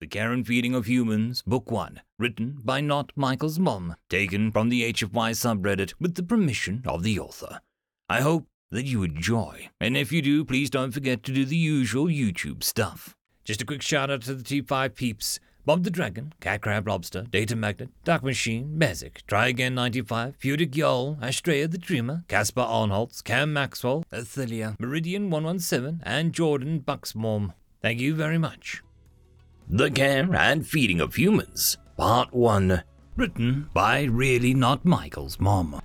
The Care and Feeding of Humans, Book 1, written by Not Michael's Mom, taken from the HFY subreddit with the permission of the author. I hope that you enjoy, and if you do, please don't forget to do the usual YouTube stuff. Just a quick shout out to the T5 peeps Bob the Dragon, Cat Crab Lobster, Data Magnet, Dark Machine, Bezic, Try Again 95, Fudic Yol, Astrea the Dreamer, Caspar Arnholtz, Cam Maxwell, Athelia, Meridian 117, and Jordan Bucksmorm. Thank you very much. The Care and Feeding of Humans, Part 1, written by Really Not Michael's Mom.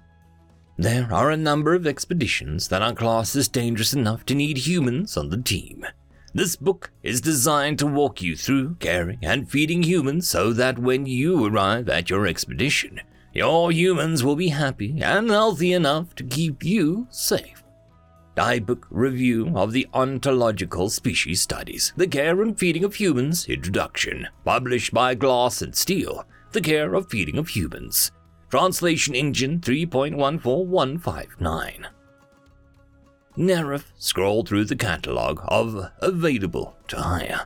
There are a number of expeditions that are classed as dangerous enough to need humans on the team. This book is designed to walk you through caring and feeding humans so that when you arrive at your expedition, your humans will be happy and healthy enough to keep you safe. Guidebook Review of the Ontological Species Studies, The Care and Feeding of Humans Introduction, published by Glass and Steel, The Care of Feeding of Humans. Translation Engine 3.14159. Nerif scrolled through the catalogue of available to hire.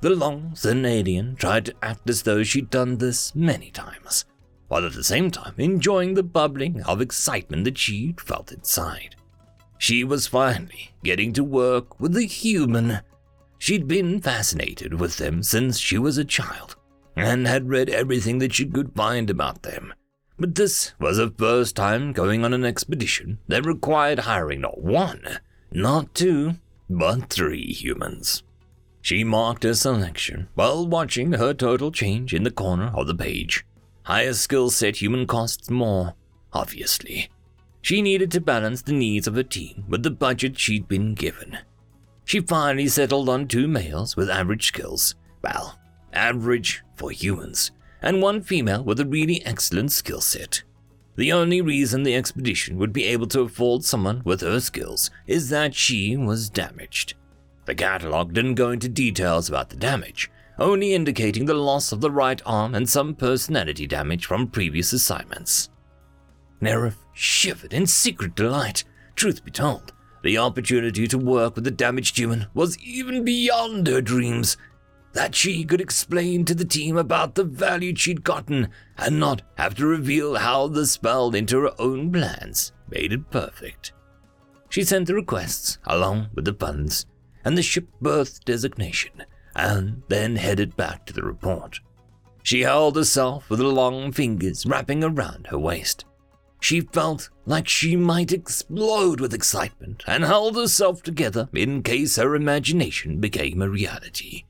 The long Zanadian tried to act as though she'd done this many times, while at the same time enjoying the bubbling of excitement that she'd felt inside. She was finally getting to work with a human. She'd been fascinated with them since she was a child and had read everything that she could find about them. But this was her first time going on an expedition that required hiring not one, not two, but three humans. She marked her selection while watching her total change in the corner of the page. Higher skill set human costs more, obviously. She needed to balance the needs of her team with the budget she'd been given. She finally settled on two males with average skills. Well, average for humans, and one female with a really excellent skill set. The only reason the expedition would be able to afford someone with her skills is that she was damaged. The catalog didn't go into details about the damage, only indicating the loss of the right arm and some personality damage from previous assignments. Nerif shivered in secret delight. Truth be told, the opportunity to work with the damaged human was even beyond her dreams. That she could explain to the team about the value she'd gotten and not have to reveal how the spell into her own plans made it perfect. She sent the requests along with the funds and the ship berth designation, and then headed back to the report. She held herself with the long fingers wrapping around her waist. She felt like she might explode with excitement and held herself together in case her imagination became a reality.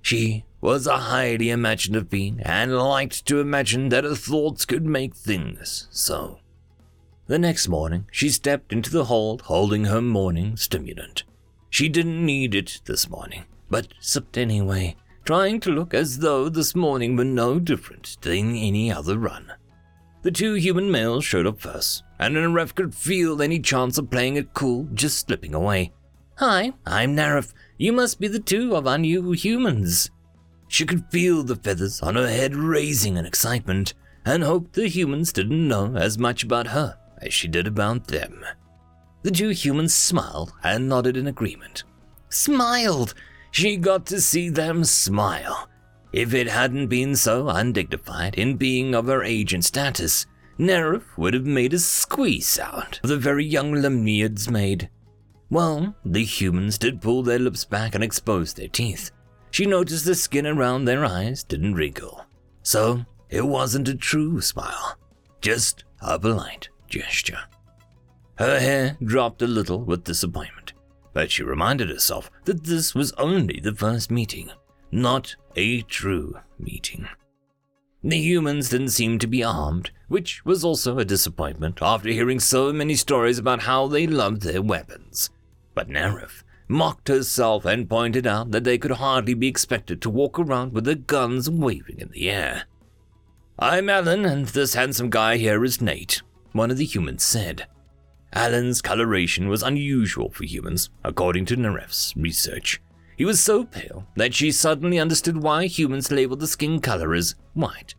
She was a highly imaginative being and liked to imagine that her thoughts could make things so. The next morning, she stepped into the hold holding her morning stimulant. She didn't need it this morning, but sipped anyway, trying to look as though this morning were no different than any other run. The two human males showed up first, and Neref could feel any chance of playing it cool just slipping away. Hi, I'm Neref. You must be the two of our new humans. She could feel the feathers on her head raising in excitement, and hoped the humans didn't know as much about her as she did about them. The two humans smiled and nodded in agreement. Smiled! She got to see them smile if it hadn't been so undignified in being of her age and status, Nerif would have made a squeeze sound the very young Lemniads made. Well, the humans did pull their lips back and expose their teeth. She noticed the skin around their eyes didn't wrinkle. So, it wasn't a true smile, just a polite gesture. Her hair dropped a little with disappointment, but she reminded herself that this was only the first meeting not a true meeting. The humans didn't seem to be armed, which was also a disappointment after hearing so many stories about how they loved their weapons. But Nerif mocked herself and pointed out that they could hardly be expected to walk around with their guns waving in the air. I'm Alan, and this handsome guy here is Nate, one of the humans said. Alan's coloration was unusual for humans, according to Neref's research. He was so pale that she suddenly understood why humans labeled the skin color as white.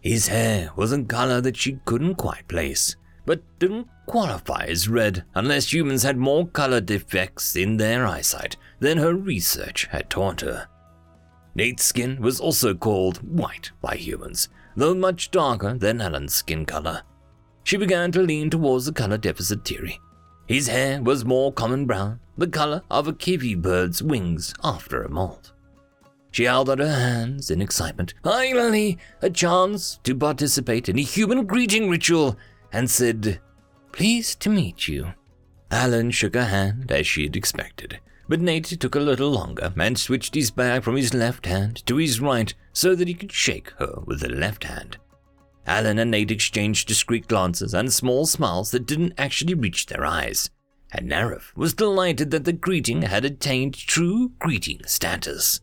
His hair was a color that she couldn't quite place, but didn't qualify as red unless humans had more color defects in their eyesight than her research had taught her. Nate's skin was also called white by humans, though much darker than Alan's skin color. She began to lean towards the color deficit theory. His hair was more common brown, the color of a kiwi bird's wings after a molt. She held out her hands in excitement. Finally, a chance to participate in a human greeting ritual, and said, Pleased to meet you. Alan shook her hand as she had expected, but Nate took a little longer and switched his bag from his left hand to his right so that he could shake her with the left hand. Alan and Nate exchanged discreet glances and small smiles that didn't actually reach their eyes, and was delighted that the greeting had attained true greeting status.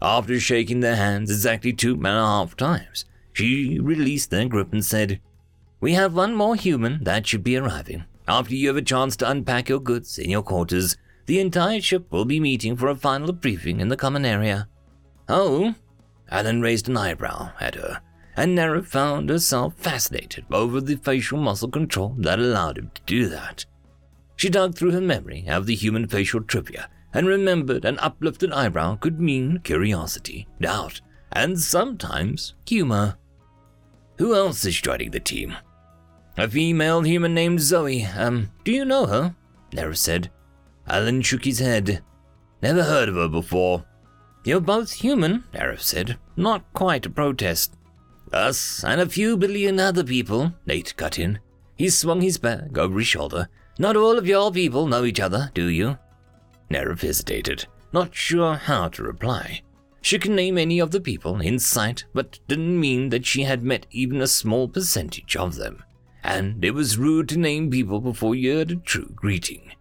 After shaking their hands exactly two and a half times, she released their grip and said, We have one more human that should be arriving. After you have a chance to unpack your goods in your quarters, the entire ship will be meeting for a final briefing in the common area. Oh? Alan raised an eyebrow at her, and Nara found herself fascinated over the facial muscle control that allowed him to do that. She dug through her memory of the human facial trivia and remembered an uplifted eyebrow could mean curiosity, doubt, and sometimes humor. Who else is joining the team? A female human named Zoe. Um, do you know her? Nara said. Alan shook his head. Never heard of her before. You're both human, Arif said. Not quite a protest. Us and a few billion other people, Nate cut in. He swung his bag over his shoulder. Not all of your people know each other, do you? Nerif hesitated, not sure how to reply. She could name any of the people in sight, but didn't mean that she had met even a small percentage of them. And it was rude to name people before you had a true greeting.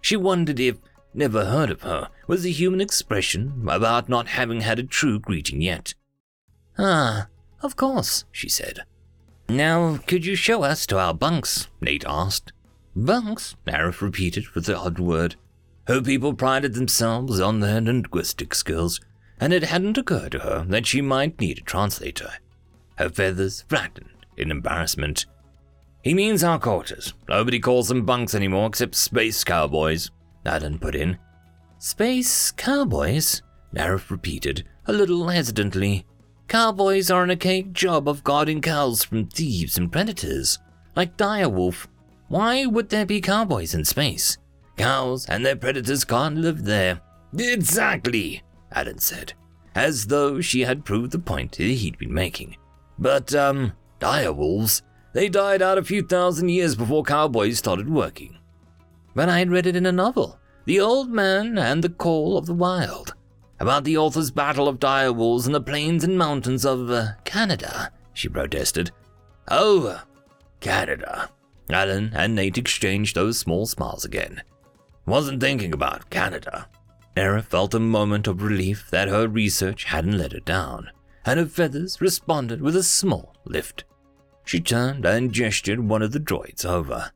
She wondered if never heard of her was a human expression about not having had a true greeting yet. Ah, of course, she said. Now, could you show us to our bunks? Nate asked. Bunks? Arif repeated with the odd word. Her people prided themselves on their linguistic skills, and it hadn't occurred to her that she might need a translator. Her feathers flattened in embarrassment. He means our quarters. Nobody calls them bunks anymore except space cowboys, Alan put in. Space cowboys? Narif repeated, a little hesitantly. Cowboys are an archaic job of guarding cows from thieves and predators, like Direwolf. Why would there be cowboys in space? Cows and their predators can't live there. Exactly, Alan said, as though she had proved the point he'd been making. But, um, direwolves, they died out a few thousand years before cowboys started working. But I had read it in a novel, The Old Man and the Call of the Wild, about the author's battle of direwolves in the plains and mountains of uh, Canada, she protested. Oh, Canada. Alan and Nate exchanged those small smiles again. Wasn't thinking about Canada. Era felt a moment of relief that her research hadn't let her down, and her feathers responded with a small lift. She turned and gestured one of the droids over.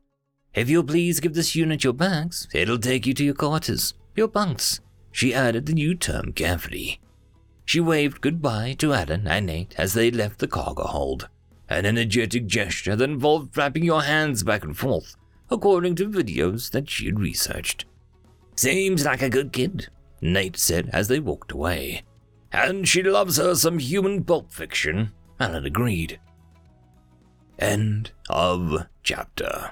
If you'll please give this unit your bags, it'll take you to your quarters, your bunks. She added the new term carefully. She waved goodbye to Alan and Nate as they left the cargo hold, an energetic gesture that involved flapping your hands back and forth, according to videos that she had researched. Seems like a good kid, Nate said as they walked away. And she loves her some human pulp fiction, Alan agreed. End of chapter.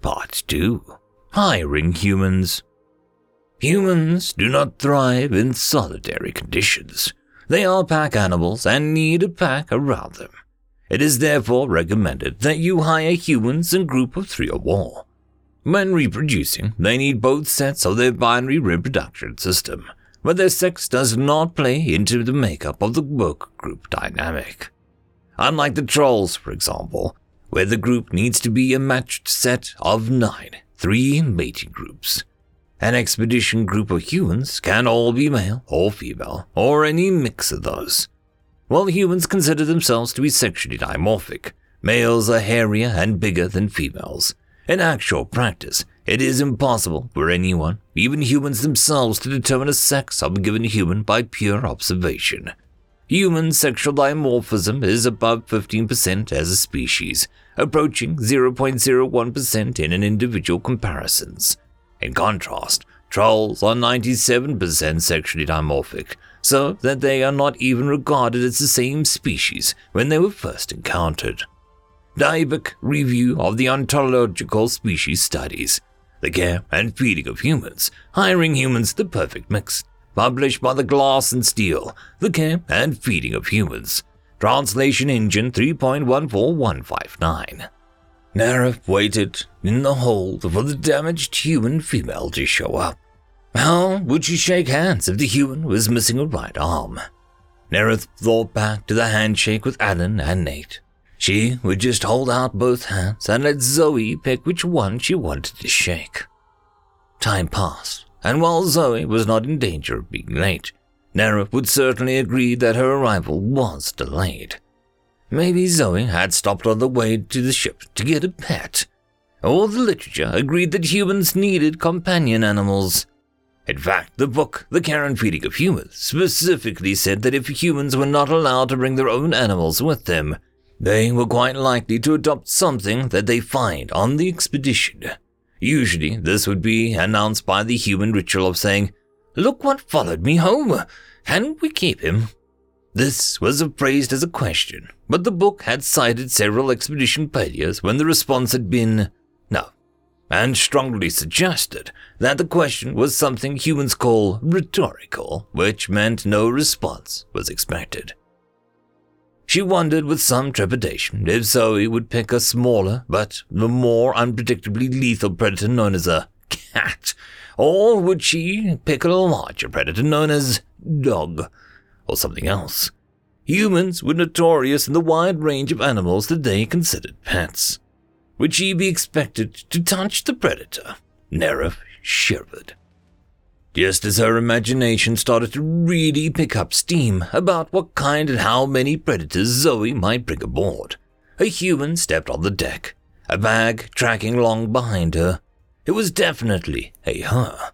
Part 2 Hiring Humans. Humans do not thrive in solitary conditions. They are pack animals and need a pack around them. It is therefore recommended that you hire humans in group of three or more. When reproducing, they need both sets of their binary reproduction system, but their sex does not play into the makeup of the work group dynamic. Unlike the trolls, for example, where the group needs to be a matched set of nine, three mating groups. An expedition group of humans can all be male or female, or any mix of those. While humans consider themselves to be sexually dimorphic, males are hairier and bigger than females. In actual practice, it is impossible for anyone, even humans themselves, to determine the sex of a given human by pure observation. Human sexual dimorphism is above 15% as a species, approaching 0.01% in an individual comparisons. In contrast, Trolls are 97% sexually dimorphic, so that they are not even regarded as the same species when they were first encountered. Guidebook Review of the Ontological Species Studies, The Care and Feeding of Humans, Hiring Humans the Perfect Mix, published by the Glass and Steel, The Care and Feeding of Humans, Translation Engine 3.14159. Narif waited in the hold for the damaged human female to show up. How would she shake hands if the human was missing a right arm? Nerith thought back to the handshake with Alan and Nate. She would just hold out both hands and let Zoe pick which one she wanted to shake. Time passed, and while Zoe was not in danger of being late, Nera would certainly agree that her arrival was delayed. Maybe Zoe had stopped on the way to the ship to get a pet. All the literature agreed that humans needed companion animals. In fact, the book, The Care and Feeding of Humans, specifically said that if humans were not allowed to bring their own animals with them, they were quite likely to adopt something that they find on the expedition. Usually, this would be announced by the human ritual of saying, Look what followed me home. Can we keep him? This was appraised as a question, but the book had cited several expedition failures when the response had been no, and strongly suggested that the question was something humans call rhetorical, which meant no response was expected. She wondered with some trepidation if Zoe would pick a smaller but more unpredictably lethal predator known as a cat, or would she pick a larger predator known as dog, or something else? Humans were notorious in the wide range of animals that they considered pets. Would she be expected to touch the predator? Nerif shivered just as her imagination started to really pick up steam about what kind and how many predators Zoe might bring aboard. A human stepped on the deck, a bag tracking along behind her. It was definitely a her.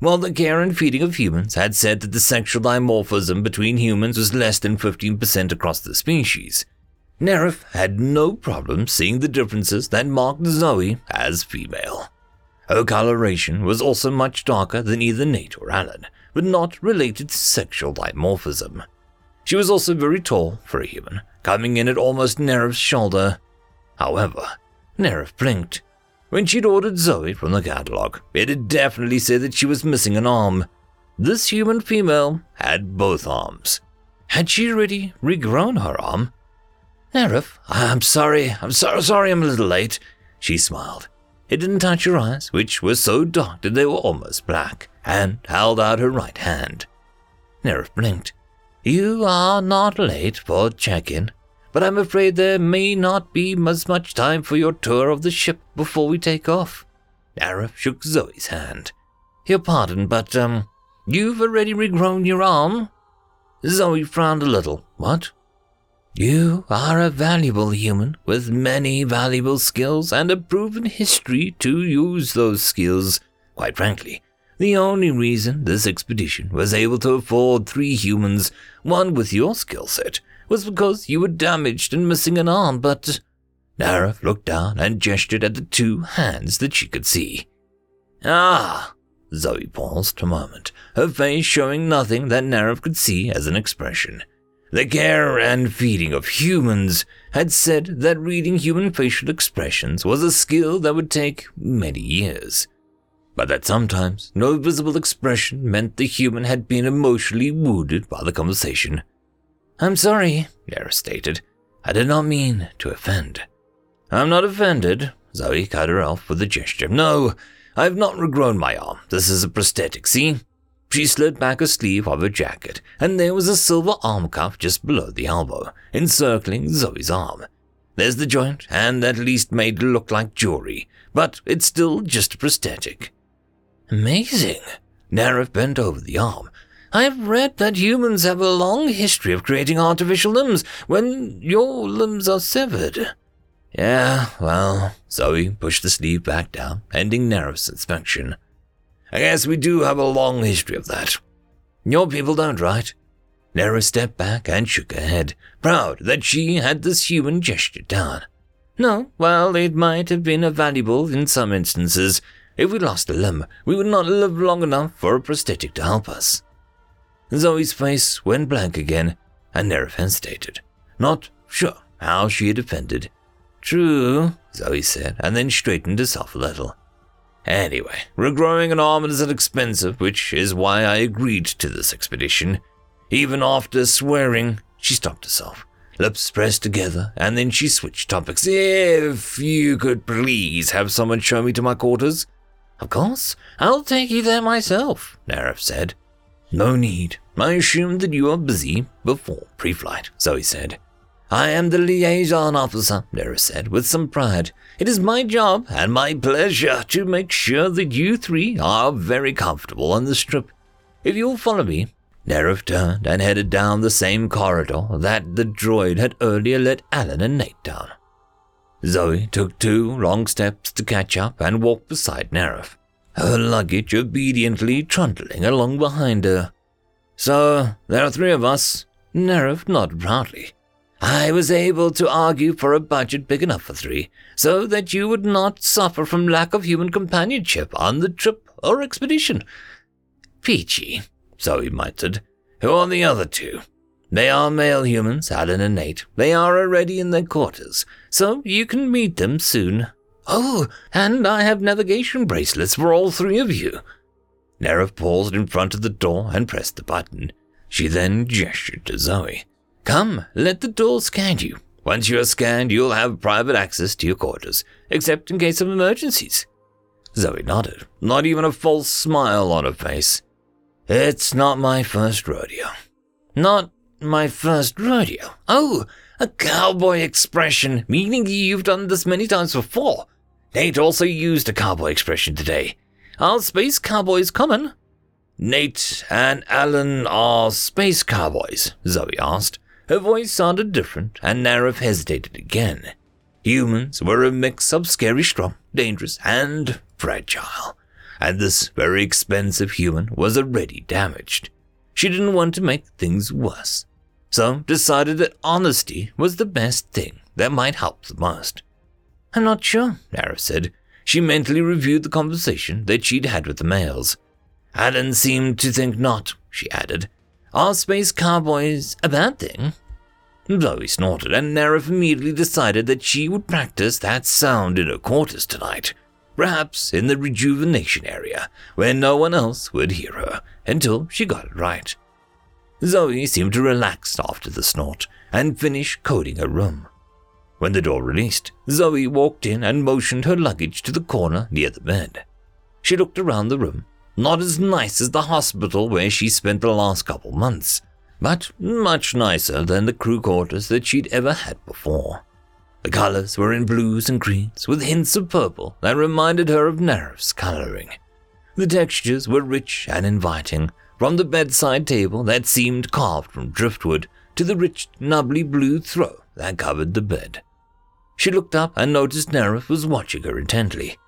While the care and feeding of humans had said that the sexual dimorphism between humans was less than 15% across the species, Nerif had no problem seeing the differences that marked Zoe as female. Her coloration was also much darker than either Nate or Alan, but not related to sexual dimorphism. She was also very tall for a human, coming in at almost Nerev's shoulder. However, Nerev blinked. When she'd ordered Zoe from the catalog, it had definitely said that she was missing an arm. This human female had both arms. Had she already regrown her arm? Nerev, I'm sorry, I'm so sorry I'm a little late, she smiled. It didn't touch her eyes, which were so dark that they were almost black, and held out her right hand. Nerif blinked. You are not late for check-in, but I'm afraid there may not be as much time for your tour of the ship before we take off. Nerif shook Zoe's hand. Your pardon, but, um, you've already regrown your arm? Zoe frowned a little. What? You are a valuable human with many valuable skills and a proven history to use those skills. Quite frankly, the only reason this expedition was able to afford three humans, one with your skill set, was because you were damaged and missing an arm, but. Narif looked down and gestured at the two hands that she could see. Ah! Zoe paused a moment, her face showing nothing that Narif could see as an expression. The care and feeding of humans had said that reading human facial expressions was a skill that would take many years, but that sometimes no visible expression meant the human had been emotionally wounded by the conversation. I'm sorry, Yara stated. I did not mean to offend. I'm not offended, Zoe cut her off with a gesture. No, I have not regrown my arm. This is a prosthetic, see? She slid back a sleeve of her jacket, and there was a silver arm cuff just below the elbow, encircling Zoe's arm. There's the joint, and at least made it look like jewelry, but it's still just a prosthetic. Amazing. Narif bent over the arm. I've read that humans have a long history of creating artificial limbs when your limbs are severed. Yeah, well, Zoe pushed the sleeve back down, ending Narif's inspection. I guess we do have a long history of that. Your people don't, right? Nera stepped back and shook her head, proud that she had this human gesture down. No, well, it might have been valuable in some instances. If we lost a limb, we would not live long enough for a prosthetic to help us. Zoe's face went blank again, and Nerif hesitated, not sure how she had offended. True, Zoe said, and then straightened herself a little. Anyway, regrowing an arm isn't expensive, which is why I agreed to this expedition. Even after swearing, she stopped herself, lips pressed together, and then she switched topics. If you could please have someone show me to my quarters. Of course, I'll take you there myself, Nerif said. No need. I assumed that you were busy before pre flight, Zoe said. I am the liaison officer, Nerif said with some pride. It is my job and my pleasure to make sure that you three are very comfortable on this trip. If you'll follow me, Nerif turned and headed down the same corridor that the droid had earlier led Alan and Nate down. Zoe took two long steps to catch up and walked beside Nerif, her luggage obediently trundling along behind her. So, there are three of us. Nerif nodded proudly. I was able to argue for a budget big enough for three, so that you would not suffer from lack of human companionship on the trip or expedition. Peachy, Zoe muttered. Who are the other two? They are male humans, Alan and Nate. They are already in their quarters, so you can meet them soon. Oh, and I have navigation bracelets for all three of you. Nerif paused in front of the door and pressed the button. She then gestured to Zoe. Come, let the door scan you. Once you are scanned, you'll have private access to your quarters, except in case of emergencies. Zoe nodded, not even a false smile on her face. It's not my first rodeo. Not my first rodeo. Oh, a cowboy expression, meaning you've done this many times before. Nate also used a cowboy expression today. Are space cowboys common? Nate and Alan are space cowboys, Zoe asked. Her voice sounded different, and Nerif hesitated again. Humans were a mix of scary strong, dangerous, and fragile. And this very expensive human was already damaged. She didn't want to make things worse, so decided that honesty was the best thing that might help the most. I'm not sure, Nerif said. She mentally reviewed the conversation that she'd had with the males. Alan seemed to think not, she added. Are space cowboys a bad thing? Zoe snorted, and Nerif immediately decided that she would practice that sound in her quarters tonight, perhaps in the rejuvenation area, where no one else would hear her, until she got it right. Zoe seemed to relax after the snort and finish coding her room. When the door released, Zoe walked in and motioned her luggage to the corner near the bed. She looked around the room not as nice as the hospital where she spent the last couple months, but much nicer than the crew quarters that she'd ever had before. The colors were in blues and greens, with hints of purple that reminded her of Nerif's coloring. The textures were rich and inviting, from the bedside table that seemed carved from driftwood to the rich, nubbly blue throw that covered the bed. She looked up and noticed Nerif was watching her intently.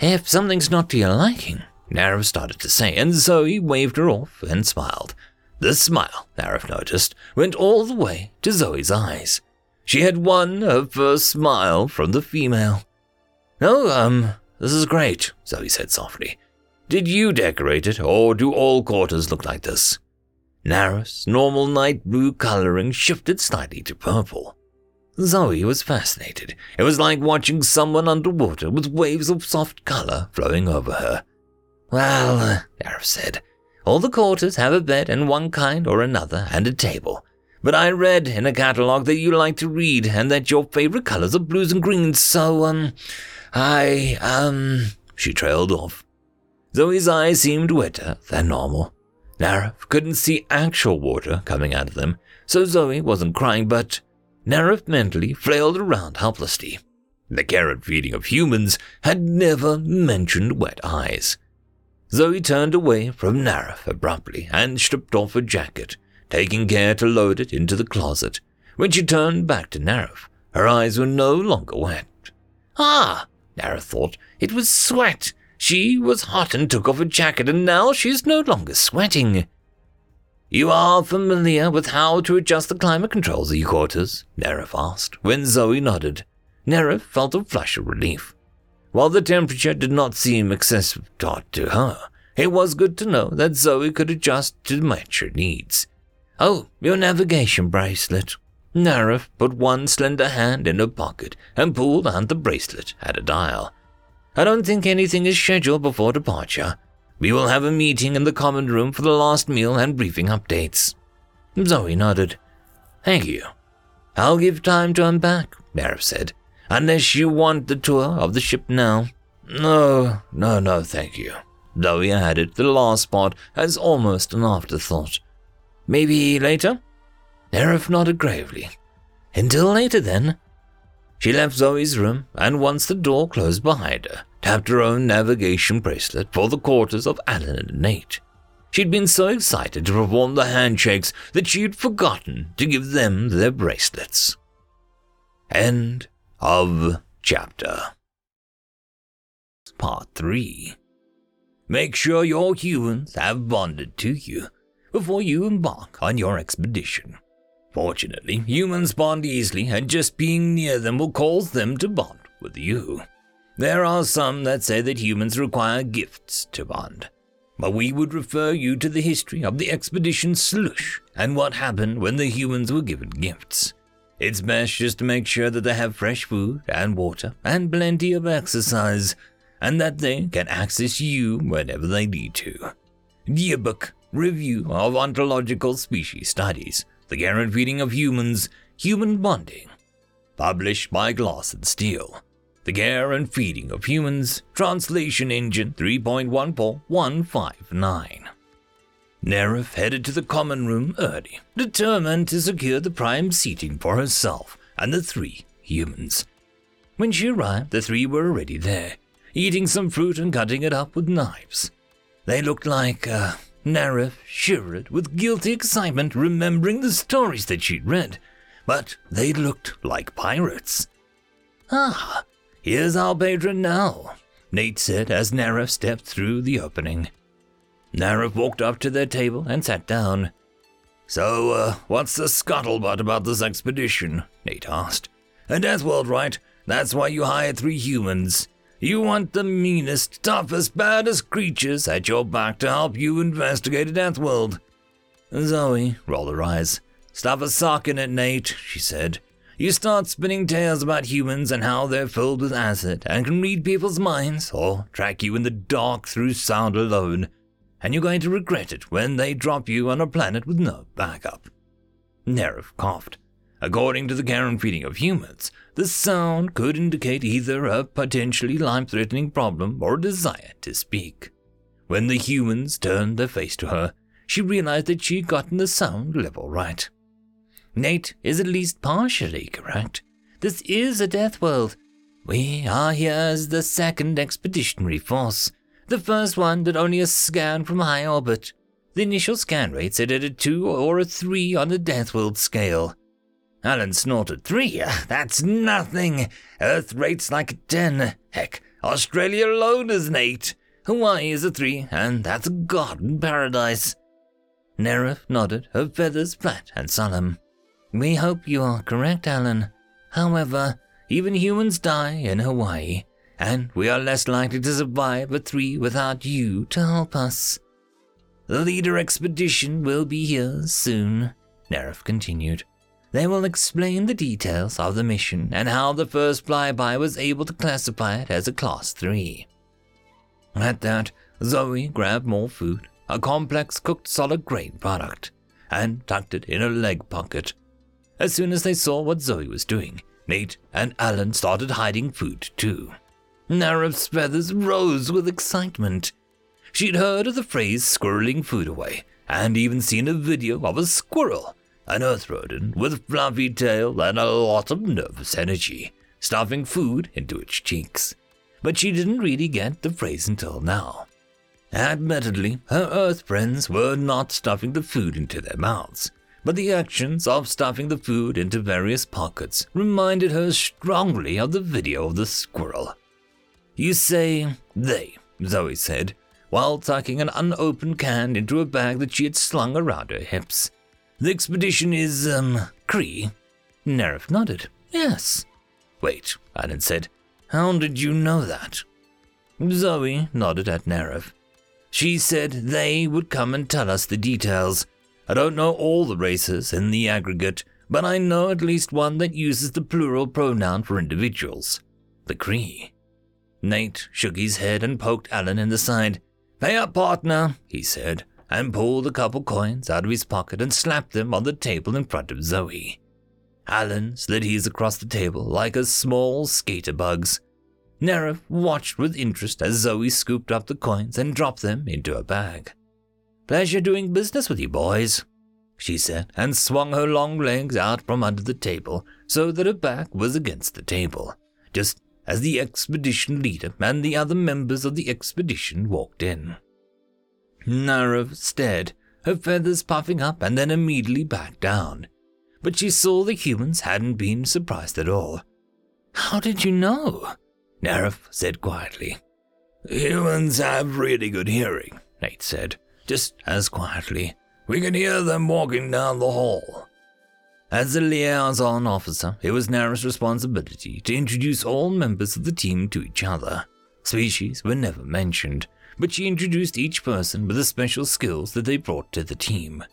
If something's not to your liking, Nerif started to say, and Zoe waved her off and smiled. The smile, Nerif noticed, went all the way to Zoe's eyes. She had won her first smile from the female. Oh, um, this is great, Zoe said softly. Did you decorate it, or do all quarters look like this? Nerif's normal night blue coloring shifted slightly to purple. Zoe was fascinated. It was like watching someone underwater with waves of soft color flowing over her. Well, Nerif said, all the quarters have a bed and one kind or another and a table. But I read in a catalogue that you like to read and that your favorite colors are blues and greens, so, um, I, um, she trailed off. Zoe's eyes seemed wetter than normal. Nerif couldn't see actual water coming out of them, so Zoe wasn't crying, but Nerif mentally flailed around helplessly. The Care and feeding of humans had never mentioned wet eyes. Zoe turned away from Nerif abruptly and stripped off her jacket, taking care to load it into the closet. When she turned back to Nerif, her eyes were no longer wet. Ah, Nerif thought, it was sweat. She was hot and took off her jacket, and now she is no longer sweating. You are familiar with how to adjust the climate controls of your quarters? Nerif asked, when Zoe nodded. Nerif felt a flush of relief. While the temperature did not seem excessive hot to her, it was good to know that Zoe could adjust to match her needs. Oh, your navigation bracelet. Narif put one slender hand in her pocket and pulled out the bracelet at a dial. I don't think anything is scheduled before departure. We will have a meeting in the common room for the last meal and briefing updates. Zoe nodded. Thank you. I'll give time to unpack, Narif said, unless you want the tour of the ship now. No, no, no, thank you. Zoe added the last part as almost an afterthought. Maybe later? Narif nodded gravely. Until later, then. She left Zoe's room, and once the door closed behind her, tapped her own navigation bracelet for the quarters of Alan and Nate. She'd been so excited to perform the handshakes that she'd forgotten to give them their bracelets. End of chapter. Part 3 Make sure your humans have bonded to you before you embark on your expedition. Fortunately, humans bond easily, and just being near them will cause them to bond with you. There are some that say that humans require gifts to bond, but we would refer you to the history of the expedition Slush and what happened when the humans were given gifts. It's best just to make sure that they have fresh food and water and plenty of exercise, and that they can access you whenever they need to. Yearbook Review of Ontological Species Studies the Guaranteeing of Humans, Human Bonding. Published by Glass and Steel. The Care and Feeding of Humans, Translation Engine 3.14159. Narif headed to the common room early, determined to secure the prime seating for herself and the three humans. When she arrived, the three were already there, eating some fruit and cutting it up with knives. They looked like, uh, Narif shivered with guilty excitement, remembering the stories that she'd read, but they looked like pirates. Ah, here's our patron now, Nate said as Narif stepped through the opening. Narif walked up to their table and sat down. So, uh, what's the scuttlebutt about this expedition? Nate asked. A Deathworld, right? That's why you hired three humans. You want the meanest, toughest, baddest creatures at your back to help you investigate a death world. Zoe rolled her eyes. Stop a sock in it, Nate, she said. You start spinning tales about humans and how they're filled with acid and can read people's minds or track you in the dark through sound alone, and you're going to regret it when they drop you on a planet with no backup. Narif coughed. According to the Care and feeding of humans, the sound could indicate either a potentially life threatening problem or a desire to speak. When the humans turned their face to her, she realized that she'd gotten the sound level right. Nate is at least partially correct. This is a death world. We are here as the second expeditionary force. The first one did only a scan from high orbit. The initial scan rate said at a 2 or a 3 on the death world scale. Alan snorted. Three? That's nothing. Earth rates like a ten. Heck, Australia alone is an eight. Hawaii is a three, and that's a garden paradise. Narif nodded, her feathers flat and solemn. We hope you are correct, Alan. However, even humans die in Hawaii, and we are less likely to survive a three without you to help us. The leader expedition will be here soon, Narif continued. They will explain the details of the mission and how the first flyby was able to classify it as a Class 3. At that, Zoe grabbed more food, a complex cooked solid grain product, and tucked it in her leg pocket. As soon as they saw what Zoe was doing, Nate and Alan started hiding food too. Narif's feathers rose with excitement. She'd heard of the phrase squirreling food away, and even seen a video of a squirrel an earth rodent with fluffy tail and a lot of nervous energy, stuffing food into its cheeks. But she didn't really get the phrase until now. Admittedly, her earth friends were not stuffing the food into their mouths, but the actions of stuffing the food into various pockets reminded her strongly of the video of the squirrel. You say they, Zoe said, while tucking an unopened can into a bag that she had slung around her hips. The expedition is, um, Cree? Narif nodded. Yes. Wait, Alan said. How did you know that? Zoe nodded at Neref. She said they would come and tell us the details. I don't know all the races in the aggregate, but I know at least one that uses the plural pronoun for individuals the Cree. Nate shook his head and poked Alan in the side. Pay up, partner, he said, and pulled a couple coins out of his pocket and slapped them on the table in front of Zoe. Alan slid his across the table like a small skater bug's. Neref watched with interest as Zoe scooped up the coins and dropped them into a bag. Pleasure doing business with you, boys, she said, and swung her long legs out from under the table so that her back was against the table, just as the expedition leader and the other members of the expedition walked in. Neref stared, her feathers puffing up and then immediately back down. But she saw the humans hadn't been surprised at all. How did you know? Neref said quietly. Humans have really good hearing, Nate said, just as quietly. We can hear them walking down the hall. As a liaison officer, it was Neref's responsibility to introduce all members of the team to each other. Species were never mentioned, but she introduced each person with the special skills that they brought to the team.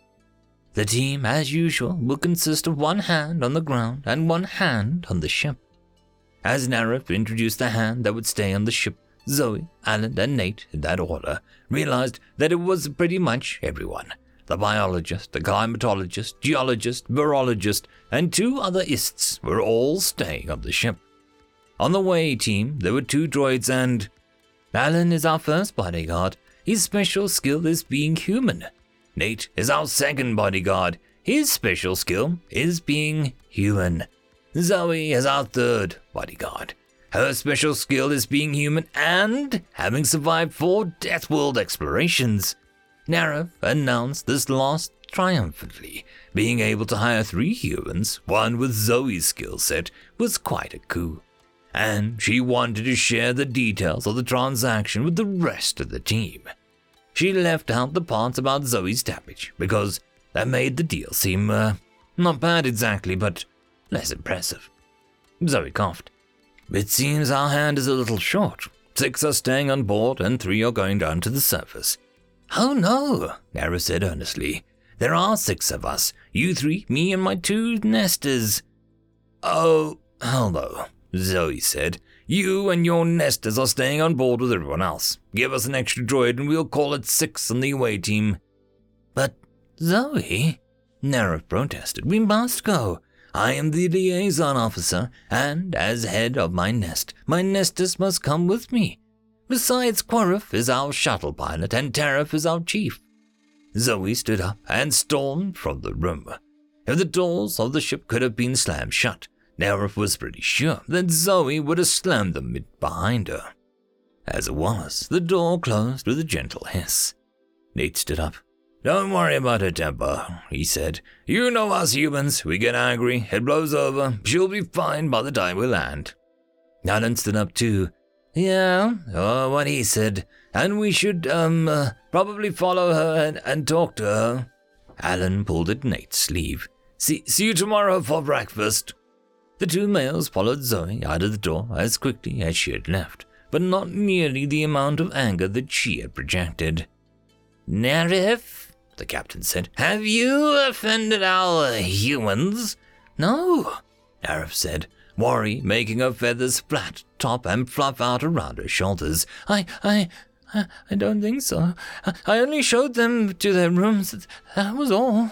The team, as usual, will consist of one hand on the ground and one hand on the ship. As Neref introduced the hand that would stay on the ship, Zoe, Alan, and Nate, in that order, realized that it was pretty much everyone. The biologist, the climatologist, geologist, virologist, and two other ists were all staying on the ship. On the way team, there were two droids and. Alan is our first bodyguard. His special skill is being human. Nate is our second bodyguard. His special skill is being human. Zoe is our third bodyguard. Her special skill is being human and having survived four Death World explorations. Neref announced this last triumphantly. Being able to hire three humans, one with Zoe's skill set, was quite a coup. And she wanted to share the details of the transaction with the rest of the team. She left out the parts about Zoe's damage because that made the deal seem, uh, not bad exactly, but less impressive. Zoe coughed. It seems our hand is a little short. Six are staying on board and three are going down to the surface. Oh no, Nara said earnestly. There are six of us. You three, me and my two nesters. Oh, hello, Zoe said. You and your nesters are staying on board with everyone else. Give us an extra droid and we'll call it six on the away team. But, Zoe, Nara protested, we must go. I am the liaison officer, and as head of my nest, my nesters must come with me. Besides, Quarif is our shuttle pilot, and Tarif is our chief. Zoe stood up and stormed from the room. If the doors of the ship could have been slammed shut, Neref was pretty sure that Zoe would have slammed them behind her. As it was, the door closed with a gentle hiss. Nate stood up. Don't worry about her temper, he said. You know us humans. We get angry, it blows over. She'll be fine by the time we land. Alan stood up too. Yeah, oh, what he said. And we should, um, uh, probably follow her and, and talk to her. Alan pulled at Nate's sleeve. See, see you tomorrow for breakfast. The two males followed Zoe out of the door as quickly as she had left, but not nearly the amount of anger that she had projected. Neref, the captain said. Have you offended our humans? No, Neref said, worry making her feathers flat top and fluff out around her shoulders. I, I, I don't think so. I only showed them to their rooms. That was all.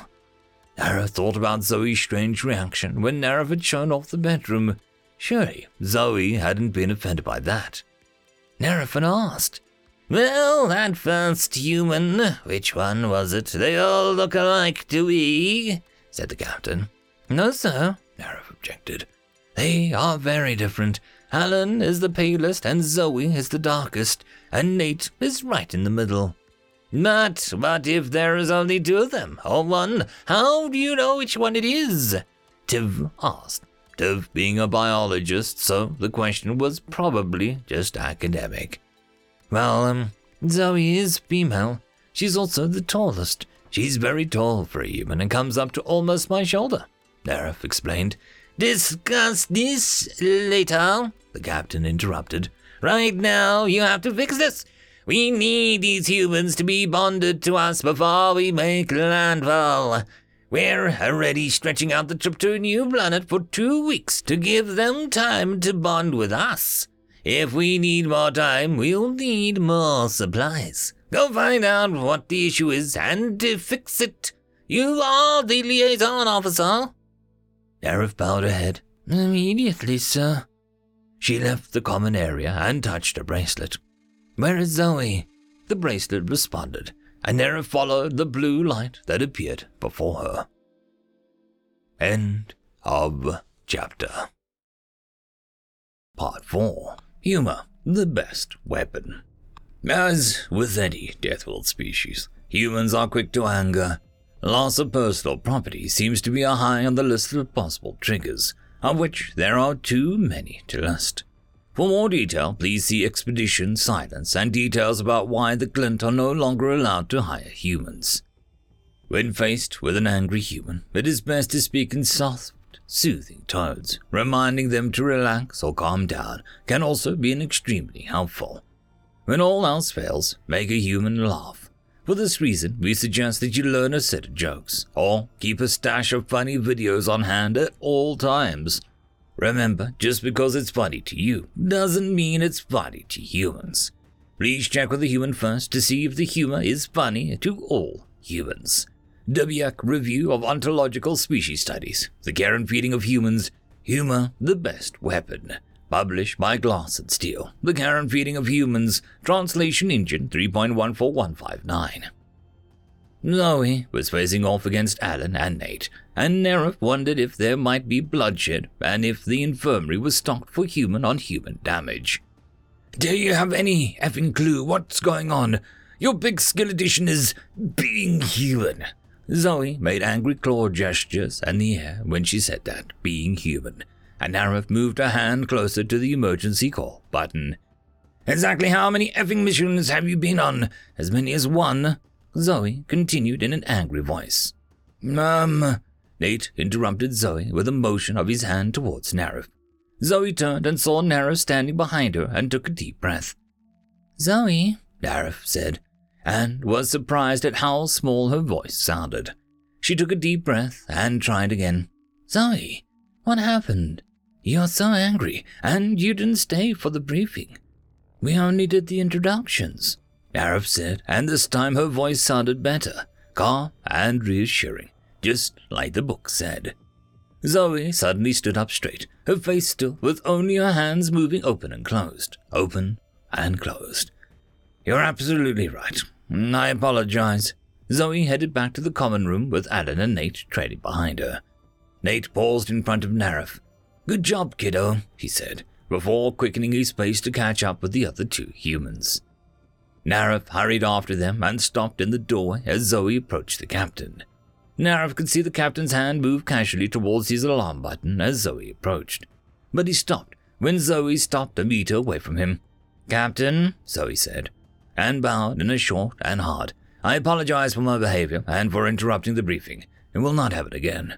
Neref thought about Zoe's strange reaction when Neref had shown off the bedroom. Surely Zoe hadn't been offended by that. Neref had asked, well, that first human, which one was it? They all look alike, do we? said the captain. No, sir, Neref objected. They are very different. Alan is the palest, and Zoe is the darkest, and Nate is right in the middle. But what if there is only two of them, or one? How do you know which one it is? Tiv asked. Tiv being a biologist, so the question was probably just academic. Well, um, Zoe is female. She's also the tallest. She's very tall for a human and comes up to almost my shoulder, Neref explained. discuss this later, the captain interrupted. Right now, you have to fix this. We need these humans to be bonded to us before we make landfall. We're already stretching out the trip to a new planet for two weeks to give them time to bond with us. If we need more time, we'll need more supplies. Go find out what the issue is and to fix it. You are the liaison officer. Narif bowed her head. Immediately, sir. She left the common area and touched a bracelet. Where is Zoe? The bracelet responded, and Narif followed the blue light that appeared before her. End of chapter. Part 4 Humor, the best weapon. As with any Deathworld species, humans are quick to anger. Loss of personal property seems to be a high on the list of possible triggers, of which there are too many to list. For more detail, please see Expedition Silence and details about why the Glint are no longer allowed to hire humans. When faced with an angry human, it is best to speak in soft, soothing tones. Reminding them to relax or calm down can also be extremely helpful. When all else fails, make a human laugh. For this reason, we suggest that you learn a set of jokes, or keep a stash of funny videos on hand at all times. Remember, just because it's funny to you doesn't mean it's funny to humans. Please check with the human first to see if the humor is funny to all humans. Dubuque Review of Ontological Species Studies, The Care and Feeding of Humans, Humor, the Best Weapon. Published by Glass and Steel, The Care and Feeding of Humans, Translation Engine 3.14159. Zoe was facing off against Alan and Nate, and Nerif wondered if there might be bloodshed and if the infirmary was stocked for human on human damage. Do you have any effing clue what's going on? Your big skill addition is being human, Zoe made angry claw gestures in the air when she said that, being human, and Narif moved her hand closer to the emergency call button. Exactly how many effing missions have you been on? As many as one? Zoe continued in an angry voice. Um, Nate interrupted Zoe with a motion of his hand towards Narif. Zoe turned and saw Narif standing behind her and took a deep breath. Zoe, Narif said, and was surprised at how small her voice sounded. She took a deep breath and tried again. Zoe, what happened? You're so angry, and you didn't stay for the briefing. We only did the introductions, Narif said, and this time her voice sounded better, calm and reassuring, just like the book said. Zoe suddenly stood up straight, her face still, with only her hands moving open and closed, open and closed. You're absolutely right. I apologize. Zoe headed back to the common room with Alan and Nate trailing behind her. Nate paused in front of Narif. Good job, kiddo, he said, before quickening his pace to catch up with the other two humans. Narif hurried after them and stopped in the doorway as Zoe approached the captain. Narif could see the captain's hand move casually towards his alarm button as Zoe approached. But he stopped when Zoe stopped a meter away from him. Captain, Zoe said, and bowed in a short and hard, I apologize for my behavior and for interrupting the briefing, and will not have it again.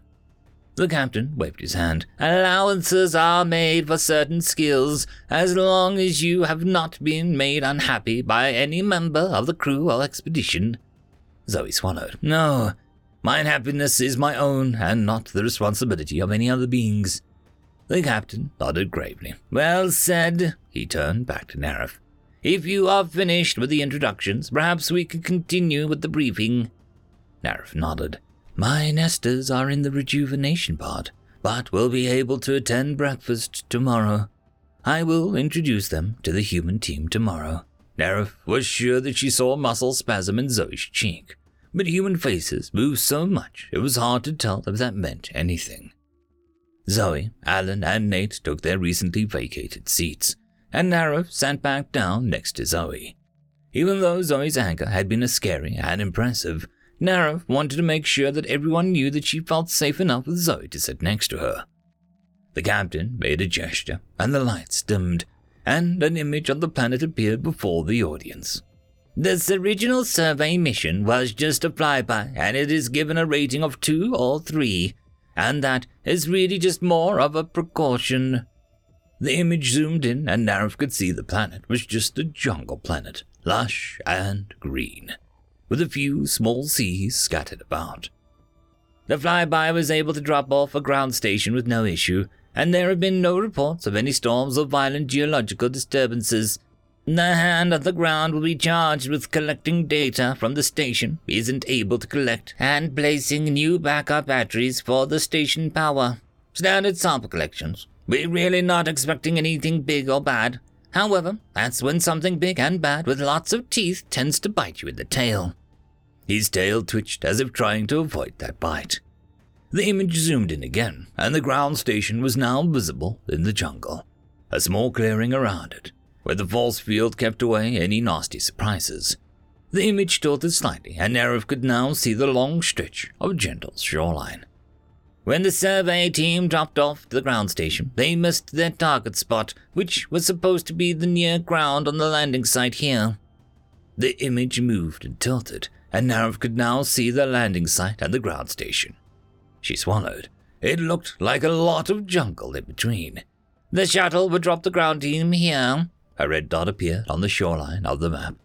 The captain waved his hand. Allowances are made for certain skills as long as you have not been made unhappy by any member of the crew or expedition. Zoe swallowed. No, my unhappiness is my own and not the responsibility of any other beings. The captain nodded gravely. Well said. He turned back to Narif. If you are finished with the introductions, perhaps we can continue with the briefing. Narif nodded. My nesters are in the rejuvenation part, but will be able to attend breakfast tomorrow. I will introduce them to the human team tomorrow. Narif was sure that she saw a muscle spasm in Zoe's cheek, but human faces moved so much it was hard to tell if that meant anything. Zoe, Alan, and Nate took their recently vacated seats, and Narif sat back down next to Zoe. Even though Zoe's anger had been as scary and impressive, Narif wanted to make sure that everyone knew that she felt safe enough with Zoe to sit next to her. The captain made a gesture, and the lights dimmed, and an image of the planet appeared before the audience. This original survey mission was just a flyby, and it is given a rating of 2 or 3. and that is really just more of a precaution. The image zoomed in, and Narif could see the planet was just a jungle planet, lush and green, with a few small seas scattered about. The flyby was able to drop off a ground station with no issue, and there have been no reports of any storms or violent geological disturbances. The hand on the ground will be charged with collecting data from the station isn't able to collect and placing new backup batteries for the station power. Standard sample collections. We're really not expecting anything big or bad. However, that's when something big and bad with lots of teeth tends to bite you in the tail. His tail twitched as if trying to avoid that bite. The image zoomed in again, and the ground station was now visible in the jungle, a small clearing around it, where the force field kept away any nasty surprises. The image tilted slightly, and Nerif could now see the long stretch of gentle shoreline. When the survey team dropped off to the ground station, they missed their target spot, which was supposed to be the near ground on the landing site here. The image moved and tilted, and Nerif could now see the landing site and the ground station. She swallowed. It looked like a lot of jungle in between. The shuttle would drop the ground team here. A red dot appeared on the shoreline of the map.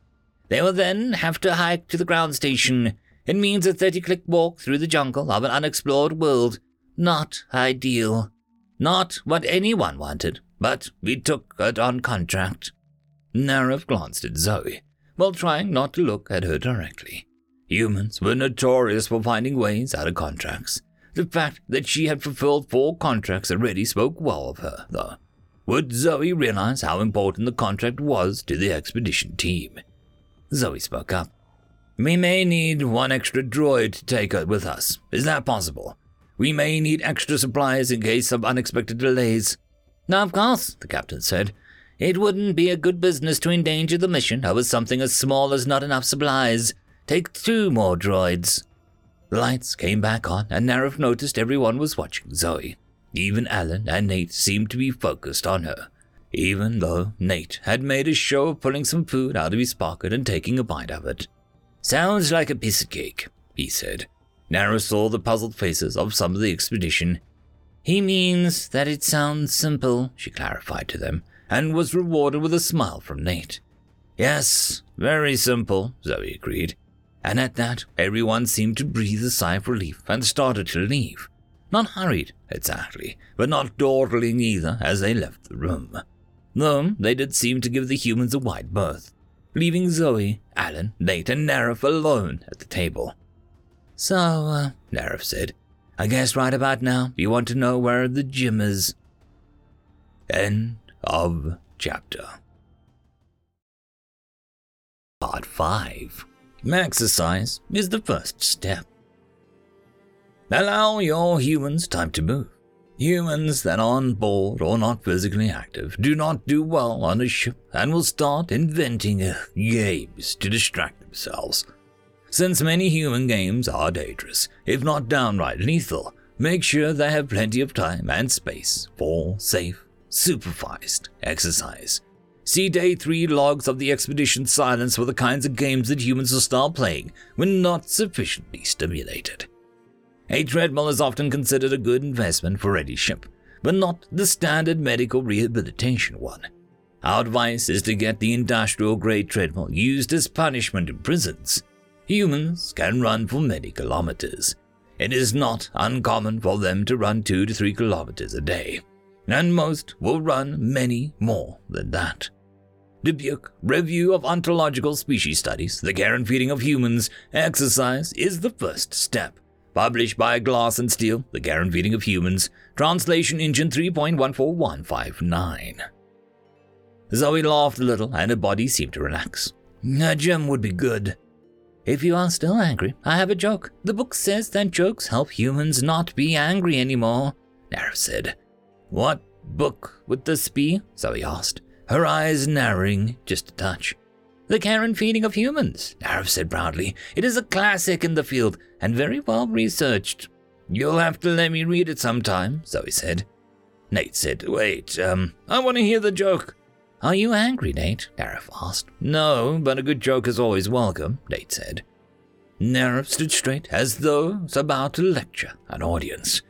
They will then have to hike to the ground station. It means a 30 click walk through the jungle of an unexplored world. Not ideal. Not what anyone wanted, but we took it on contract. Narif glanced at Zoe, while trying not to look at her directly. Humans were notorious for finding ways out of contracts. The fact that she had fulfilled four contracts already spoke well of her, though. Would Zoe realize how important the contract was to the expedition team? Zoe spoke up. We may need one extra droid to take her with us. Is that possible? We may need extra supplies in case of unexpected delays. Now, of course, the captain said. It wouldn't be a good business to endanger the mission over something as small as not enough supplies. Take two more droids. The lights came back on, and Narif noticed everyone was watching Zoe. Even Alan and Nate seemed to be focused on her, even though Nate had made a show of pulling some food out of his pocket and taking a bite of it. Sounds like a piece of cake, he said. Narif saw the puzzled faces of some of the expedition. He means that it sounds simple, she clarified to them, and was rewarded with a smile from Nate. Yes, very simple, Zoe agreed and at that, everyone seemed to breathe a sigh of relief and started to leave. Not hurried, exactly, but not dawdling either as they left the room. Though they did seem to give the humans a wide berth, leaving Zoe, Alan, Nate, and Narif alone at the table. So, uh, Narif said, I guess right about now you want to know where the gym is. End of chapter. Part 5 Exercise is the first step. Allow your humans time to move. Humans that are board or not physically active do not do well on a ship and will start inventing games to distract themselves. Since many human games are dangerous, if not downright lethal, make sure they have plenty of time and space for safe, supervised exercise. See day 3 logs of the expedition silence for the kinds of games that humans will start playing when not sufficiently stimulated. A treadmill is often considered a good investment for any ship, but not the standard medical rehabilitation one. Our advice is to get the industrial grade treadmill used as punishment in prisons. Humans can run for many kilometers. It is not uncommon for them to run 2 to 3 kilometers a day, and most will run many more than that. Dubuque Review of Ontological Species Studies, The Care and Feeding of Humans, Exercise is the First Step. Published by Glass and Steel, The Care and Feeding of Humans, Translation Engine 3.14159. Zoe laughed a little and her body seemed to relax. A gem would be good. If you are still angry, I have a joke. The book says that jokes help humans not be angry anymore, Narif said. What book would this be? Zoe asked her eyes narrowing just a touch. The care and feeding of humans, Narif said proudly. It is a classic in the field and very well researched. You'll have to let me read it sometime, Zoe said. Nate said, Wait, um, I want to hear the joke. Are you angry, Nate? Narif asked. No, but a good joke is always welcome, Nate said. Narif stood straight as though about to lecture an audience.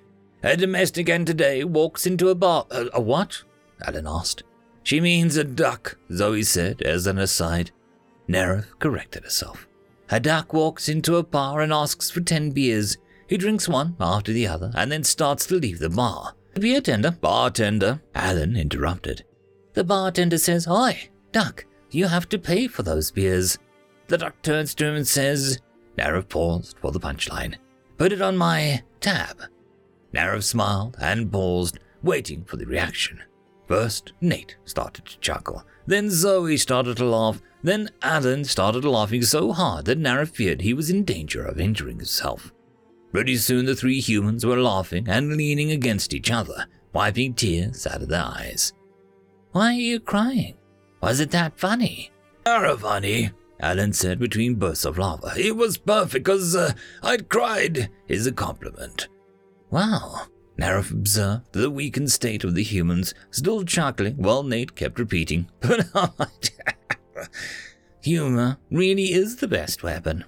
A domestic Anatidae walks into a bar. A, a what? Alan asked. She means a duck, Zoe said as an aside. Nerif corrected herself. A duck walks into a bar and asks for ten beers. He drinks one after the other and then starts to leave the bar. The beer tender, bartender, Alan interrupted. The bartender says, Oi, duck, you have to pay for those beers. The duck turns to him and says, Nerif paused for the punchline. Put it on my tab. Nerif smiled and paused, waiting for the reaction. First, Nate started to chuckle. Then Zoe started to laugh. Then Alan started laughing so hard that Nerif feared he was in danger of injuring himself. Pretty soon the three humans were laughing and leaning against each other, wiping tears out of their eyes. Why are you crying? Was it that funny? Funny, Alan said between bursts of laughter. It was perfect because uh, I'd cried, is a compliment. Wow, Nerif observed the weakened state of the humans, still chuckling while Nate kept repeating, But humor really is the best weapon.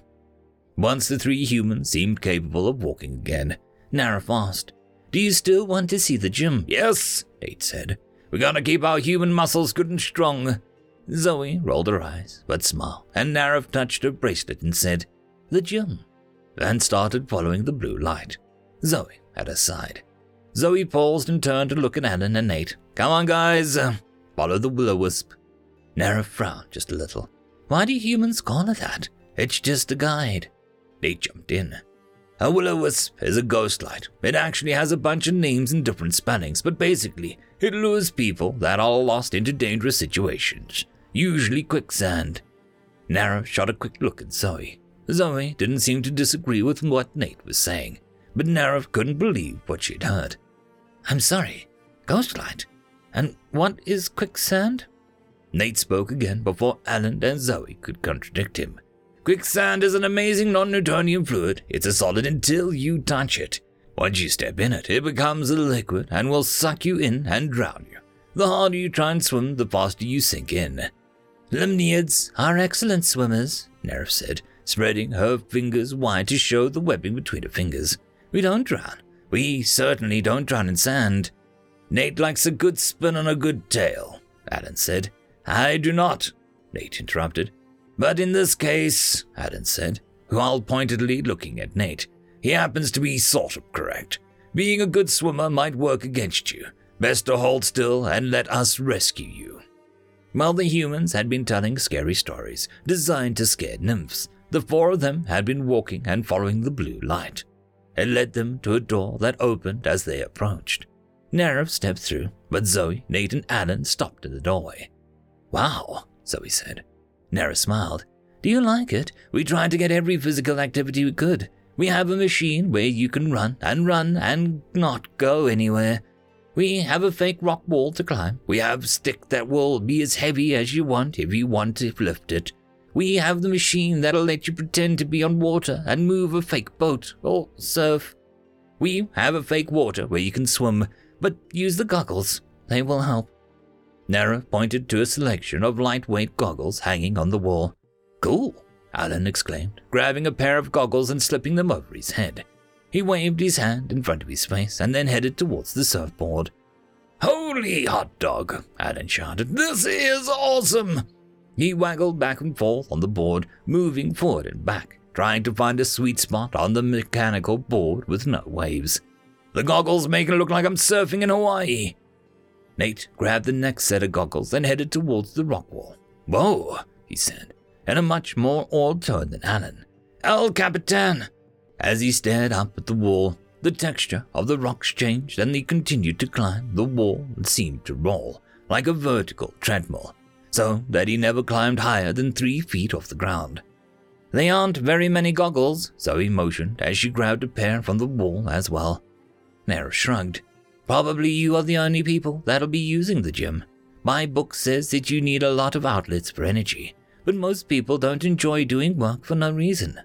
Once the three humans seemed capable of walking again, Nerif asked, Do you still want to see the gym? Yes, Nate said. We gotta keep our human muscles good and strong. Zoe rolled her eyes, but smiled, and Nerif touched her bracelet and said, The gym, and started following the blue light. Zoe at her side. Zoe paused and turned to look at Alan and Nate. Come on, guys, follow the will-o-wisp. Nerif frowned just a little. Why do humans call it that? It's just a guide. Nate jumped in. A will-o-wisp is a ghost light. It actually has a bunch of names and different spellings, but basically, it lures people that are lost into dangerous situations, usually quicksand. Nerif shot a quick look at Zoe. Zoe didn't seem to disagree with what Nate was saying but Nerif couldn't believe what she'd heard. I'm sorry, Ghostlight. And what is quicksand? Nate spoke again before Alan and Zoe could contradict him. Quicksand is an amazing non Newtonian fluid. It's a solid until you touch it. Once you step in it, it becomes a liquid and will suck you in and drown you. The harder you try and swim, the faster you sink in. Lemniads are excellent swimmers, Nerif said, spreading her fingers wide to show the webbing between her fingers. We don't drown. We certainly don't drown in sand. Nate likes a good spin on a good tale, Alan said. I do not, Nate interrupted. But in this case, Alan said, while pointedly looking at Nate, he happens to be sort of correct. Being a good swimmer might work against you. Best to hold still and let us rescue you. While the humans had been telling scary stories designed to scare nymphs, the four of them had been walking and following the blue light. It led them to a door that opened as they approached. Nerif stepped through, but Zoe, Nate, and Alan stopped in the doorway. Wow, Zoe said. Nerif smiled. Do you like it? We tried to get every physical activity we could. We have a machine where you can run and run and not go anywhere. We have a fake rock wall to climb. We have a stick that will be as heavy as you want if you want to lift it. We have the machine that'll let you pretend to be on water and move a fake boat or surf. We have a fake water where you can swim, but use the goggles. They will help. Nerif pointed to a selection of lightweight goggles hanging on the wall. Cool, Alan exclaimed, grabbing a pair of goggles and slipping them over his head. He waved his hand in front of his face and then headed towards the surfboard. Holy hot dog, Alan shouted. This is awesome! He waggled back and forth on the board, moving forward and back, trying to find a sweet spot on the mechanical board with no waves. The goggles make it look like I'm surfing in Hawaii. Nate grabbed the next set of goggles and headed towards the rock wall. Whoa, he said, in a much more awed tone than Alan. Oh, El Capitan! As he stared up at the wall, the texture of the rocks changed and he continued to climb the wall and seemed to roll like a vertical treadmill so that he never climbed higher than three feet off the ground. They aren't very many goggles, Zoe motioned as she grabbed a pair from the wall as well. Nerif shrugged. Probably you are the only people that'll be using the gym. My book says that you need a lot of outlets for energy, but most people don't enjoy doing work for no reason.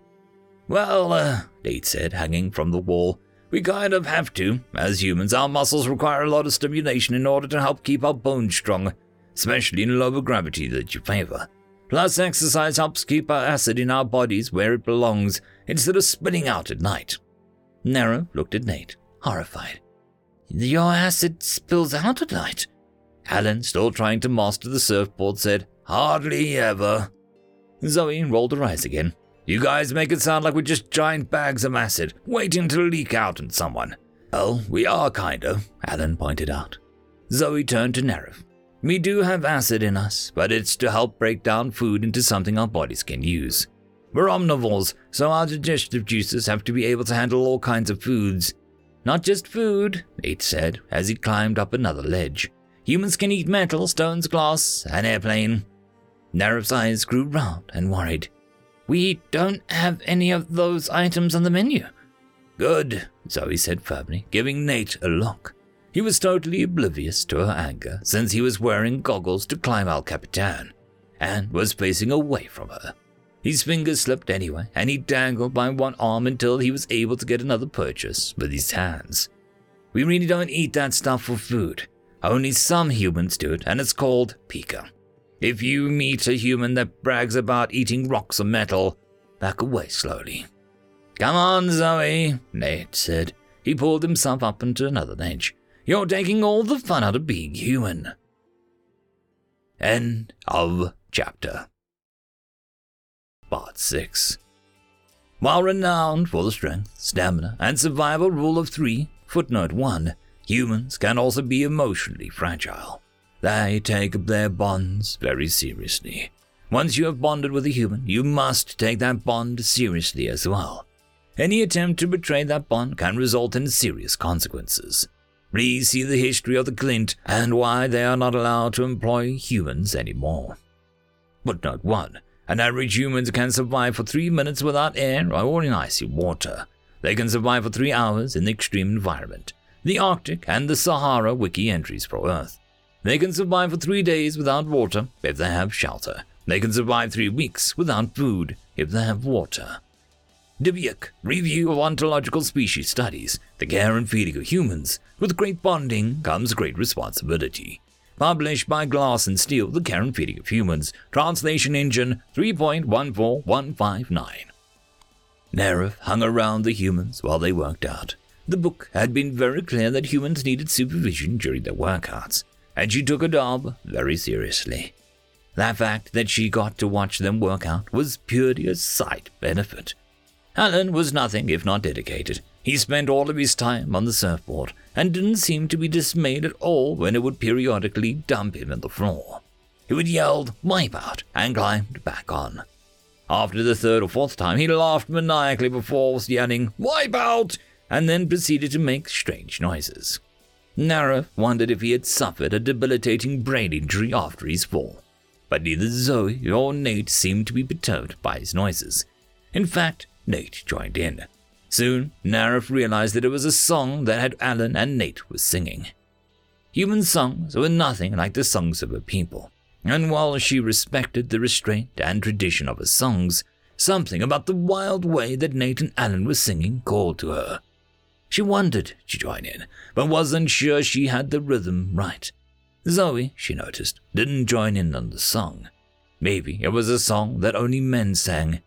Well, uh, Nate said, hanging from the wall, we kind of have to. As humans, our muscles require a lot of stimulation in order to help keep our bones strong especially in a lower gravity that you favor. Plus, exercise helps keep our acid in our bodies where it belongs instead of spitting out at night. Nerif looked at Nate, horrified. Your acid spills out at night. Alan, still trying to master the surfboard, said, Hardly ever. Zoe rolled her eyes again. You guys make it sound like we're just giant bags of acid, waiting to leak out on someone. Well, we are kinda, Alan pointed out. Zoe turned to Nerif. We do have acid in us, but it's to help break down food into something our bodies can use. We're omnivores, so our digestive juices have to be able to handle all kinds of foods. Not just food, Nate said as he climbed up another ledge. Humans can eat metal, stones, glass, an airplane. Nerif's eyes grew round and worried. We don't have any of those items on the menu. Good, Zoe said firmly, giving Nate a look. He was totally oblivious to her anger since he was wearing goggles to climb El Capitan and was facing away from her. His fingers slipped anyway, and he dangled by one arm until he was able to get another purchase with his hands. We really don't eat that stuff for food. Only some humans do it, and it's called pica. If you meet a human that brags about eating rocks or metal, back away slowly. Come on, Zoe, Nate said. He pulled himself up into another ledge. You're taking all the fun out of being human. End of chapter. Part 6 While renowned for the strength, stamina, and survival rule of three, footnote 1, humans can also be emotionally fragile. They take their bonds very seriously. Once you have bonded with a human, you must take that bond seriously as well. Any attempt to betray that bond can result in serious consequences. Please see the history of the Glint and why they are not allowed to employ humans anymore. Footnote 1. An average human can survive for three minutes without air or in icy water. They can survive for three hours in the extreme environment, the Arctic and the Sahara wiki entries for Earth. They can survive for three days without water if they have shelter. They can survive three weeks without food if they have water. Dubuque, Review of Ontological Species Studies, The Care and Feeding of Humans. With great bonding comes great responsibility. Published by Glass and Steel, The and Feeding of Humans, Translation Engine 3.14159. Nerif hung around the humans while they worked out. The book had been very clear that humans needed supervision during their workouts and she took a job very seriously. The fact that she got to watch them work out was purely a side benefit. Alan was nothing if not dedicated. He spent all of his time on the surfboard and didn't seem to be dismayed at all when it would periodically dump him on the floor. He would yell, wipe out, and climbed back on. After the third or fourth time, he laughed maniacally before yelling, wipe out, and then proceeded to make strange noises. Nara wondered if he had suffered a debilitating brain injury after his fall, but neither Zoe or Nate seemed to be perturbed by his noises. In fact, Nate joined in. Soon, Narif realized that it was a song that had Alan and Nate was singing. Human songs were nothing like the songs of her people, and while she respected the restraint and tradition of her songs, something about the wild way that Nate and Alan were singing called to her. She wanted to join in, but wasn't sure she had the rhythm right. Zoe, she noticed, didn't join in on the song. Maybe it was a song that only men sang.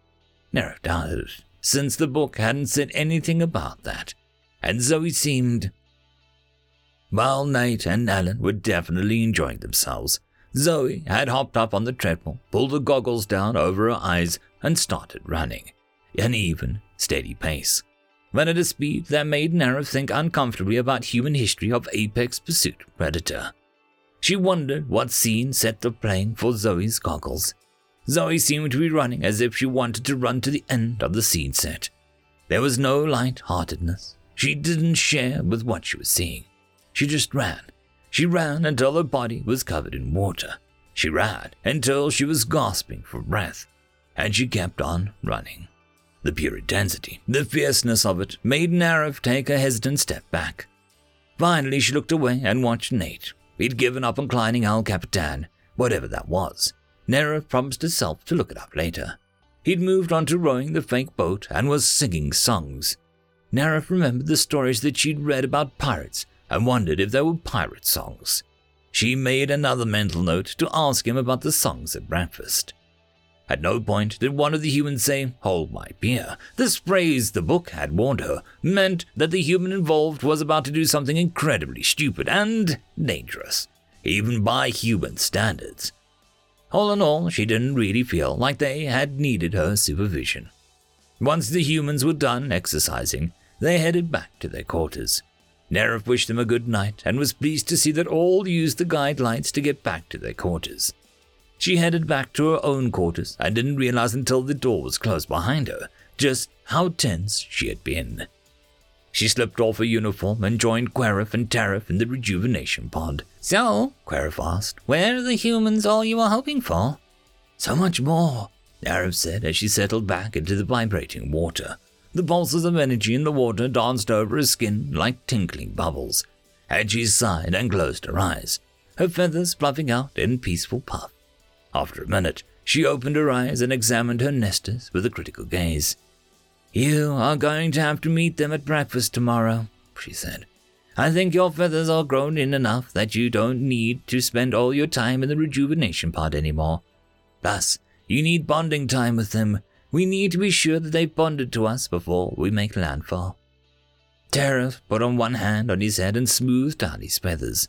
Nero doubted since the book hadn't said anything about that, and Zoe seemed. While Nate and Alan were definitely enjoying themselves, Zoe had hopped up on the treadmill, pulled the goggles down over her eyes, and started running, an even, steady pace ran at a speed that made Nara think uncomfortably about human history of apex pursuit predator. She wondered what scene set the playing for Zoe's goggles. Zoe seemed to be running as if she wanted to run to the end of the scene set. There was no light-heartedness. She didn't share with what she was seeing. She just ran. She ran until her body was covered in water. She ran until she was gasping for breath. And she kept on running. The pure intensity, the fierceness of it, made Narif take a hesitant step back. Finally, she looked away and watched Nate. He'd given up on climbing El Capitan, whatever that was. Narif promised herself to look it up later. He'd moved on to rowing the fake boat and was singing songs. Narif remembered the stories that she'd read about pirates and wondered if they were pirate songs. She made another mental note to ask him about the songs at breakfast. At no point did one of the humans say, Hold my beer. This phrase the book had warned her meant that the human involved was about to do something incredibly stupid and dangerous, even by human standards. All in all, she didn't really feel like they had needed her supervision. Once the humans were done exercising, they headed back to their quarters. Nerif wished them a good night and was pleased to see that all used the guide lights to get back to their quarters. She headed back to her own quarters and didn't realize until the door was closed behind her just how tense she had been. She slipped off her uniform and joined Querif and Tarif in the rejuvenation pod. So, Querif asked, where are the humans all you were hoping for? So much more, Tarif said as she settled back into the vibrating water. The pulses of energy in the water danced over her skin like tinkling bubbles, she sighed and closed her eyes, her feathers fluffing out in peaceful puff. After a minute, she opened her eyes and examined her nesters with a critical gaze. You are going to have to meet them at breakfast tomorrow, she said. I think your feathers are grown in enough that you don't need to spend all your time in the rejuvenation pod anymore. Thus, you need bonding time with them. We need to be sure that they've bonded to us before we make landfall. Tarif put on one hand on his head and smoothed out his feathers.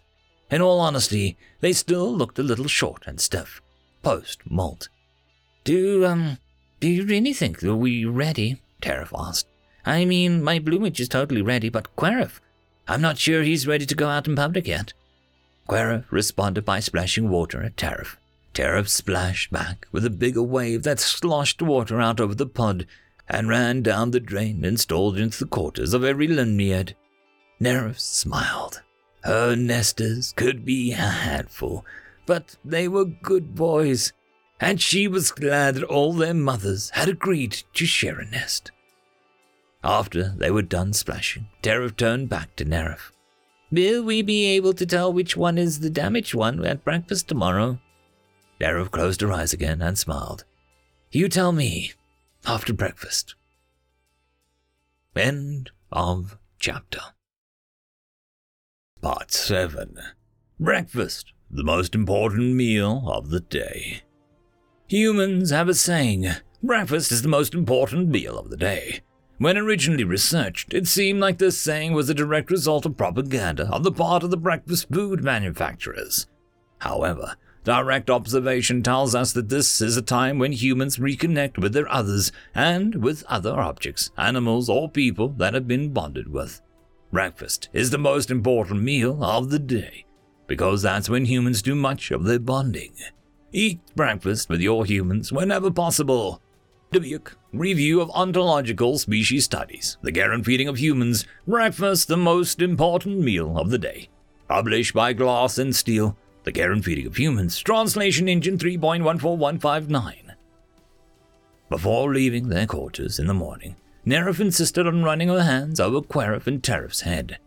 In all honesty, they still looked a little short and stiff post molt. Do, um, do you really think that we're ready? Tarif asked. I mean, my plumage is totally ready, but Querif, I'm not sure he's ready to go out in public yet. Querif responded by splashing water at Tarif. Tarif splashed back with a bigger wave that sloshed water out over the pod and ran down the drain and installed into the quarters of every Lemniad. Nerif smiled. Her nesters could be a handful, but they were good boys, and she was glad that all their mothers had agreed to share a nest. After they were done splashing, Tarif turned back to Nerif. Will we be able to tell which one is the damaged one at breakfast tomorrow? Nerif closed her eyes again and smiled. You tell me after breakfast. End of chapter. Part 7 Breakfast the most important meal of the day. Humans have a saying breakfast is the most important meal of the day. When originally researched, it seemed like this saying was a direct result of propaganda on the part of the breakfast food manufacturers. However, direct observation tells us that this is a time when humans reconnect with their others and with other objects, animals, or people that have been bonded with. Breakfast is the most important meal of the day because that's when humans do much of their bonding. Eat breakfast with your humans whenever possible. Dubuque Review of Ontological Species Studies, The Care Feeding of Humans, Breakfast the Most Important Meal of the Day. Published by Glass and Steel, The Care Feeding of Humans, Translation Engine 3.14159. Before leaving their quarters in the morning, Nerif insisted on running her hands over Querif and Tarif's head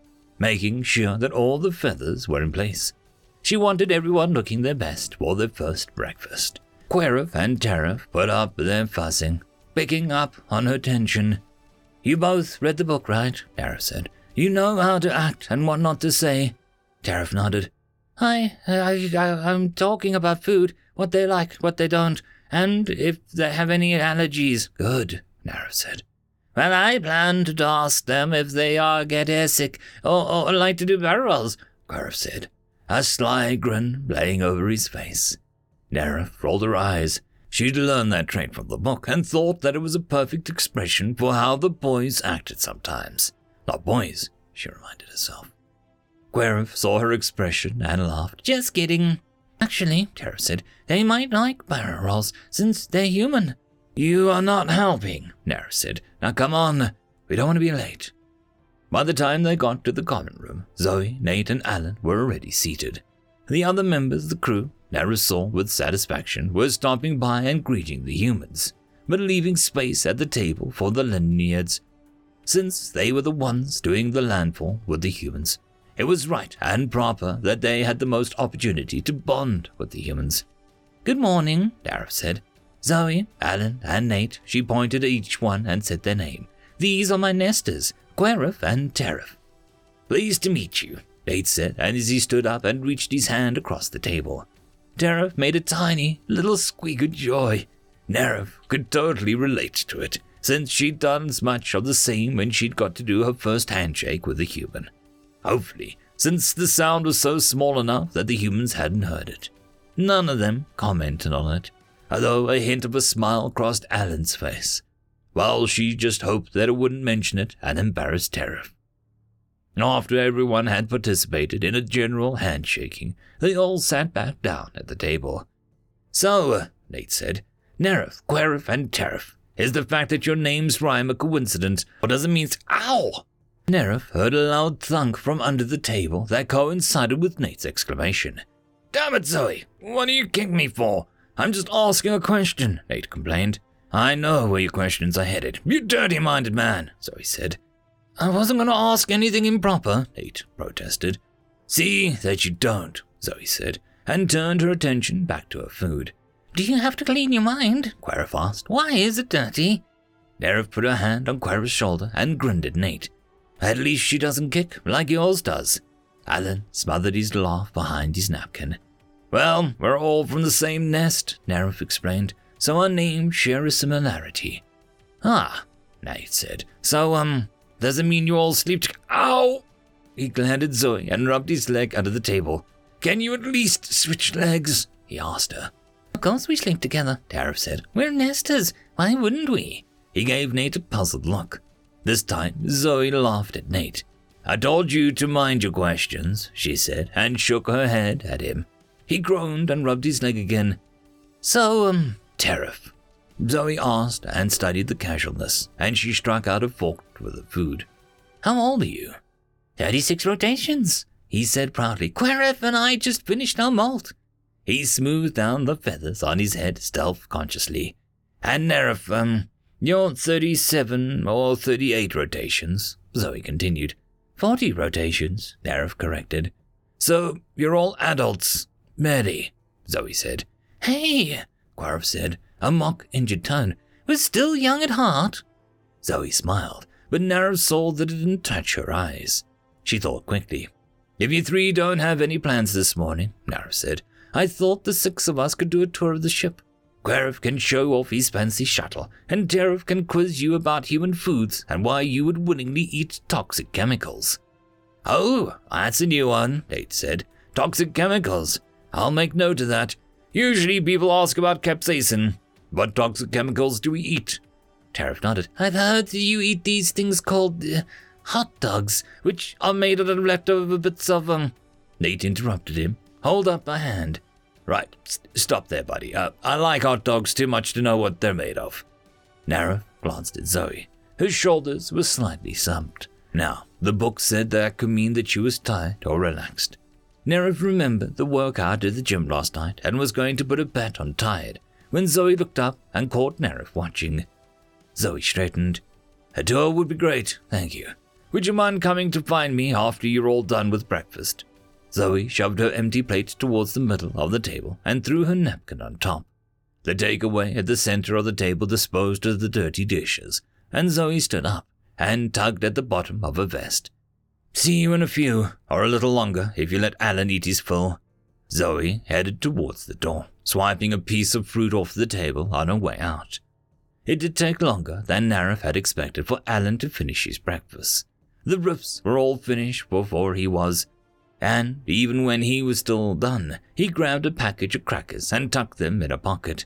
making sure that all the feathers were in place. She wanted everyone looking their best for their first breakfast. Querif and Tarif put up their fussing, picking up on her tension. You both read the book, right? Tarif said. You know how to act and what not to say. Tarif nodded. I, I, I, I'm talking about food, what they like, what they don't, and if they have any allergies. Good, Nerif said. Well, I plan to ask them if they are get airsick or, or like to do barrels, Querif said, a sly grin playing over his face. Nerif rolled her eyes. She'd learned that trait from the book and thought that it was a perfect expression for how the boys acted sometimes. Not boys, she reminded herself. Querif saw her expression and laughed. Just kidding. Actually, Tara said, they might like barrel since they're human. You are not helping, Nerif said. Now come on, we don't want to be late. By the time they got to the common room, Zoe, Nate, and Alan were already seated. The other members of the crew, Nerif saw with satisfaction, were stopping by and greeting the humans, but leaving space at the table for the Lemniads. Since they were the ones doing the landfall with the humans, it was right and proper that they had the most opportunity to bond with the humans. Good morning, Dareth said. Zoe, Alan, and Nate, she pointed at each one and said their name. These are my nesters, Querif and Tarif. Pleased to meet you, Nate said, and as he stood up and reached his hand across the table. Tarif made a tiny little squeak of joy. Nerif could totally relate to it, since she'd done as much of the same when she'd got to do her first handshake with a human. Hopefully, since the sound was so small enough that the humans hadn't heard it. None of them commented on it, although a hint of a smile crossed Alan's face. Well, she just hoped that it wouldn't mention it and embarrass Terif. After everyone had participated in a general handshaking, they all sat back down at the table. So, Nate said, Nerif, Querif, and Terif, is the fact that your names rhyme a coincidence, or does it mean ow? Nerif heard a loud thunk from under the table that coincided with Nate's exclamation. Damn it, Zoe! What do you kick me for? I'm just asking a question, Nate complained. I know where your questions are headed. You dirty minded man, Zoe said. I wasn't going to ask anything improper, Nate protested. See that you don't, Zoe said, and turned her attention back to her food. Do you have to clean your mind? Querif asked. Why is it dirty? Nerif put her hand on Querif's shoulder and grinned at Nate. At least she doesn't kick like yours does. Alan smothered his laugh behind his napkin. Well, we're all from the same nest, Nerif explained so our names share a similarity. Ah, Nate said. So, um, does it mean you all sleep together? Ow! He glared at Zoe and rubbed his leg under the table. Can you at least switch legs? He asked her. Of course we sleep together, Terif said. We're nesters. Why wouldn't we? He gave Nate a puzzled look. This time, Zoe laughed at Nate. I told you to mind your questions, she said, and shook her head at him. He groaned and rubbed his leg again. So, um, Terif? Zoe asked and studied the casualness, and she struck out a fork for the food. How old are you? Thirty-six rotations, he said proudly. Querif and I just finished our molt. He smoothed down the feathers on his head stealth-consciously. And Nerif, um, you're 37 or 38 rotations, Zoe continued. 40 rotations, Nerif corrected. So you're all adults. Mary, Zoe said. Hey, Querif said, a mock injured tone. We're still young at heart. Zoe smiled, but Nerif saw that it didn't touch her eyes. She thought quickly. If you three don't have any plans this morning, Nerif said, I thought the six of us could do a tour of the ship. Querif can show off his fancy shuttle, and Terif can quiz you about human foods and why you would willingly eat toxic chemicals. Oh, that's a new one, Nate said. Toxic chemicals. I'll make note of that. Usually people ask about capsaicin. What toxic chemicals do we eat? Terif nodded. I've heard you eat these things called uh, hot dogs, which are made out of leftover bits of, um. Nate interrupted him. Hold up a hand. Right, st- stop there, buddy. Uh, I like hot dogs too much to know what they're made of. Nara glanced at Zoe. whose shoulders were slightly slumped. Now, the book said that could mean that she was tired or relaxed. Nerif remembered the work workout at the gym last night and was going to put a bet on tired when Zoe looked up and caught Nerif watching. Zoe straightened. A tour would be great, thank you. Would you mind coming to find me after you're all done with breakfast? Zoe shoved her empty plate towards the middle of the table and threw her napkin on top. The takeaway at the center of the table disposed of the dirty dishes, and Zoe stood up and tugged at the bottom of her vest. See you in a few, or a little longer if you let Alan eat his full. Zoe headed towards the door, swiping a piece of fruit off the table on her way out. It did take longer than Nerif had expected for Alan to finish his breakfast. The roofs were all finished before he was, and even when he was still done, he grabbed a package of crackers and tucked them in a pocket.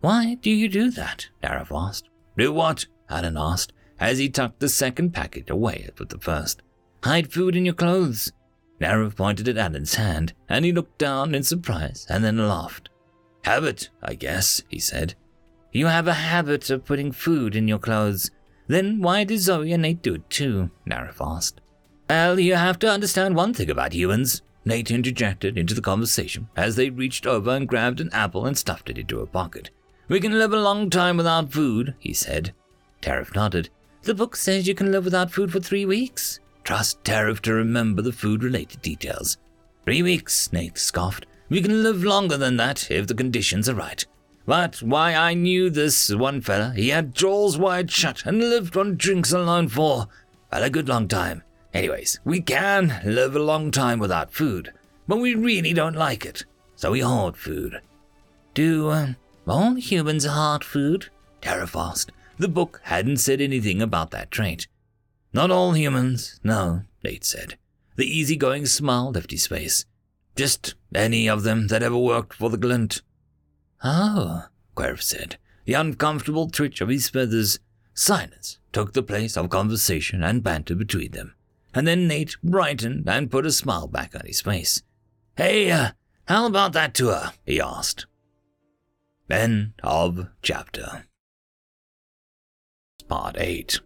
Why do you do that? Nerif asked. Do what? Alan asked, as he tucked the second packet away with the first. Hide food in your clothes. Nerif pointed at Alan's hand, and he looked down in surprise and then laughed. Habit, I guess, he said. You have a habit of putting food in your clothes. Then why do Zoe and Nate do it too? Nerif asked. Well, you have to understand one thing about humans. Nate interjected into the conversation as they reached over and grabbed an apple and stuffed it into a pocket. We can live a long time without food, he said. Terif nodded. The book says you can live without food for three weeks. Trust Terif to remember the food related details. Three weeks, Nate scoffed. We can live longer than that if the conditions are right. But why I knew this one fella, he had jaws wide shut and lived on drinks alone for, well, a good long time. Anyways, we can live a long time without food, but we really don't like it, so we hoard food. Do, uh, All humans hard food? Tarif asked. The book hadn't said anything about that trait. Not all humans, no, Nate said. The easygoing smile left his face. Just any of them that ever worked for the glint. Oh, Querif said, the uncomfortable twitch of his feathers. Silence took the place of conversation and banter between them. And then Nate brightened and put a smile back on his face. Hey, uh, how about that tour? he asked. End of chapter. Part 8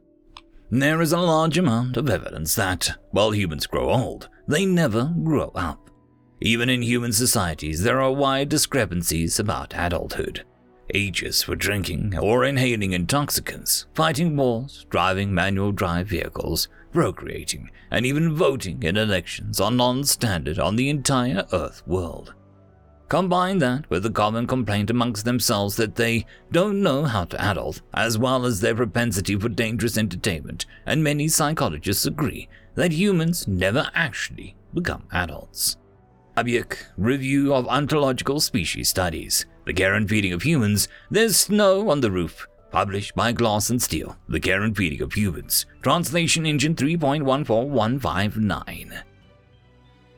There is a large amount of evidence that, while humans grow old, they never grow up. Even in human societies, there are wide discrepancies about adulthood. Ages for drinking or inhaling intoxicants, fighting wars, driving manual drive vehicles, procreating, and even voting in elections are non standard on the entire Earth world. Combine that with the common complaint amongst themselves that they don't know how to adult, as well as their propensity for dangerous entertainment, and many psychologists agree that humans never actually become adults. Dubuque, Review of Ontological Species Studies, The Care and Feeding of Humans, There's Snow on the Roof, published by Glass and Steel, The Care and Feeding of Humans, Translation Engine 3.14159.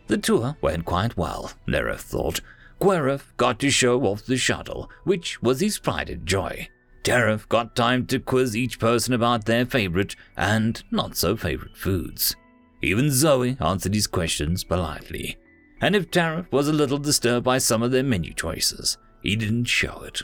The tour went quite well, Nerif thought, Querif got to show off the shuttle, which was his pride and joy. Tarif got time to quiz each person about their favorite and not so favorite foods. Even Zoe answered his questions politely. And if Tarif was a little disturbed by some of their menu choices, he didn't show it.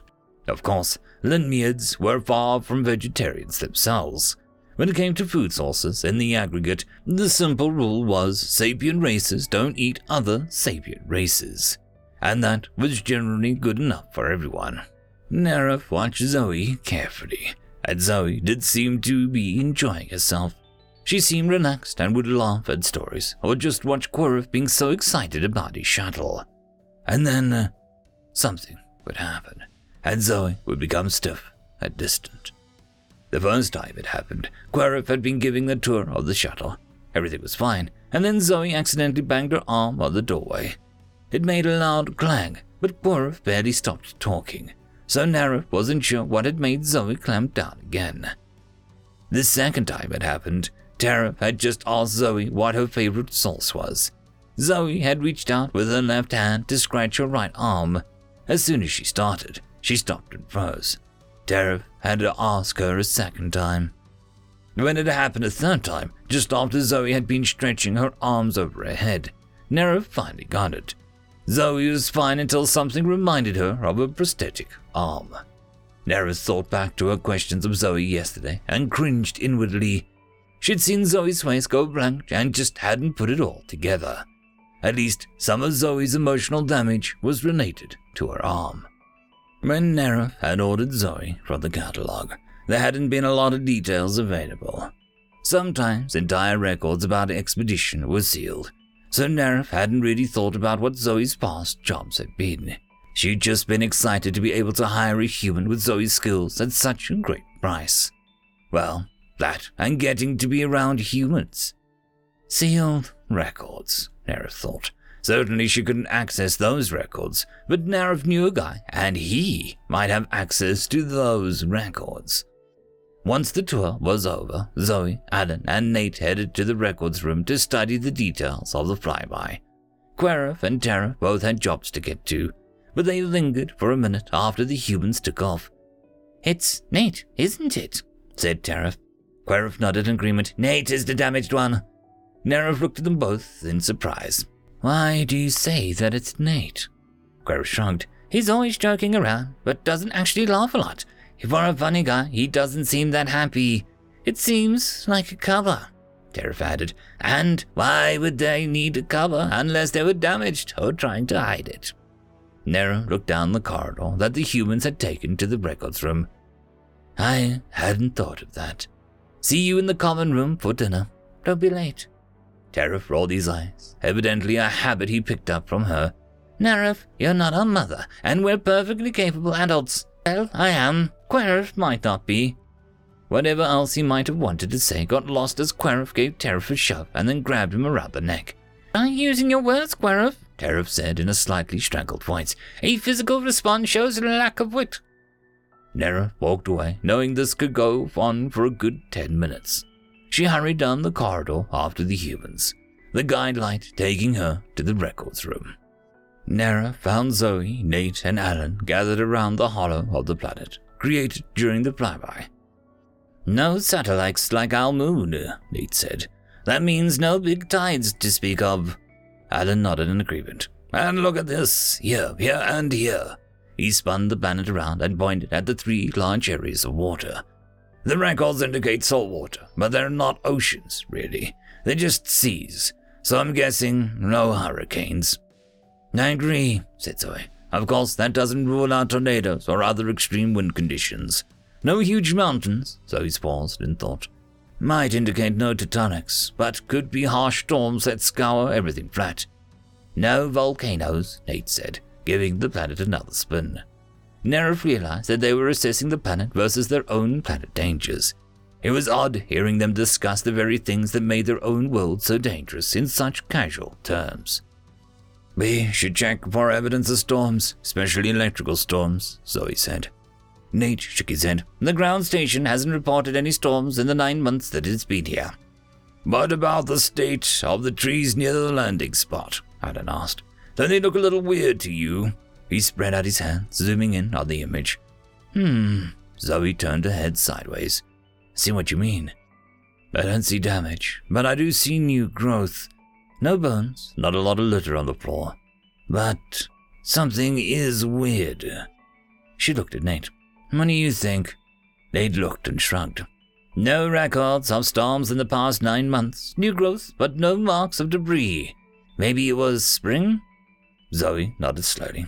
Of course, Linmiads were far from vegetarians themselves. When it came to food sources in the aggregate, the simple rule was sapient races don't eat other sapient races and that was generally good enough for everyone. Nerif watched Zoe carefully, and Zoe did seem to be enjoying herself. She seemed relaxed and would laugh at stories or just watch Querif being so excited about his shuttle. And then uh, something would happen, and Zoe would become stiff and distant. The first time it happened, Querif had been giving the tour of the shuttle. Everything was fine, and then Zoe accidentally banged her arm on the doorway. It made a loud clang, but Querif barely stopped talking, so Nerif wasn't sure what had made Zoe clamp down again. The second time it happened, Tarif had just asked Zoe what her favorite sauce was. Zoe had reached out with her left hand to scratch her right arm. As soon as she started, she stopped and froze. Tarif had to ask her a second time. When it happened a third time, just after Zoe had been stretching her arms over her head, Nerif finally got it. Zoe was fine until something reminded her of a prosthetic arm. Nerif thought back to her questions of Zoe yesterday and cringed inwardly. She'd seen Zoe's face go blank and just hadn't put it all together. At least some of Zoe's emotional damage was related to her arm. When Nerif had ordered Zoe from the catalogue, there hadn't been a lot of details available. Sometimes entire records about the expedition were sealed, so Nerif hadn't really thought about what Zoe's past jobs had been. She'd just been excited to be able to hire a human with Zoe's skills at such a great price. Well, that and getting to be around humans. Sealed records, Nerif thought. Certainly she couldn't access those records, but Nerif knew a guy, and he might have access to those records. Once the tour was over, Zoe, Alan, and Nate headed to the records room to study the details of the flyby. Querif and Tarif both had jobs to get to, but they lingered for a minute after the humans took off. It's Nate, isn't it? said Tarif. Querif nodded in agreement. Nate is the damaged one. Nerif looked at them both in surprise. Why do you say that it's Nate? Querif shrugged. He's always joking around, but doesn't actually laugh a lot. For a funny guy, he doesn't seem that happy. It seems like a cover, Tarif added. And why would they need a cover unless they were damaged or trying to hide it? Nerif looked down the corridor that the humans had taken to the records room. I hadn't thought of that. See you in the common room for dinner. Don't be late. Tarif rolled his eyes, evidently a habit he picked up from her. Nerif, you're not our mother, and we're perfectly capable adults. Well, I am. Querif might not be. Whatever else he might have wanted to say got lost as Querif gave Tarif a shove and then grabbed him around the neck. Are you using your words, Querif? Tarif said in a slightly strangled voice. A physical response shows a lack of wit. Nerif walked away, knowing this could go on for a good ten minutes. She hurried down the corridor after the humans, the guide light taking her to the records room. Nerif found Zoe, Nate, and Alan gathered around the hollow of the planet, created during the flyby. No satellites like our moon, Nate said. That means no big tides to speak of. Alan nodded in agreement. And look at this, here, here, and here. He spun the planet around and pointed at the three large areas of water. The records indicate salt water, but they're not oceans, really. They're just seas. So I'm guessing no hurricanes. I agree, said Zoe. Of course, that doesn't rule out tornadoes or other extreme wind conditions. No huge mountains, so he paused in thought. Might indicate no tectonics, but could be harsh storms that scour everything flat. No volcanoes, Nate said, giving the planet another spin. Nerif realized that they were assessing the planet versus their own planet dangers. It was odd hearing them discuss the very things that made their own world so dangerous in such casual terms. We should check for evidence of storms, especially electrical storms, Zoe said. Nate shook his head. The ground station hasn't reported any storms in the nine months that it's been here. What about the state of the trees near the landing spot? Alan asked. Don't they look a little weird to you? He spread out his hand, zooming in on the image. Hmm. Zoe turned her head sideways. See what you mean. I don't see damage, but I do see new growth. No bones, not a lot of litter on the floor. But something is weird. She looked at Nate. What do you think? Nate looked and shrugged. No records of storms in the past nine months. New growth, but no marks of debris. Maybe it was spring? Zoe nodded slowly.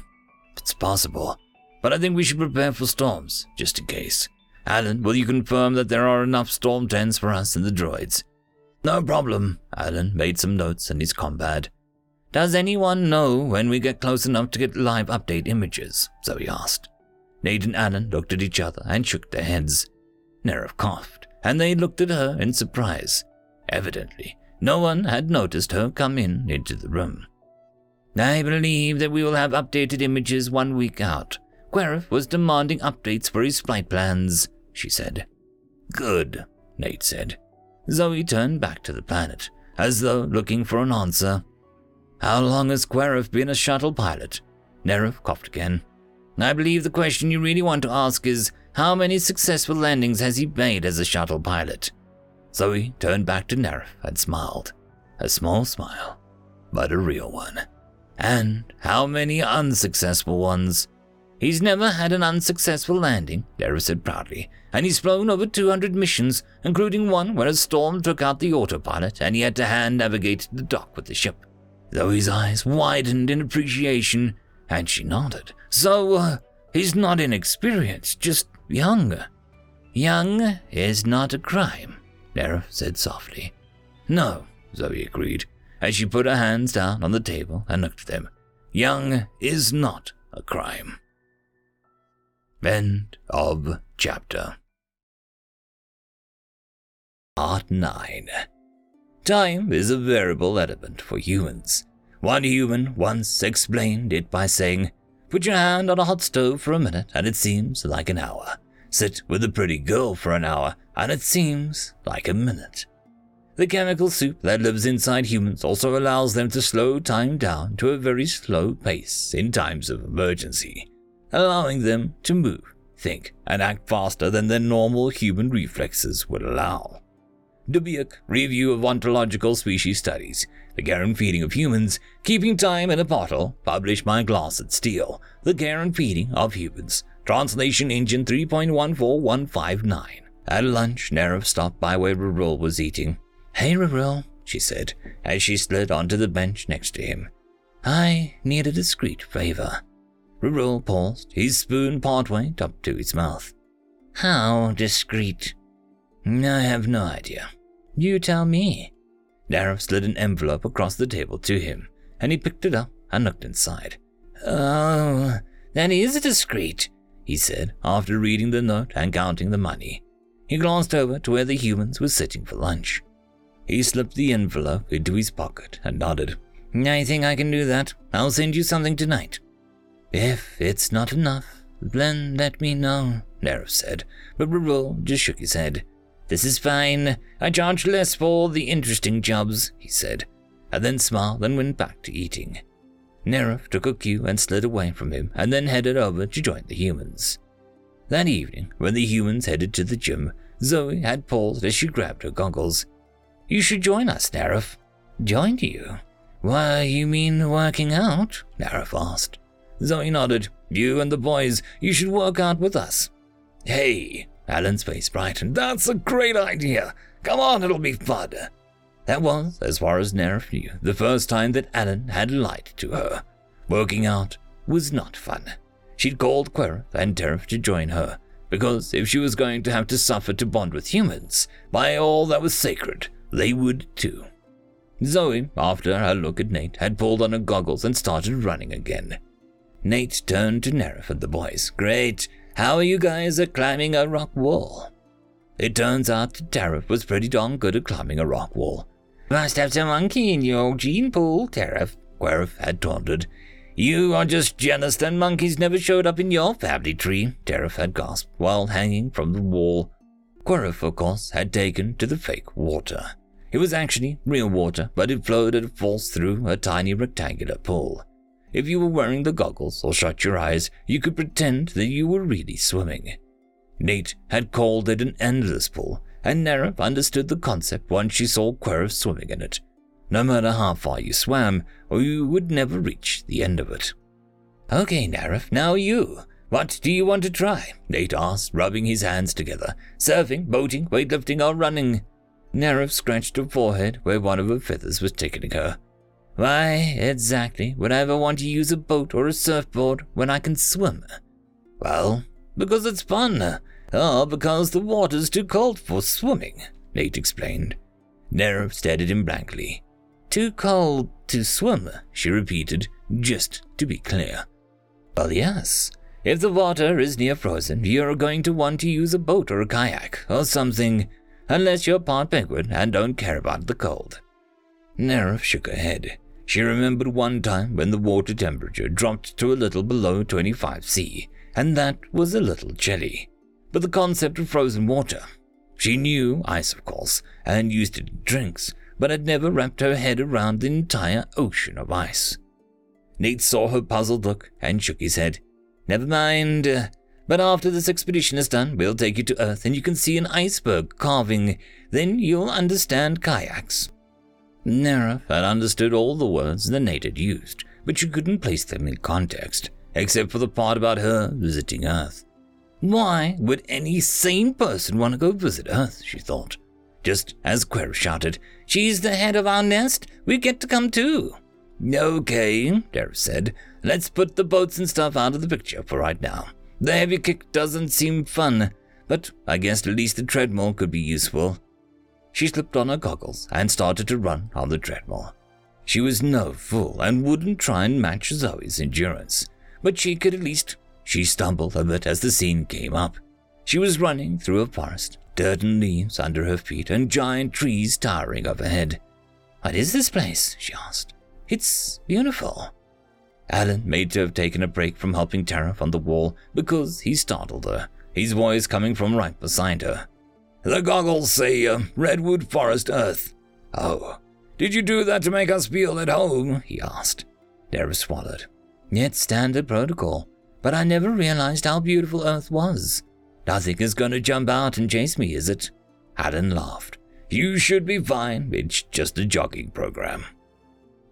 It's possible, but I think we should prepare for storms, just in case. Alan, will you confirm that there are enough storm tents for us and the droids? No problem. Alan made some notes in his compad. Does anyone know when we get close enough to get live update images? Zoe asked. Nate and Alan looked at each other and shook their heads. Nerif coughed, and they looked at her in surprise. Evidently, no one had noticed her come in into the room. I believe that we will have updated images one week out. Querif was demanding updates for his flight plans, she said. Good, Nate said. Zoe turned back to the planet, as though looking for an answer. How long has Querif been a shuttle pilot? Nerif coughed again. I believe the question you really want to ask is how many successful landings has he made as a shuttle pilot? Zoe turned back to Nerif and smiled. A small smile, but a real one. And how many unsuccessful ones? He's never had an unsuccessful landing, Nerif said proudly, and he's flown over 200 missions, including one where a storm took out the autopilot and he had to hand navigate the dock with the ship. Though his eyes widened in appreciation, and she nodded. So, uh, he's not inexperienced, just young. Young is not a crime, Nerif said softly. No, Zoe agreed, as she put her hands down on the table and looked at them. Young is not a crime. End of chapter. Part 9 Time is a variable element for humans. One human once explained it by saying, Put your hand on a hot stove for a minute and it seems like an hour. Sit with a pretty girl for an hour and it seems like a minute. The chemical soup that lives inside humans also allows them to slow time down to a very slow pace in times of emergency, allowing them to move, think, and act faster than their normal human reflexes would allow. Dubuque Review of Ontological Species Studies, The Care and Feeding of Humans, Keeping Time in a Bottle, published by Glass and Steel, The Care and Feeding of Humans, Translation Engine 3.14159. At lunch, Nerif stopped by where Rurul was eating. Hey, Rurul, she said, as she slid onto the bench next to him. I need a discreet favor. Rurul paused, his spoon partway up to his mouth. How discreet? I have no idea. You tell me. Nerif slid an envelope across the table to him, and he picked it up and looked inside. Oh, that is discreet, he said after reading the note and counting the money. He glanced over to where the humans were sitting for lunch. He slipped the envelope into his pocket and nodded. I think I can do that. I'll send you something tonight. If it's not enough, then let me know, Nerif said, but Rarul just shook his head. This is fine. I charge less for the interesting jobs, he said, and then smiled and went back to eating. Nerif took a cue and slid away from him and then headed over to join the humans. That evening, when the humans headed to the gym, Zoe had paused as she grabbed her goggles. You should join us, Nerif. Join you? Why, you mean working out? Nerif asked. Zoe nodded. You and the boys, you should work out with us. Hey, Alan's face brightened. That's a great idea. Come on, it'll be fun. That was, as far as Nerif knew, the first time that Alan had lied to her. Working out was not fun. She'd called Querif and Tarif to join her, because if she was going to have to suffer to bond with humans, by all that was sacred, they would too. Zoe, after her look at Nate, had pulled on her goggles and started running again. Nate turned to Nerif and the boys. Great, how are you guys at climbing a rock wall? It turns out that Tarif was pretty darn good at climbing a rock wall. Must have some monkey in your gene pool, Tarif, Querif had taunted. You are just jealous that monkeys never showed up in your family tree, Tarif had gasped while hanging from the wall. Querif, of course, had taken to the fake water. It was actually real water, but it flowed at a force through a tiny rectangular pool. If you were wearing the goggles or shut your eyes, you could pretend that you were really swimming. Nate had called it an endless pool, and Nerif understood the concept once she saw Querif swimming in it. No matter how far you swam, you would never reach the end of it. Okay, Nerif, now you. What do you want to try? Nate asked, rubbing his hands together. Surfing, boating, weightlifting, or running? Nerif scratched her forehead where one of her feathers was tickling her. Why, exactly would I ever want to use a boat or a surfboard when I can swim? Well, because it's fun. Or because the water's too cold for swimming, Nate explained. Nerif stared at him blankly. Too cold to swim, she repeated, just to be clear. Well, yes. If the water is near frozen, you're going to want to use a boat or a kayak or something, unless you're part penguin and don't care about the cold. Nerif shook her head. She remembered one time when the water temperature dropped to a little below 25 C, and that was a little chilly. But the concept of frozen water. She knew ice, of course, and used it in drinks, but had never wrapped her head around the entire ocean of ice. Nate saw her puzzled look and shook his head. Never mind. Uh, but after this expedition is done, we'll take you to Earth and you can see an iceberg carving. Then you'll understand kayaks. Nerif had understood all the words the Nate had used, but she couldn't place them in context, except for the part about her visiting Earth. Why would any sane person want to go visit Earth, she thought. Just as Querif shouted, She's the head of our nest, we get to come too. Okay, Nerif said, let's put the boats and stuff out of the picture for right now. The heavy kick doesn't seem fun, but I guess at least the treadmill could be useful. She slipped on her goggles and started to run on the treadmill. She was no fool and wouldn't try and match Zoe's endurance, but she could at least. She stumbled a bit as the scene came up. She was running through a forest, dirt and leaves under her feet, and giant trees towering overhead. What is this place? she asked. It's beautiful. Alan made to have taken a break from helping Tarif on the wall because he startled her, his voice coming from right beside her. The goggles say uh, Redwood Forest Earth. Oh, did you do that to make us feel at home? he asked. Nerif swallowed. It's standard protocol, but I never realized how beautiful Earth was. Nothing is going to jump out and chase me, is it? Alan laughed. You should be fine. It's just a jogging program.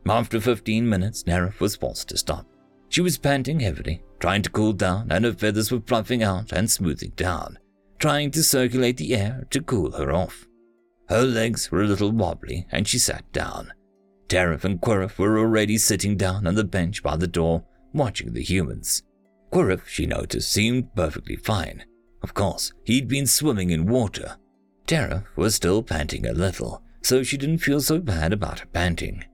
After 15 minutes, Nerif was forced to stop. She was panting heavily, trying to cool down, and her feathers were fluffing out and smoothing down trying to circulate the air to cool her off. Her legs were a little wobbly, and she sat down. Tarif and Querif were already sitting down on the bench by the door, watching the humans. Querif, she noticed, seemed perfectly fine. Of course, he'd been swimming in water. Tarif was still panting a little, so she didn't feel so bad about her panting.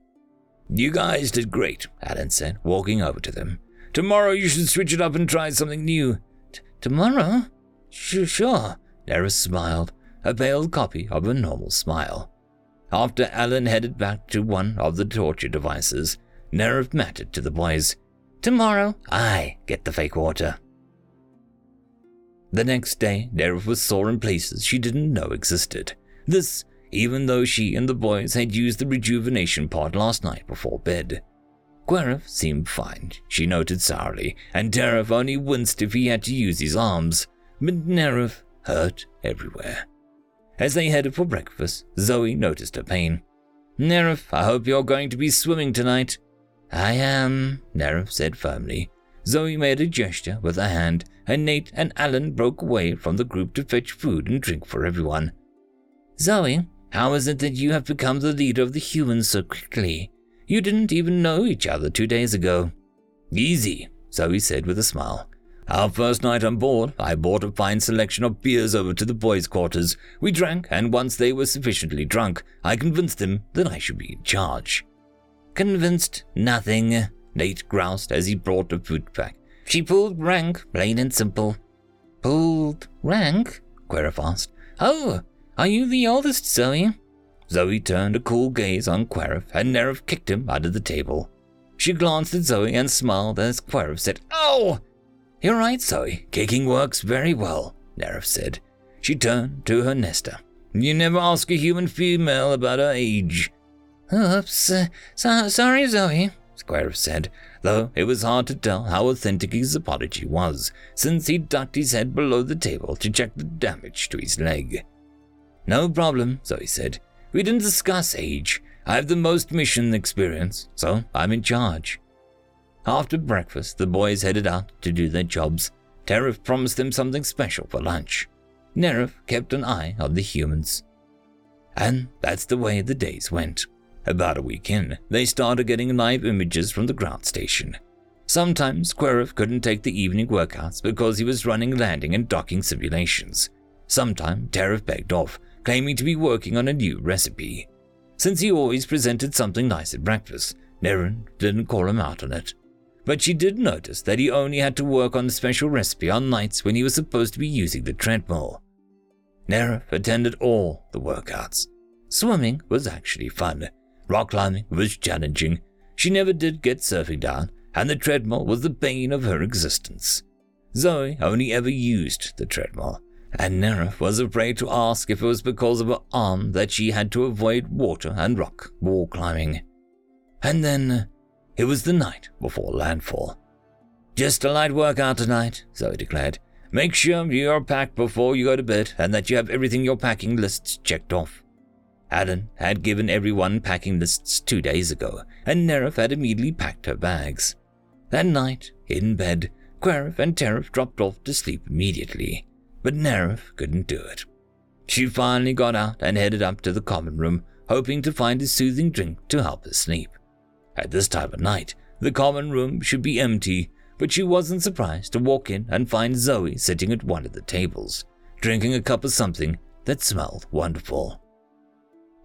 You guys did great, Alan said, walking over to them. Tomorrow you should switch it up and try something new. T- tomorrow? Sure. Nerif smiled, a veiled copy of a normal smile. After Alan headed back to one of the torture devices, Nerif mattered to the boys. Tomorrow, I get the fake water. The next day, Nerif was sore in places she didn't know existed. This, even though she and the boys had used the rejuvenation pod last night before bed. Querif seemed fine, she noted sourly, and Nerif only winced if he had to use his arms, but hurt everywhere. As they headed for breakfast, Zoe noticed her pain. Nerif, I hope you're going to be swimming tonight. I am, Nerif said firmly. Zoe made a gesture with her hand, and Nate and Alan broke away from the group to fetch food and drink for everyone. Zoe, how is it that you have become the leader of the humans so quickly? You didn't even know each other two days ago. Easy, Zoe said with a smile. Our first night on board, I brought a fine selection of beers over to the boys' quarters. We drank, and once they were sufficiently drunk, I convinced them that I should be in charge. Convinced nothing, Nate groused as he brought the food pack. She pulled rank, plain and simple. Pulled rank? Querif asked. Oh, are you the oldest, Zoe? Zoe turned a cool gaze on Querif, and Nerif kicked him under the table. She glanced at Zoe and smiled as Querif said, Oh! You're right, Zoe. Kicking works very well, Nerif said. She turned to her nester. You never ask a human female about her age. Oops. Uh, so, sorry, Zoe, Querif said, though it was hard to tell how authentic his apology was, since he ducked his head below the table to check the damage to his leg. No problem, Zoe said. We didn't discuss age. I have the most mission experience, so I'm in charge. After breakfast, the boys headed out to do their jobs. Tarif promised them something special for lunch. Nerif kept an eye on the humans. And that's the way the days went. About a week in, they started getting live images from the ground station. Sometimes Querif couldn't take the evening workouts because he was running landing and docking simulations. Sometimes Tarif begged off, claiming to be working on a new recipe. Since he always presented something nice at breakfast, Nerif didn't call him out on it but she did notice that he only had to work on the special recipe on nights when he was supposed to be using the treadmill. Nerif attended all the workouts. Swimming was actually fun. Rock climbing was challenging. She never did get surfing down, and the treadmill was the bane of her existence. Zoe only ever used the treadmill, and Nerif was afraid to ask if it was because of her arm that she had to avoid water and rock wall climbing. And then it was the night before landfall. Just a light workout tonight, Zoe declared. Make sure you are packed before you go to bed and that you have everything your packing lists checked off. Alan had given everyone packing lists two days ago, and Nerif had immediately packed her bags. That night, in bed, Querif and Tarif dropped off to sleep immediately, but Nerif couldn't do it. She finally got out and headed up to the common room, hoping to find a soothing drink to help her sleep. At this time of night, the common room should be empty, but she wasn't surprised to walk in and find Zoe sitting at one of the tables, drinking a cup of something that smelled wonderful.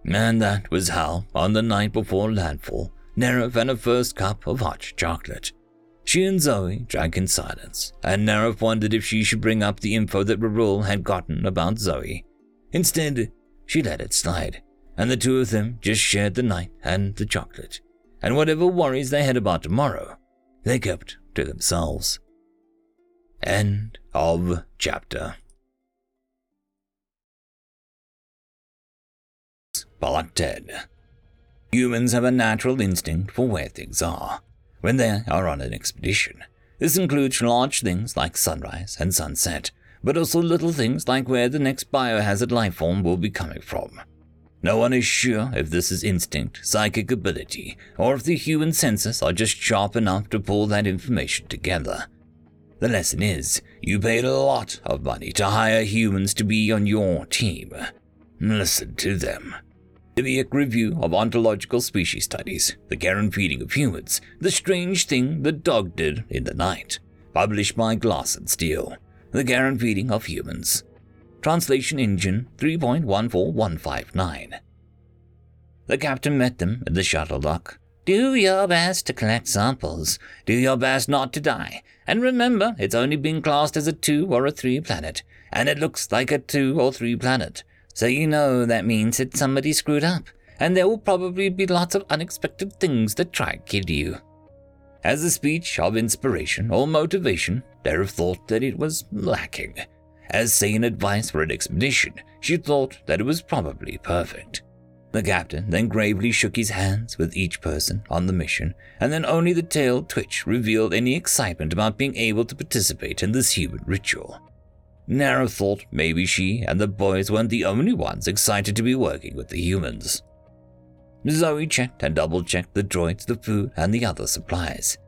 And that was how, on the night before landfall, Nerif had her first cup of hot chocolate. She and Zoe drank in silence, and Nerif wondered if she should bring up the info that Rarul had gotten about Zoe. Instead, she let it slide, and the two of them just shared the night and the chocolate and whatever worries they had about tomorrow, they kept to themselves. End of chapter. Part 10 Humans have a natural instinct for where things are when they are on an expedition. This includes large things like sunrise and sunset, but also little things like where the next biohazard life form will be coming from. No one is sure if this is instinct, psychic ability, or if the human senses are just sharp enough to pull that information together. The lesson is, you paid a lot of money to hire humans to be on your team. Listen to them. The Review of Ontological Species Studies, The Care and Feeding of Humans, The Strange Thing the Dog Did in the Night, published by Glass and Steel, The Care and Feeding of Humans, Translation Engine 3.14159. The captain met them at the shuttle dock. Do your best to collect samples. Do your best not to die. And remember, it's only been classed as a 2 or a 3 planet, and it looks like a 2 or 3 planet. So you know that means that somebody screwed up, and there will probably be lots of unexpected things that try to kill you. As a speech of inspiration or motivation, Derek thought that it was lacking as sane advice for an expedition, she thought that it was probably perfect. The captain then gravely shook his hands with each person on the mission, and then only the tail twitch revealed any excitement about being able to participate in this human ritual. Nerif thought maybe she and the boys weren't the only ones excited to be working with the humans. Zoe checked and double checked the droids, the food, and the other supplies.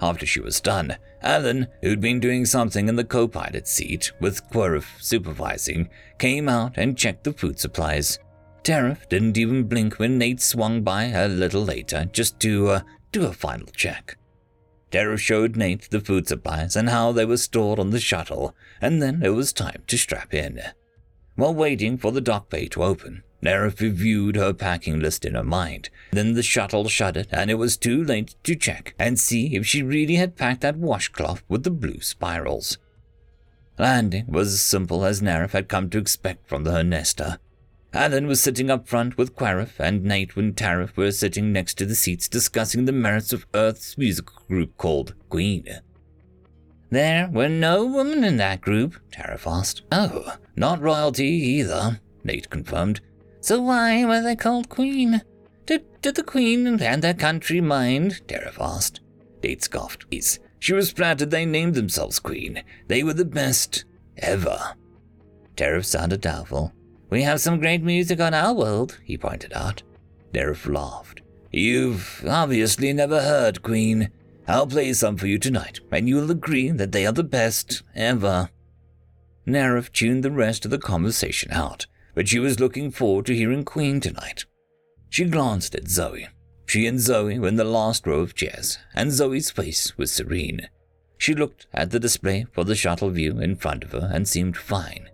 After she was done, Alan, who'd been doing something in the co pilot seat with Querif supervising, came out and checked the food supplies. Tarif didn't even blink when Nate swung by a little later just to uh, do a final check. Tarif showed Nate the food supplies and how they were stored on the shuttle, and then it was time to strap in. While waiting for the dock bay to open, Nerif reviewed her packing list in her mind. Then the shuttle shuddered, and it was too late to check and see if she really had packed that washcloth with the blue spirals. Landing was as simple as Nerif had come to expect from the Hernesta. Alan was sitting up front with Querif, and Nate and Tarif were sitting next to the seats discussing the merits of Earth's musical group called Queen. There were no women in that group, Tarif asked. Oh, not royalty either, Nate confirmed. So why were they called Queen? Did, did the Queen and their country mind? Tarif asked. Nate scoffed. She was flattered they named themselves Queen. They were the best ever. Tarif sounded doubtful. We have some great music on our world, he pointed out. Nerf laughed. You've obviously never heard Queen. I'll play some for you tonight, and you'll agree that they are the best ever. Nerif tuned the rest of the conversation out, but she was looking forward to hearing Queen tonight. She glanced at Zoe. She and Zoe were in the last row of chairs, and Zoe's face was serene. She looked at the display for the shuttle view in front of her and seemed fine.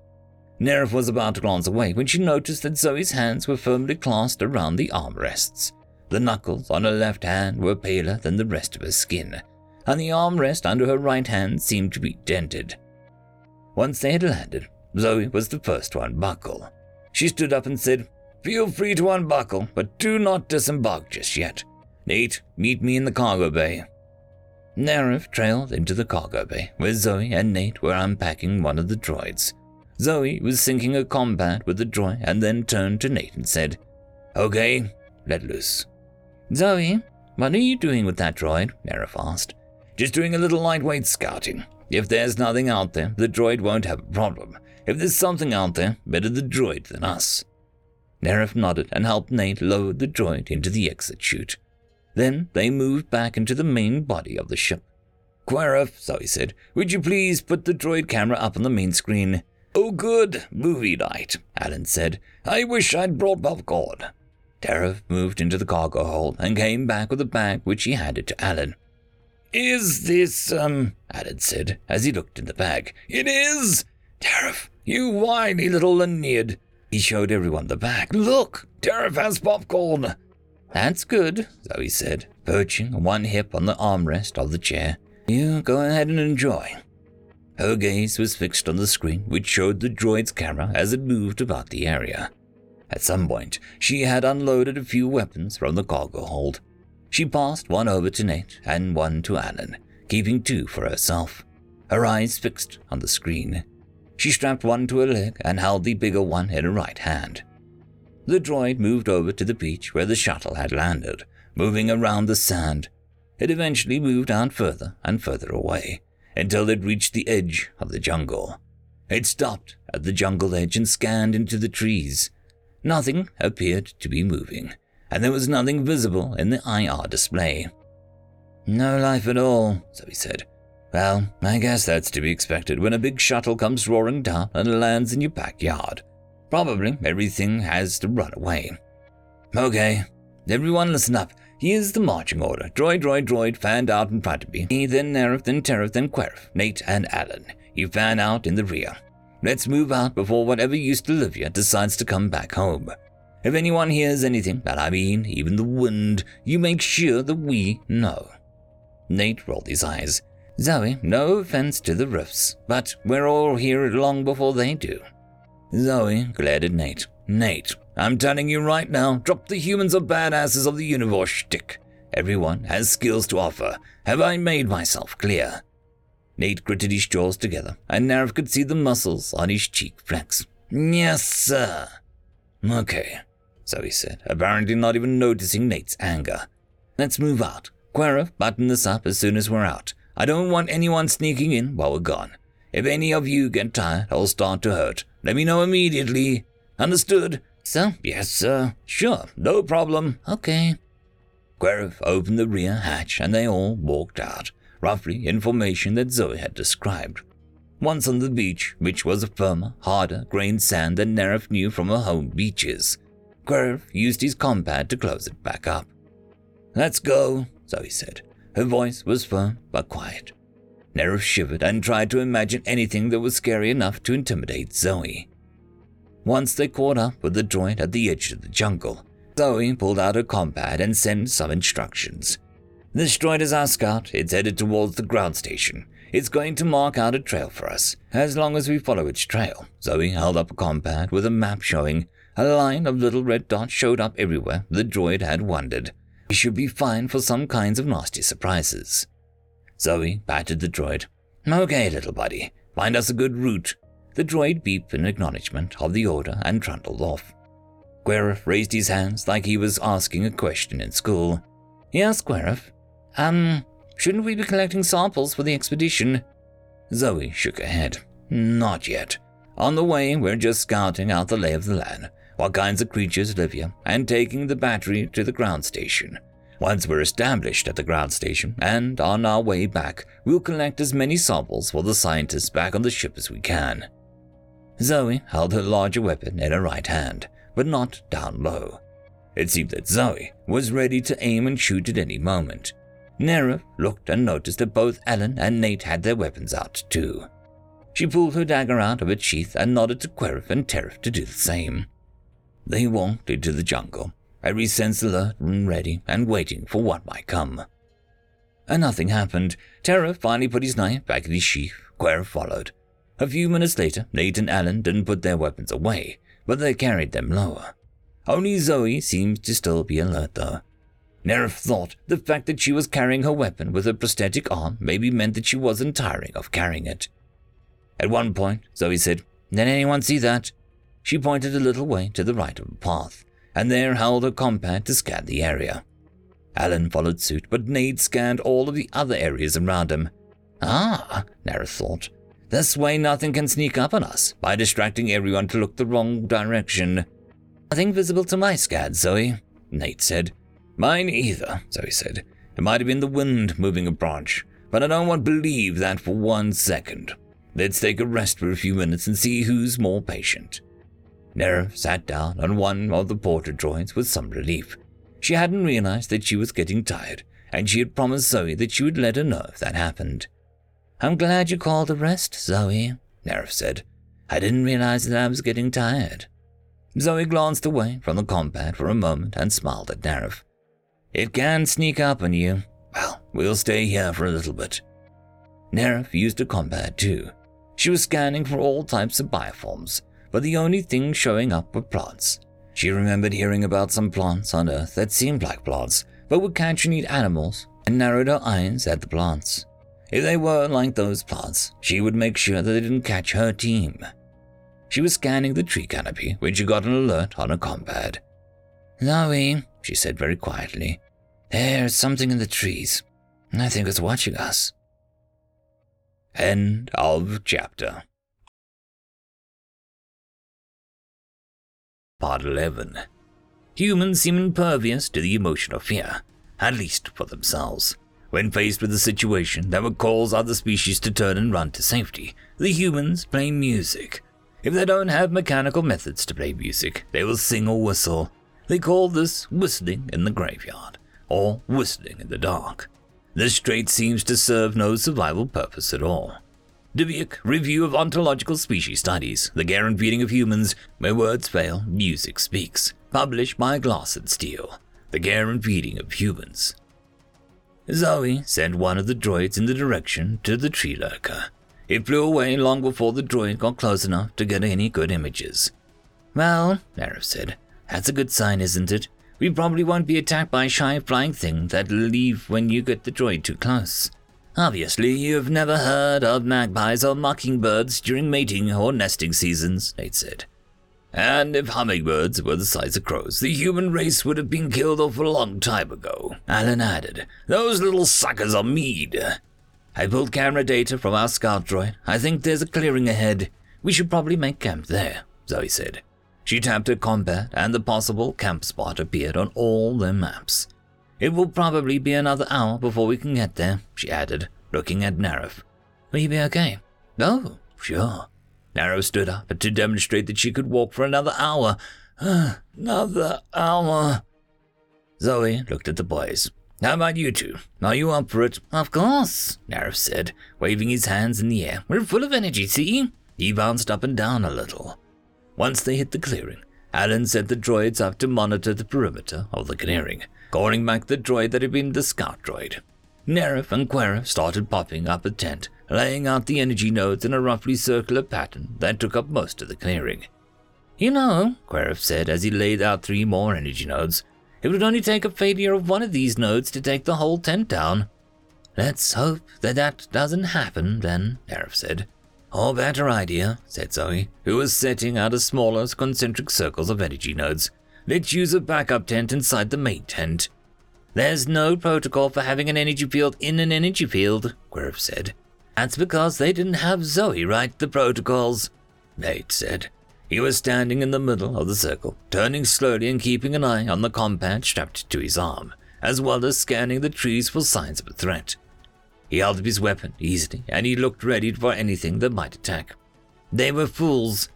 Nerif was about to glance away when she noticed that Zoe's hands were firmly clasped around the armrests. The knuckles on her left hand were paler than the rest of her skin, and the armrest under her right hand seemed to be dented. Once they had landed, Zoe was the first to unbuckle. She stood up and said, Feel free to unbuckle, but do not disembark just yet. Nate, meet me in the cargo bay. Nerif trailed into the cargo bay, where Zoe and Nate were unpacking one of the droids. Zoe was syncing a compad with the droid and then turned to Nate and said, Okay, let loose. Zoe, what are you doing with that droid? Nerif asked. Just doing a little lightweight scouting. If there's nothing out there, the droid won't have a problem. If there's something out there, better the droid than us. Nerif nodded and helped Nate load the droid into the exit chute. Then they moved back into the main body of the ship. Querif, Zoe said, would you please put the droid camera up on the main screen? Oh, good. Movie night, Alan said. I wish I'd brought popcorn. Tarif moved into the cargo hold and came back with a bag which he handed to Alan. Is this, um, Alan said as he looked in the bag. It is! Tarif, you whiny little Leonid. He showed everyone the bag. Look, Tarif has popcorn. That's good, Zoe said, perching one hip on the armrest of the chair. You go ahead and enjoy. Her gaze was fixed on the screen, which showed the droid's camera as it moved about the area. At some point, she had unloaded a few weapons from the cargo hold. She passed one over to Nate and one to Alan, keeping two for herself, her eyes fixed on the screen. She strapped one to her leg and held the bigger one in her right hand. The droid moved over to the beach where the shuttle had landed, moving around the sand. It eventually moved out further and further away, until it reached the edge of the jungle. It stopped at the jungle edge and scanned into the trees. Nothing appeared to be moving, and there was nothing visible in the IR display. No life at all, Zoe said. Well, I guess that's to be expected when a big shuttle comes roaring down and lands in your backyard. Probably everything has to run away. Okay, everyone listen up. Here's the marching order. Droid, droid, droid fanned out in front of me. Me, then Nerif, then Tarif, then Querif, Nate, and Alan. You fan out in the rear. Let's move out before whatever used to live here decides to come back home. If anyone hears anything, and I mean even the wind, you make sure that we know. Nate rolled his eyes. Zoe, no offense to the Roofs, but we're all here long before they do. Zoe glared at Nate. Nate, I'm telling you right now, drop the humans are badasses of the universe shtick. Everyone has skills to offer. Have I made myself clear? Nate gritted his jaws together, and Nerif could see the muscles on his cheek flex. Yes, sir. Okay, Zoe said, apparently not even noticing Nate's anger. Let's move out. Querif, button this up as soon as we're out. I don't want anyone sneaking in while we're gone. If any of you get tired or start to hurt, let me know immediately. Understood? Sir? Yes, sir. Sure, no problem. Okay. Querif opened the rear hatch and they all walked out, roughly in formation that Zoe had described. Once on the beach, which was a firmer, harder grained sand than Nerif knew from her home beaches, Querif used his compad to close it back up. Let's go, Zoe said. Her voice was firm but quiet. Nerif shivered and tried to imagine anything that was scary enough to intimidate Zoe. Once they caught up with the droid at the edge of the jungle, Zoe pulled out her compad and sent some instructions. This droid is our scout. It's headed towards the ground station. It's going to mark out a trail for us, as long as we follow its trail. Zoe held up a compad with a map showing a line of little red dots showed up everywhere the droid had wandered. We should be fine for some kinds of nasty surprises. Zoe patted the droid. Okay, little buddy, find us a good route. The droid beeped in acknowledgement of the order and trundled off. Querif raised his hands like he was asking a question in school. Yes, Querif. Um, shouldn't we be collecting samples for the expedition? Zoe shook her head. Not yet. On the way, we're just scouting out the lay of the land, what kinds of creatures live here, and taking the battery to the ground station. Once we're established at the ground station and on our way back, we'll collect as many samples for the scientists back on the ship as we can. Zoe held her larger weapon in her right hand, but not down low. It seemed that Zoe was ready to aim and shoot at any moment. Nerif looked and noticed that both Alan and Nate had their weapons out too. She pulled her dagger out of its sheath and nodded to Querif and Tarif to do the same. They walked into the jungle, every sense alert and ready and waiting for what might come. And nothing happened. Tarif finally put his knife back in his sheath. Querif followed. A few minutes later, Nate and Alan didn't put their weapons away, but they carried them lower. Only Zoe seemed to still be alert, though. Nerif thought the fact that she was carrying her weapon with a prosthetic arm maybe meant that she wasn't tiring of carrying it. At one point, Zoe said, Did anyone see that? She pointed a little way to the right of the path, and there held her compad to scan the area. Alan followed suit, but Nate scanned all of the other areas around him. Ah, Nerif thought. This way nothing can sneak up on us by distracting everyone to look the wrong direction. Nothing visible to my scan, Zoe, Nate said. Mine either, Zoe said. It might have been the wind moving a branch, but I don't want to believe that for one second. Let's take a rest for a few minutes and see who's more patient. Nerif sat down on one of the porter droids with some relief. She hadn't realized that she was getting tired, and she had promised Zoe that she would let her know if that happened. I'm glad you called a rest, Zoe, Nerif said. I didn't realize that I was getting tired. Zoe glanced away from the compad for a moment and smiled at Nerif. It can sneak up on you. Well, we'll stay here for a little bit. Nerif used a compad too. She was scanning for all types of bioforms, but the only things showing up were plants. She remembered hearing about some plants on Earth that seemed like plants, but would catch and eat animals, and narrowed her eyes at the plants. If they were like those plants, she would make sure that they didn't catch her team. She was scanning the tree canopy when she got an alert on her compad. Zoe, she said very quietly, there's something in the trees. I think it's watching us. End of chapter. Part 11. Humans seem impervious to the emotion of fear, at least for themselves. When faced with a situation that would cause other species to turn and run to safety, the humans play music. If they don't have mechanical methods to play music, they will sing or whistle. They call this whistling in the graveyard, or whistling in the dark. This trait seems to serve no survival purpose at all. Dubuque Review of Ontological Species Studies, The Care and Feeding of Humans, Where Words Fail, Music Speaks, published by Glass and Steel, The Care and Feeding of Humans. Zoe sent one of the droids in the direction to the tree lurker. It flew away long before the droid got close enough to get any good images. Well, Nerif said, that's a good sign, isn't it? We probably won't be attacked by a shy flying thing that'll leave when you get the droid too close. Obviously, you've never heard of magpies or mockingbirds during mating or nesting seasons, Nate said. And if hummingbirds were the size of crows, the human race would have been killed off a long time ago, Alan added. Those little suckers are mead. I pulled camera data from our scout droid. I think there's a clearing ahead. We should probably make camp there, Zoe said. She tapped her compad, and the possible camp spot appeared on all their maps. It will probably be another hour before we can get there, she added, looking at Nerif. Will you be okay? Oh, sure. Nerif stood up to demonstrate that she could walk for another hour. another hour. Zoe looked at the boys. How about you two? Are you up for it? Of course, Narif said, waving his hands in the air. We're full of energy, see? He bounced up and down a little. Once they hit the clearing, Alan sent the droids up to monitor the perimeter of the clearing, calling back the droid that had been the scout droid. Nerif and Quera started popping up a tent, laying out the energy nodes in a roughly circular pattern that took up most of the clearing. You know, Querif said as he laid out three more energy nodes, it would only take a failure of one of these nodes to take the whole tent down. Let's hope that that doesn't happen, then, Nerif said. Or better idea, said Zoe, who was setting out a smaller concentric circles of energy nodes. Let's use a backup tent inside the main tent. There's no protocol for having an energy field in an energy field, Querif said. That's because they didn't have Zoe write the protocols, Nate said. He was standing in the middle of the circle, turning slowly and keeping an eye on the compad strapped to his arm, as well as scanning the trees for signs of a threat. He held up his weapon easily, and he looked ready for anything that might attack. They were fools.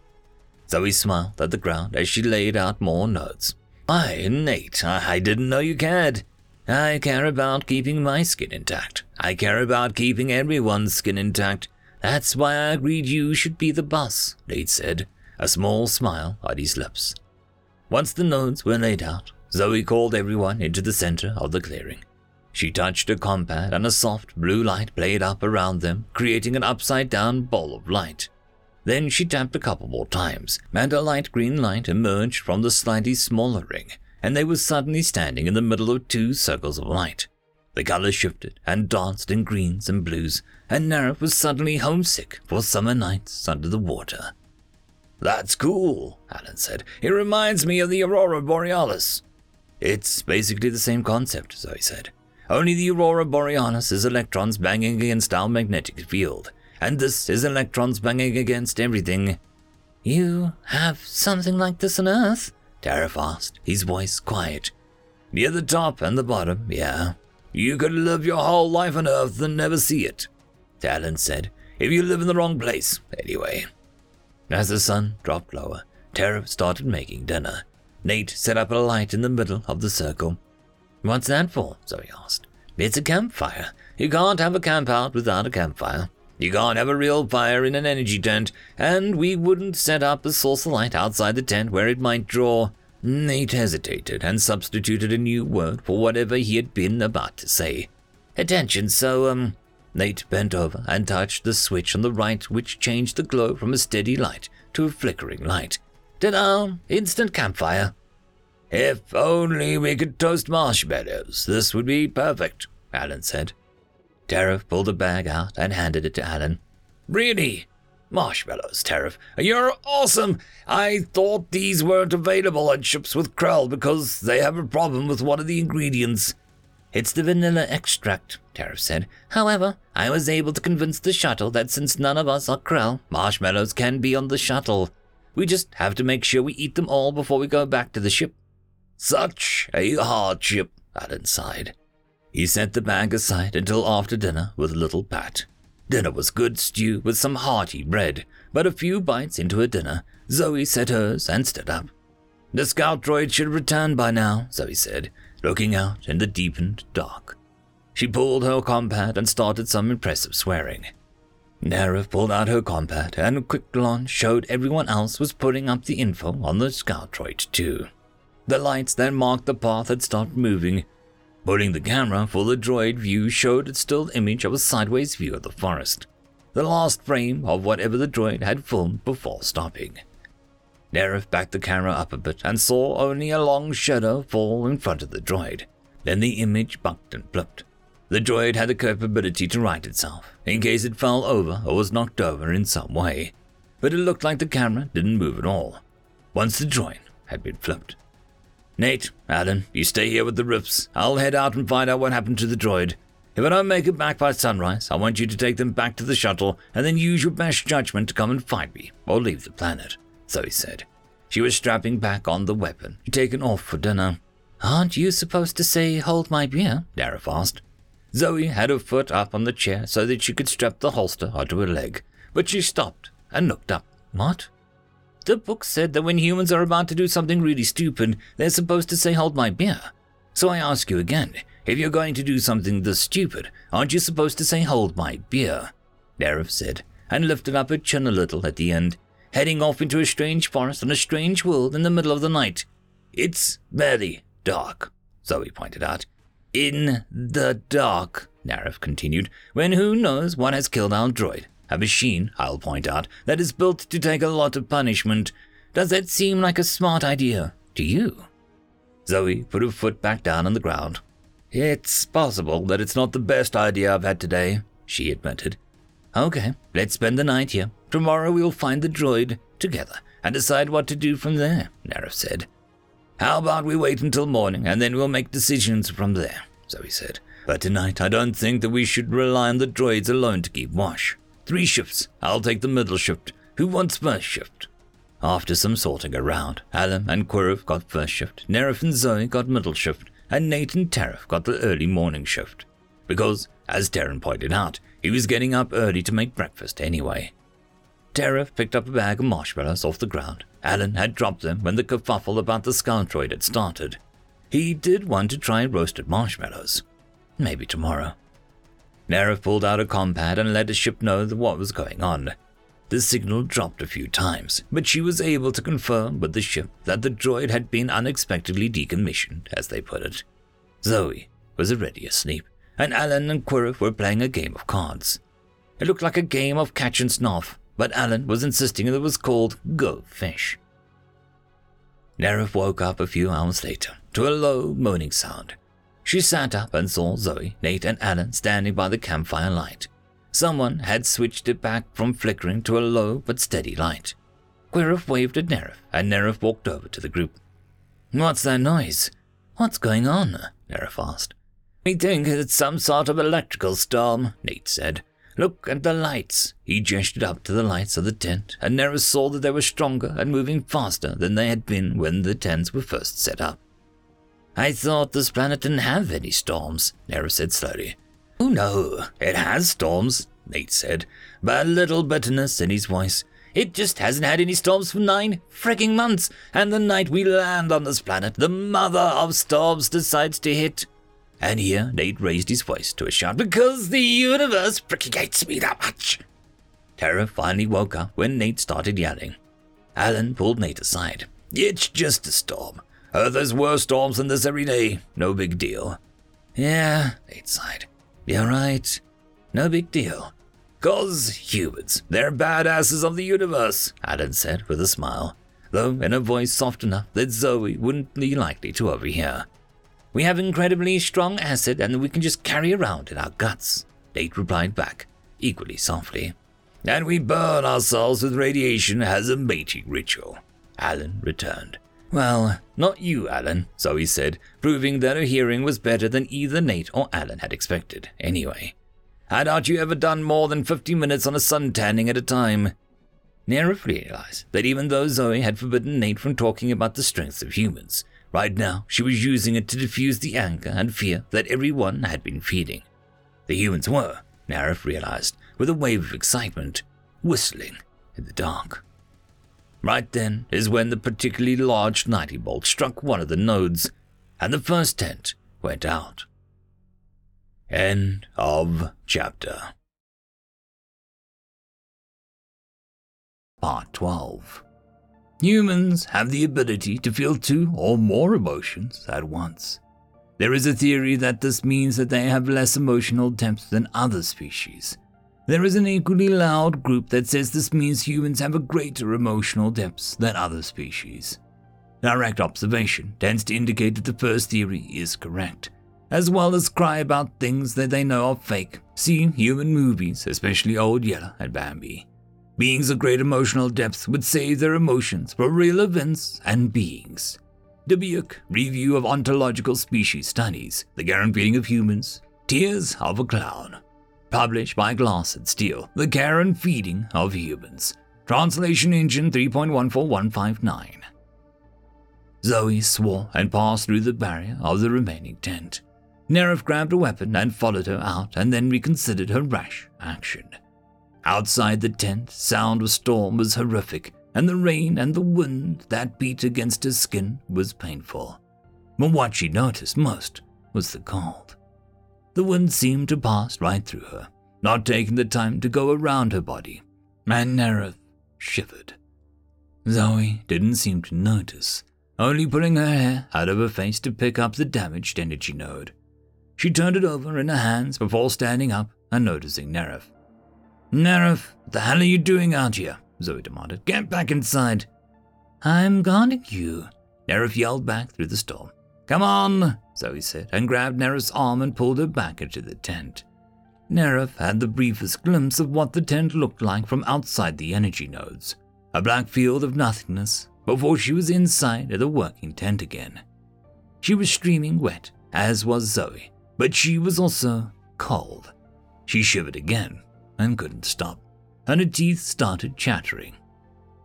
Zoe smiled at the ground as she laid out more notes. I, Nate, I didn't know you cared. I care about keeping my skin intact. I care about keeping everyone's skin intact. That's why I agreed you should be the boss, Nate said, a small smile on his lips. Once the notes were laid out, Zoe called everyone into the center of the clearing. She touched a compad and a soft blue light played up around them, creating an upside down ball of light. Then she tapped a couple more times, and a light green light emerged from the slightly smaller ring, and they were suddenly standing in the middle of two circles of light. The colors shifted and danced in greens and blues, and Nerif was suddenly homesick for summer nights under the water. That's cool, Alan said. It reminds me of the Aurora Borealis. It's basically the same concept, Zoe said. Only the aurora borealis is electrons banging against our magnetic field, and this is electrons banging against everything. You have something like this on Earth? Tarif asked, his voice quiet. Near the top and the bottom, yeah. You could live your whole life on Earth and never see it, Talon said, if you live in the wrong place, anyway. As the sun dropped lower, Tarif started making dinner. Nate set up a light in the middle of the circle What's that for? Zoe asked. It's a campfire. You can't have a camp out without a campfire. You can't have a real fire in an energy tent, and we wouldn't set up a source of light outside the tent where it might draw. Nate hesitated and substituted a new word for whatever he had been about to say. Attention, so, um. Nate bent over and touched the switch on the right, which changed the glow from a steady light to a flickering light. Ta-da! Instant campfire. If only we could toast marshmallows, this would be perfect, Alan said. Tarif pulled a bag out and handed it to Alan. Really? Marshmallows, Tarif. You're awesome! I thought these weren't available on ships with Krell because they have a problem with one of the ingredients. It's the vanilla extract, Tarif said. However, I was able to convince the shuttle that since none of us are Krell, marshmallows can be on the shuttle. We just have to make sure we eat them all before we go back to the ship. Such a hardship, Alan sighed. He set the bag aside until after dinner with little pat. Dinner was good stew with some hearty bread, but a few bites into her dinner, Zoe set hers and stood up. The scout droid should return by now, Zoe said, looking out in the deepened dark. She pulled her compad and started some impressive swearing. Nerif pulled out her compad, and a quick glance showed everyone else was putting up the info on the scout droid, too. The lights that marked the path had stopped moving. Putting the camera for the droid view showed a still image of a sideways view of the forest. The last frame of whatever the droid had filmed before stopping. Nerif backed the camera up a bit and saw only a long shadow fall in front of the droid. Then the image bucked and flipped. The droid had the capability to right itself, in case it fell over or was knocked over in some way, but it looked like the camera didn't move at all, once the droid had been flipped. Nate, Alan, you stay here with the Riffs. I'll head out and find out what happened to the droid. If I don't make it back by sunrise, I want you to take them back to the shuttle and then use your best judgment to come and find me or leave the planet, Zoe said. She was strapping back on the weapon, taken off for dinner. Aren't you supposed to say, hold my beer? Nerif asked. Zoe had her foot up on the chair so that she could strap the holster onto her leg, but she stopped and looked up. What? The book said that when humans are about to do something really stupid, they're supposed to say, hold my beer. So I ask you again, if you're going to do something this stupid, aren't you supposed to say, hold my beer? Nerif said, and lifted up her chin a little at the end, heading off into a strange forest on a strange world in the middle of the night. It's very dark, Zoe pointed out. In the dark, Nerif continued, when who knows what has killed our droid. A machine, I'll point out, that is built to take a lot of punishment. Does that seem like a smart idea to you? Zoe put her foot back down on the ground. It's possible that it's not the best idea I've had today, she admitted. Okay, let's spend the night here. Tomorrow we'll find the droid together and decide what to do from there, Nerif said. How about we wait until morning and then we'll make decisions from there, Zoe said. But tonight I don't think that we should rely on the droids alone to keep watch. Three shifts. I'll take the middle shift. Who wants first shift? After some sorting around, Alan and Quirrell got first shift, Nerif and Zoe got middle shift, and Nate and Tarif got the early morning shift. Because, as Darren pointed out, he was getting up early to make breakfast anyway. Tarif picked up a bag of marshmallows off the ground. Alan had dropped them when the kerfuffle about the droid had started. He did want to try roasted marshmallows. Maybe tomorrow. Nara pulled out a compad and let the ship know what was going on. The signal dropped a few times, but she was able to confirm with the ship that the droid had been unexpectedly decommissioned, as they put it. Zoe was already asleep, and Alan and Quirrell were playing a game of cards. It looked like a game of catch and snuff, but Alan was insisting that it was called Go Fish. Nerif woke up a few hours later to a low moaning sound. She sat up and saw Zoe, Nate, and Alan standing by the campfire light. Someone had switched it back from flickering to a low but steady light. Quirrell waved at Nerif, and Nerif walked over to the group. What's that noise? What's going on? Nerif asked. We think it's some sort of electrical storm, Nate said. Look at the lights. He gestured up to the lights of the tent, and Nerif saw that they were stronger and moving faster than they had been when the tents were first set up. I thought this planet didn't have any storms, Nero said slowly. Oh no, it has storms, Nate said, but a little bitterness in his voice. It just hasn't had any storms for nine freaking months, and the night we land on this planet, the mother of storms decides to hit. And here Nate raised his voice to a shout because the universe freaking hates me that much. Tara finally woke up when Nate started yelling. Alan pulled Nate aside. It's just a storm. Uh, there's worse storms than this every day. No big deal. Yeah, Nate sighed. You're right. No big deal. Cause humans, they're badasses of the universe, Alan said with a smile, though in a voice soft enough that Zoe wouldn't be likely to overhear. We have incredibly strong acid and we can just carry around in our guts, Nate replied back, equally softly. And we burn ourselves with radiation as a mating ritual, Alan returned. Well, not you, Alan, Zoe said, proving that her hearing was better than either Nate or Alan had expected, anyway. Had not you ever done more than 50 minutes on a sun tanning at a time? Nerif realized that even though Zoe had forbidden Nate from talking about the strengths of humans, right now she was using it to diffuse the anger and fear that everyone had been feeling. The humans were, Nerif realized, with a wave of excitement, whistling in the dark. Right then is when the particularly large 90 bolt struck one of the nodes, and the first tent went out. End of chapter. Part 12 Humans have the ability to feel two or more emotions at once. There is a theory that this means that they have less emotional depth than other species, there is an equally loud group that says this means humans have a greater emotional depth than other species. Direct observation tends to indicate that the first theory is correct. as well as cry about things that they know are fake, see human movies, especially Old Yeller and Bambi. Beings of great emotional depth would save their emotions for real events and beings. Dubuque Review of Ontological Species Studies, The Care Feeding of Humans, Tears of a Clown. Published by Glass and Steel, The Care and Feeding of Humans. Translation Engine 3.14159. Zoe swore and passed through the barrier of the remaining tent. Nerif grabbed a weapon and followed her out and then reconsidered her rash action. Outside the tent, sound of storm was horrific, and the rain and the wind that beat against her skin was painful. But what she noticed most was the cold. The wind seemed to pass right through her, not taking the time to go around her body, and Nerif shivered. Zoe didn't seem to notice, only pulling her hair out of her face to pick up the damaged energy node. She turned it over in her hands before standing up and noticing Nerif. Nerif, what the hell are you doing out here? Zoe demanded. Get back inside. I'm guarding you, Nerif yelled back through the storm. Come on, Zoe said, and grabbed Nerif's arm and pulled her back into the tent. Nerif had the briefest glimpse of what the tent looked like from outside the energy nodes a black field of nothingness before she was inside of the working tent again. She was streaming wet, as was Zoe, but she was also cold. She shivered again and couldn't stop, and her teeth started chattering.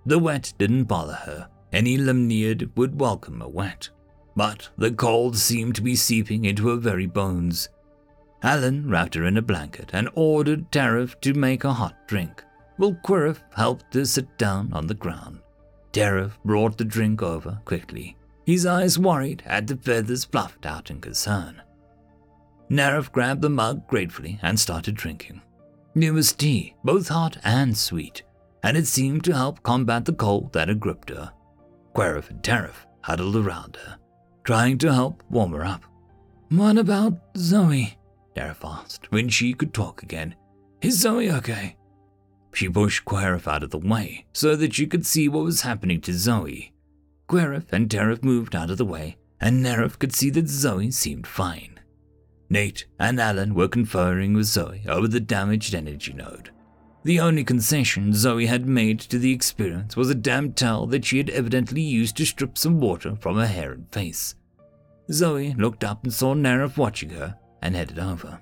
The wet didn't bother her. Any Lemniad would welcome a wet. But the cold seemed to be seeping into her very bones. Alan wrapped her in a blanket and ordered Tarif to make a hot drink, while Querif helped her sit down on the ground. Tarif brought the drink over quickly, his eyes worried at the feathers fluffed out in concern. Nerif grabbed the mug gratefully and started drinking. It was tea, both hot and sweet, and it seemed to help combat the cold that had gripped her. Querif and Tarif huddled around her, trying to help warm her up. What about Zoe? Tarif asked when she could talk again. Is Zoe okay? She pushed Querif out of the way so that she could see what was happening to Zoe. Querif and Tarif moved out of the way, and Nerif could see that Zoe seemed fine. Nate and Alan were conferring with Zoe over the damaged energy node. The only concession Zoe had made to the experience was a damp towel that she had evidently used to strip some water from her hair and face. Zoe looked up and saw Nerif watching her and headed over.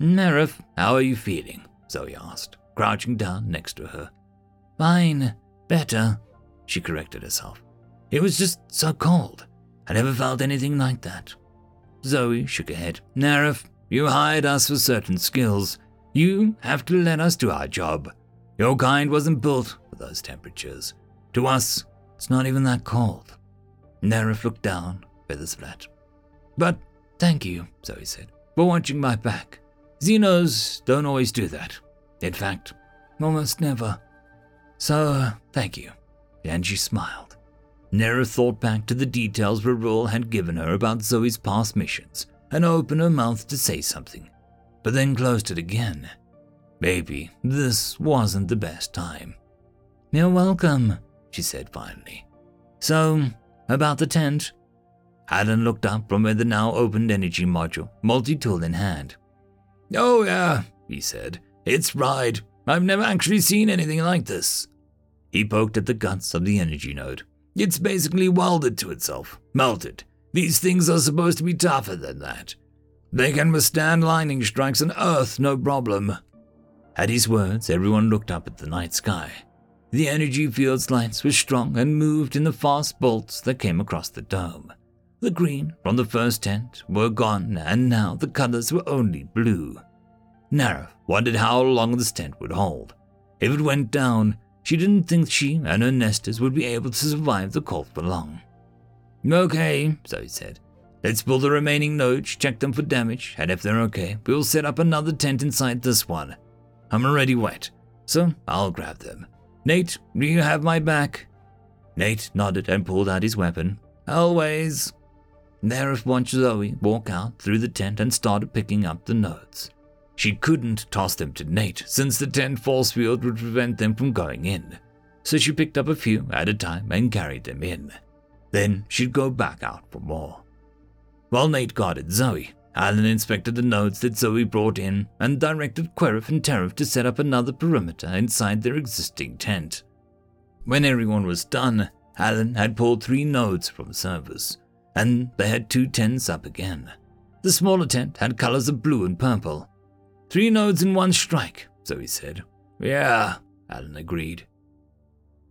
Nerif, how are you feeling? Zoe asked, crouching down next to her. Fine, better, she corrected herself. It was just so cold. I never felt anything like that. Zoe shook her head. Nerif, you hired us for certain skills. You have to let us do our job. Your kind wasn't built for those temperatures. To us, it's not even that cold. Nerif looked down, feathers flat. But thank you, Zoe said, for watching my back. Xenos don't always do that. In fact, almost never. So, uh, thank you. And she smiled. Nera thought back to the details Rarul had given her about Zoe's past missions and opened her mouth to say something, but then closed it again. Maybe this wasn't the best time. You're welcome, she said finally. So, about the tent? Alan looked up from where the now opened energy module, multi tool in hand. Oh, yeah, he said. It's right. I've never actually seen anything like this. He poked at the guts of the energy node. It's basically welded to itself, melted. These things are supposed to be tougher than that. They can withstand lightning strikes on Earth, no problem. At his words, everyone looked up at the night sky. The energy field's lights were strong and moved in the fast bolts that came across the dome. The green from the first tent were gone, and now the colors were only blue. Nara wondered how long this tent would hold. If it went down, she didn't think she and her nesters would be able to survive the cold for long. Okay, Zoe said. Let's pull the remaining nodes, check them for damage, and if they're okay, we'll set up another tent inside this one. I'm already wet, so I'll grab them. Nate, do you have my back? Nate nodded and pulled out his weapon. Always. There watched Zoe walk out through the tent and started picking up the nodes. She couldn't toss them to Nate, since the tent force field would prevent them from going in. So she picked up a few at a time and carried them in. Then she'd go back out for more. While Nate guarded Zoe, Alan inspected the notes that Zoe brought in and directed Querif and Tarif to set up another perimeter inside their existing tent. When everyone was done, Alan had pulled three nodes from servers, and they had two tents up again. The smaller tent had colors of blue and purple. Three nodes in one strike, Zoe said. Yeah, Alan agreed.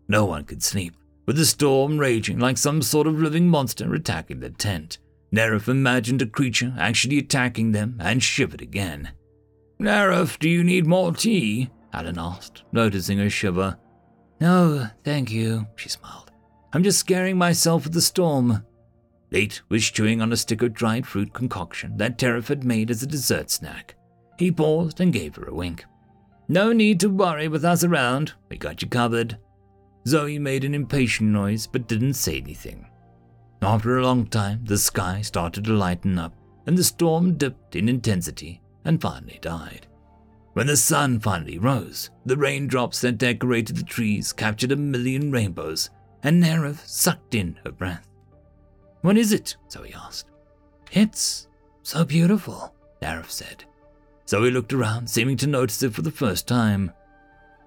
No one could sleep, with the storm raging like some sort of living monster attacking the tent. Nerif imagined a creature actually attacking them and shivered again. Nerif, do you need more tea? Alan asked, noticing her shiver. No, thank you, she smiled. I'm just scaring myself with the storm. Nate was chewing on a stick of dried fruit concoction that Tarif had made as a dessert snack. He paused and gave her a wink. No need to worry with us around. We got you covered. Zoe made an impatient noise but didn't say anything. After a long time, the sky started to lighten up, and the storm dipped in intensity and finally died. When the sun finally rose, the raindrops that decorated the trees captured a million rainbows, and Nerif sucked in her breath. What is it? Zoe asked. It's so beautiful, Nerif said. Zoe looked around, seeming to notice it for the first time.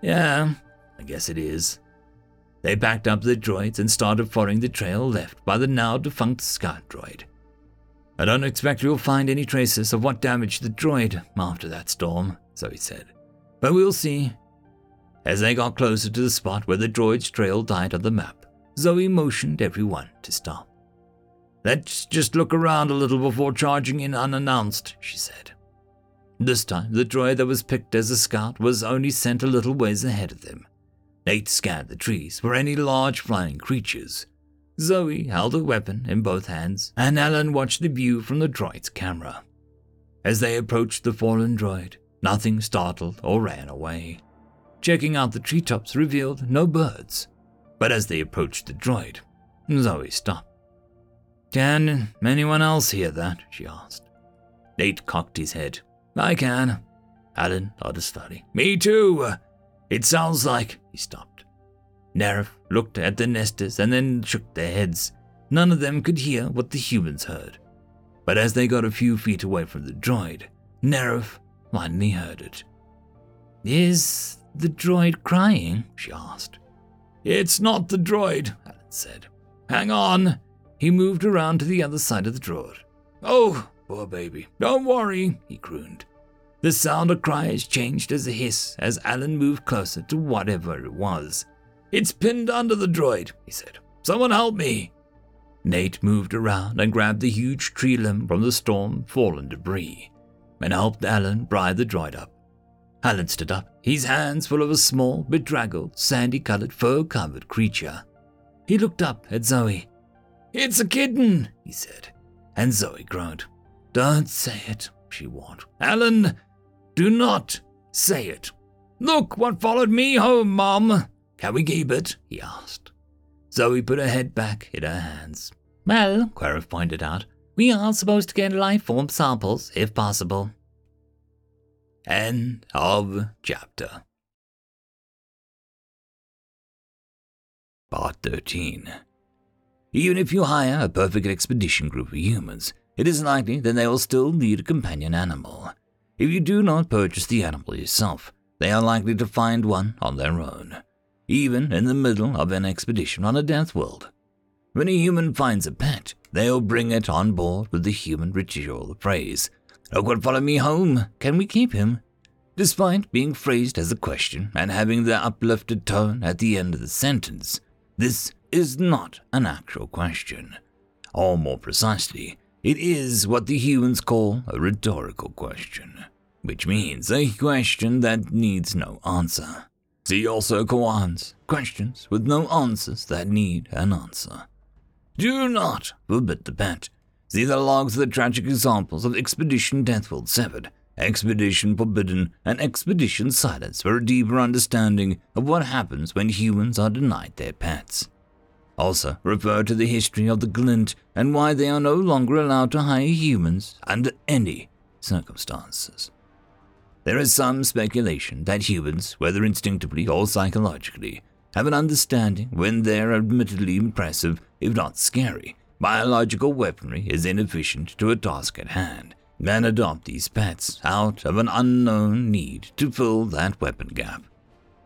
Yeah, I guess it is. They backed up the droids and started following the trail left by the now defunct scout droid. I don't expect you'll find any traces of what damaged the droid after that storm, Zoe said. But we'll see. As they got closer to the spot where the droid's trail died on the map, Zoe motioned everyone to stop. Let's just look around a little before charging in unannounced, she said. This time, the droid that was picked as a scout was only sent a little ways ahead of them, Nate scanned the trees for any large flying creatures. Zoe held a weapon in both hands, and Alan watched the view from the droid's camera. As they approached the fallen droid, nothing startled or ran away. Checking out the treetops revealed no birds, but as they approached the droid, Zoe stopped. Can anyone else hear that? she asked. Nate cocked his head. I can. Alan nodded slowly. Me too. It sounds like. He stopped. Nerif looked at the nesters and then shook their heads. None of them could hear what the humans heard. But as they got a few feet away from the droid, Nerif finally heard it. Is the droid crying? she asked. It's not the droid, Alan said. Hang on. He moved around to the other side of the droid. Oh, poor baby. Don't worry, he crooned. The sound of cries changed as a hiss as Alan moved closer to whatever it was. It's pinned under the droid, he said. Someone help me. Nate moved around and grabbed the huge tree limb from the storm fallen debris and helped Alan pry the droid up. Alan stood up, his hands full of a small, bedraggled, sandy colored, fur covered creature. He looked up at Zoe. It's a kitten, he said, and Zoe groaned. Don't say it, she warned. Alan, do not say it. Look what followed me home, Mom. Can we keep it? he asked. Zoe put her head back in her hands. Well, Querif pointed out, we are supposed to get life form samples if possible. End of chapter. Part 13. Even if you hire a perfect expedition group of humans, it is likely that they will still need a companion animal. If you do not purchase the animal yourself, they are likely to find one on their own, even in the middle of an expedition on a death world. When a human finds a pet, they'll bring it on board with the human ritual phrase, Look what followed me home, can we keep him? Despite being phrased as a question and having the uplifted tone at the end of the sentence, this is not an actual question. Or more precisely, it is what the humans call a rhetorical question, which means a question that needs no answer. See also koans, questions with no answers that need an answer. Do not forbid the pet. See the logs of the tragic examples of Expedition Deathworld Severed, Expedition Forbidden, and Expedition Silence for a deeper understanding of what happens when humans are denied their pets. Also, refer to the history of the glint and why they are no longer allowed to hire humans under any circumstances. There is some speculation that humans, whether instinctively or psychologically, have an understanding when their admittedly impressive, if not scary, biological weaponry is inefficient to a task at hand, Men adopt these pets out of an unknown need to fill that weapon gap.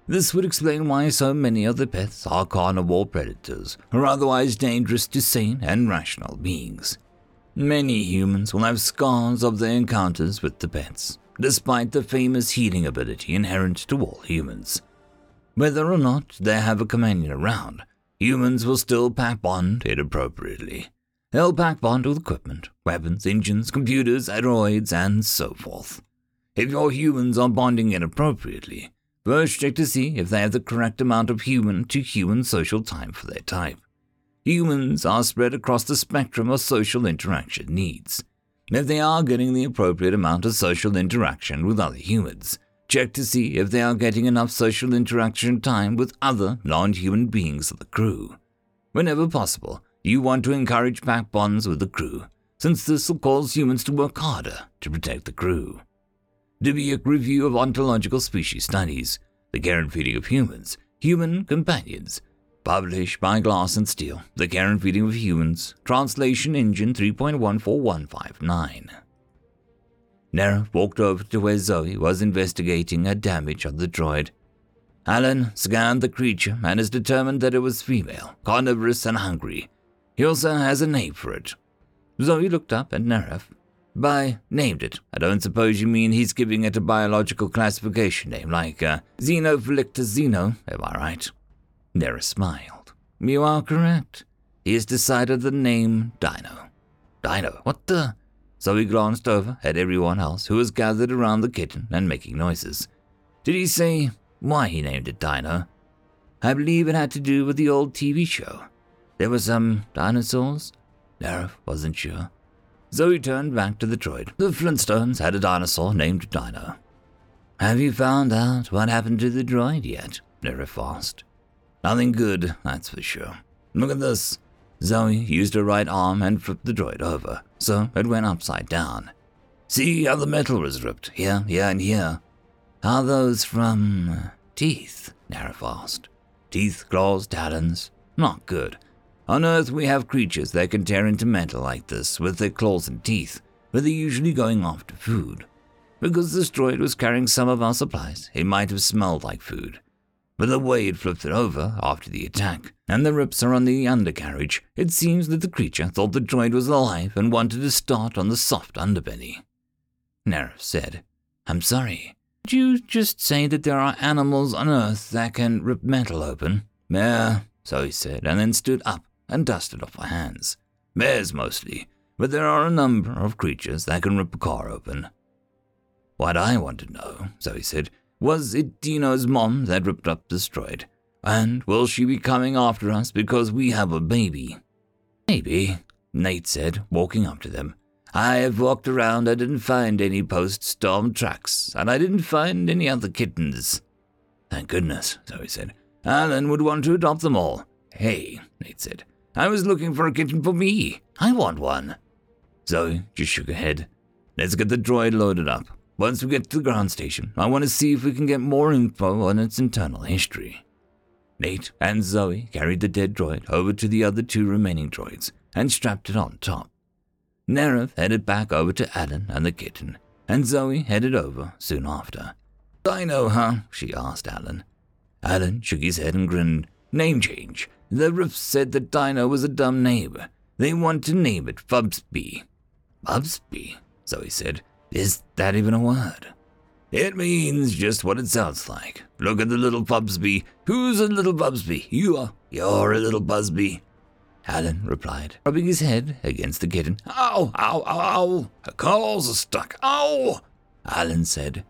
This would explain why so many of the pets are carnivore predators or otherwise dangerous to sane and rational beings. Many humans will have scars of their encounters with the pets, despite the famous healing ability inherent to all humans. Whether or not they have a companion around, humans will still pack bond it appropriately. They'll pack bond with equipment, weapons, engines, computers, aeroids, and so forth. If your humans are bonding inappropriately, first check to see if they have the correct amount of human to human social time for their type. Humans are spread across the spectrum of social interaction needs. If they are getting the appropriate amount of social interaction with other humans, check to see if they are getting enough social interaction time with other non human beings of the crew. Whenever possible, you want to encourage pack bonds with the crew, since this will cause humans to work harder to protect the crew. Dubuque Review of Ontological Species Studies, The Care and Feeding of Humans, Human Companions, Published by Glass and Steel, The and Feeding of Humans, Translation Engine 3.14159. Nera walked over to where Zoe was investigating a damage on the droid. Alan scanned the creature and is determined that it was female, carnivorous, and hungry. He also has a name for it. Zoe looked up at Nerif. By named it, I don't suppose you mean he's giving it a biological classification name like uh, Xenophilictus xeno, am I right? Nera smiled. You are correct. He has decided the name Dino. Dino? What the? So he glanced over at everyone else who was gathered around the kitten and making noises. Did he say why he named it Dino? I believe it had to do with the old TV show. There were some dinosaurs? Nera wasn't sure. Zoe turned back to the droid. The Flintstones had a dinosaur named Dino. Have you found out what happened to the droid yet? Nerif asked. Nothing good, that's for sure. Look at this. Zoe used her right arm and flipped the droid over, so it went upside down. See how the metal was ripped, here, here, and here. Are those from teeth? Nerif asked. Teeth, claws, talons. Not good. On Earth, we have creatures that can tear into metal like this with their claws and teeth, but they're usually going after food. Because this droid was carrying some of our supplies, it might have smelled like food but the way it flipped it over after the attack, and the rips are on the undercarriage, it seems that the creature thought the droid was alive and wanted to start on the soft underbelly. Nerif said, I'm sorry. Did you just say that there are animals on Earth that can rip metal open? Yeah, so he said, and then stood up and dusted off her hands. Bears mostly, but there are a number of creatures that can rip a car open. What I want to know, so he said, was it Dino's mom that ripped up the droid? And will she be coming after us because we have a baby? Maybe, Nate said, walking up to them. I have walked around, I didn't find any post storm tracks, and I didn't find any other kittens. Thank goodness, Zoe said. Alan would want to adopt them all. Hey, Nate said. I was looking for a kitten for me. I want one. Zoe just shook her head. Let's get the droid loaded up. Once we get to the ground station, I want to see if we can get more info on its internal history. Nate and Zoe carried the dead droid over to the other two remaining droids and strapped it on top. Nerif headed back over to Alan and the kitten, and Zoe headed over soon after. Dino, huh? she asked Alan. Alan shook his head and grinned. Name change. The Riffs said that Dino was a dumb name. They want to name it Fubsby. Fubsby? Zoe said. Is that even a word? It means just what it sounds like. Look at the little Bubsby. Who's a little Bubsby? You are. You're a little Busby. Alan replied, rubbing his head against the kitten. Ow, ow, ow, ow. Her claws are stuck. Ow! Alan said.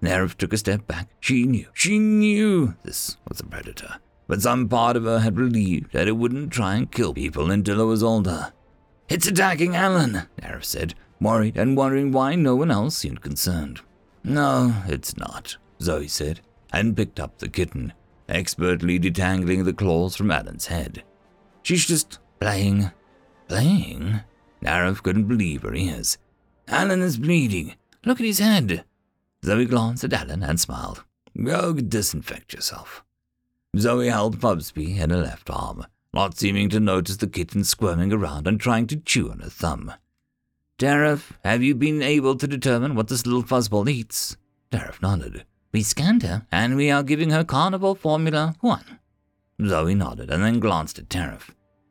Nerif took a step back. She knew. She knew this was a predator. But some part of her had believed that it wouldn't try and kill people until it was older. It's attacking Alan, Nerif said, worried and wondering why no one else seemed concerned. No, it's not, Zoe said, and picked up the kitten, expertly detangling the claws from Alan's head. She's just playing. Playing? Nerif couldn't believe her ears. Alan is bleeding. Look at his head. Zoe glanced at Alan and smiled. Go disinfect yourself. Zoe held Bubsby in her left arm, not seeming to notice the kitten squirming around and trying to chew on her thumb. Tarif, have you been able to determine what this little fuzzball eats? Tarif nodded. We scanned her, and we are giving her carnivore formula 1. Zoe nodded and then glanced at Tarif.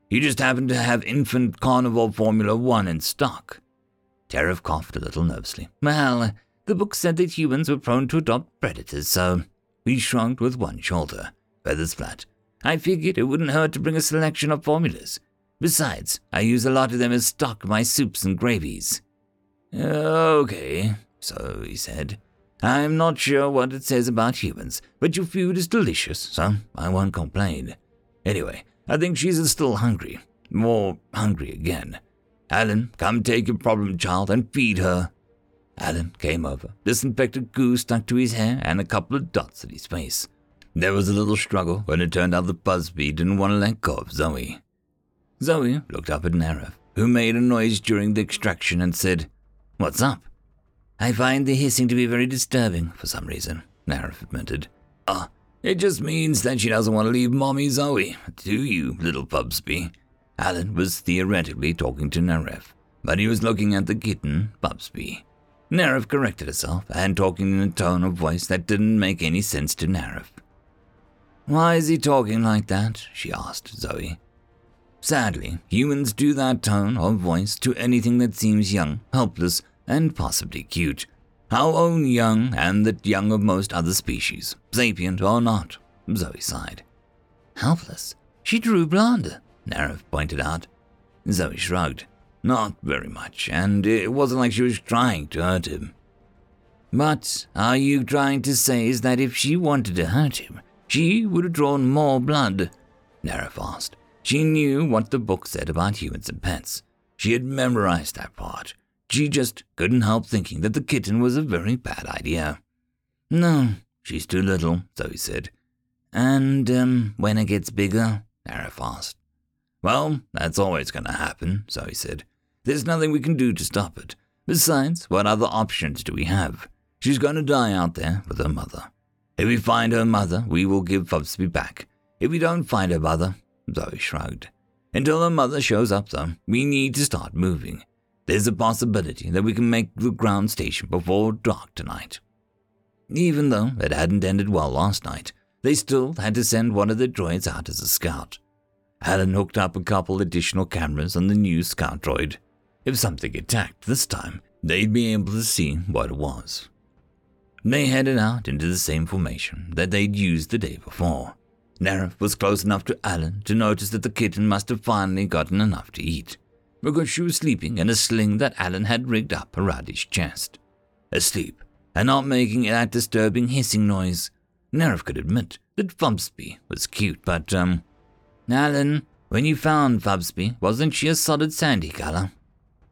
You just happen to have infant carnivore formula 1 in stock. Tarif coughed a little nervously. Well, the book said that humans were prone to adopt predators, so we shrugged with one shoulder, feathers flat. I figured it wouldn't hurt to bring a selection of formulas. Besides, I use a lot of them as stock in my soups and gravies. Okay, so he said. I'm not sure what it says about humans, but your food is delicious, so I won't complain. Anyway, I think she's still hungry. More hungry again. Alan, come take your problem child and feed her. Alan came over, disinfected goo stuck to his hair and a couple of dots at his face. There was a little struggle when it turned out that Busby didn't want to let go of Zoe. Zoe looked up at Nerif, who made a noise during the extraction and said, What's up? I find the hissing to be very disturbing for some reason, Nerif admitted. Ah, uh, it just means that she doesn't want to leave Mommy Zoe, do you, little Bubsby? Alan was theoretically talking to Nerif, but he was looking at the kitten, Bubsby. Nerif corrected herself and talking in a tone of voice that didn't make any sense to Nerif. Why is he talking like that? she asked Zoe. Sadly, humans do that tone of voice to anything that seems young, helpless, and possibly cute. Our own young and the young of most other species, sapient or not, Zoe sighed. Helpless? She drew blonde, Nerif pointed out. Zoe shrugged. Not very much, and it wasn't like she was trying to hurt him. But are you trying to say is that if she wanted to hurt him, she would have drawn more blood? Nerif asked. She knew what the book said about humans and pets. She had memorized that part. She just couldn't help thinking that the kitten was a very bad idea. No, she's too little, Zoe said. And, um, when it gets bigger? Nerif asked. Well, that's always going to happen, Zoe said. There's nothing we can do to stop it. Besides, what other options do we have? She's going to die out there with her mother. If we find her mother, we will give Fubsby back. If we don't find her mother, Zoe shrugged. Until her mother shows up, though, we need to start moving. There's a possibility that we can make the ground station before dark tonight. Even though it hadn't ended well last night, they still had to send one of the droids out as a scout. Alan hooked up a couple additional cameras on the new scout droid. If something attacked this time, they'd be able to see what it was. They headed out into the same formation that they'd used the day before. Nerif was close enough to Alan to notice that the kitten must have finally gotten enough to eat because she was sleeping in a sling that Alan had rigged up around his chest. Asleep, and not making that disturbing hissing noise. Nerif could admit that Fubsby was cute, but, um, Alan, when you found Fubsby, wasn't she a solid sandy color?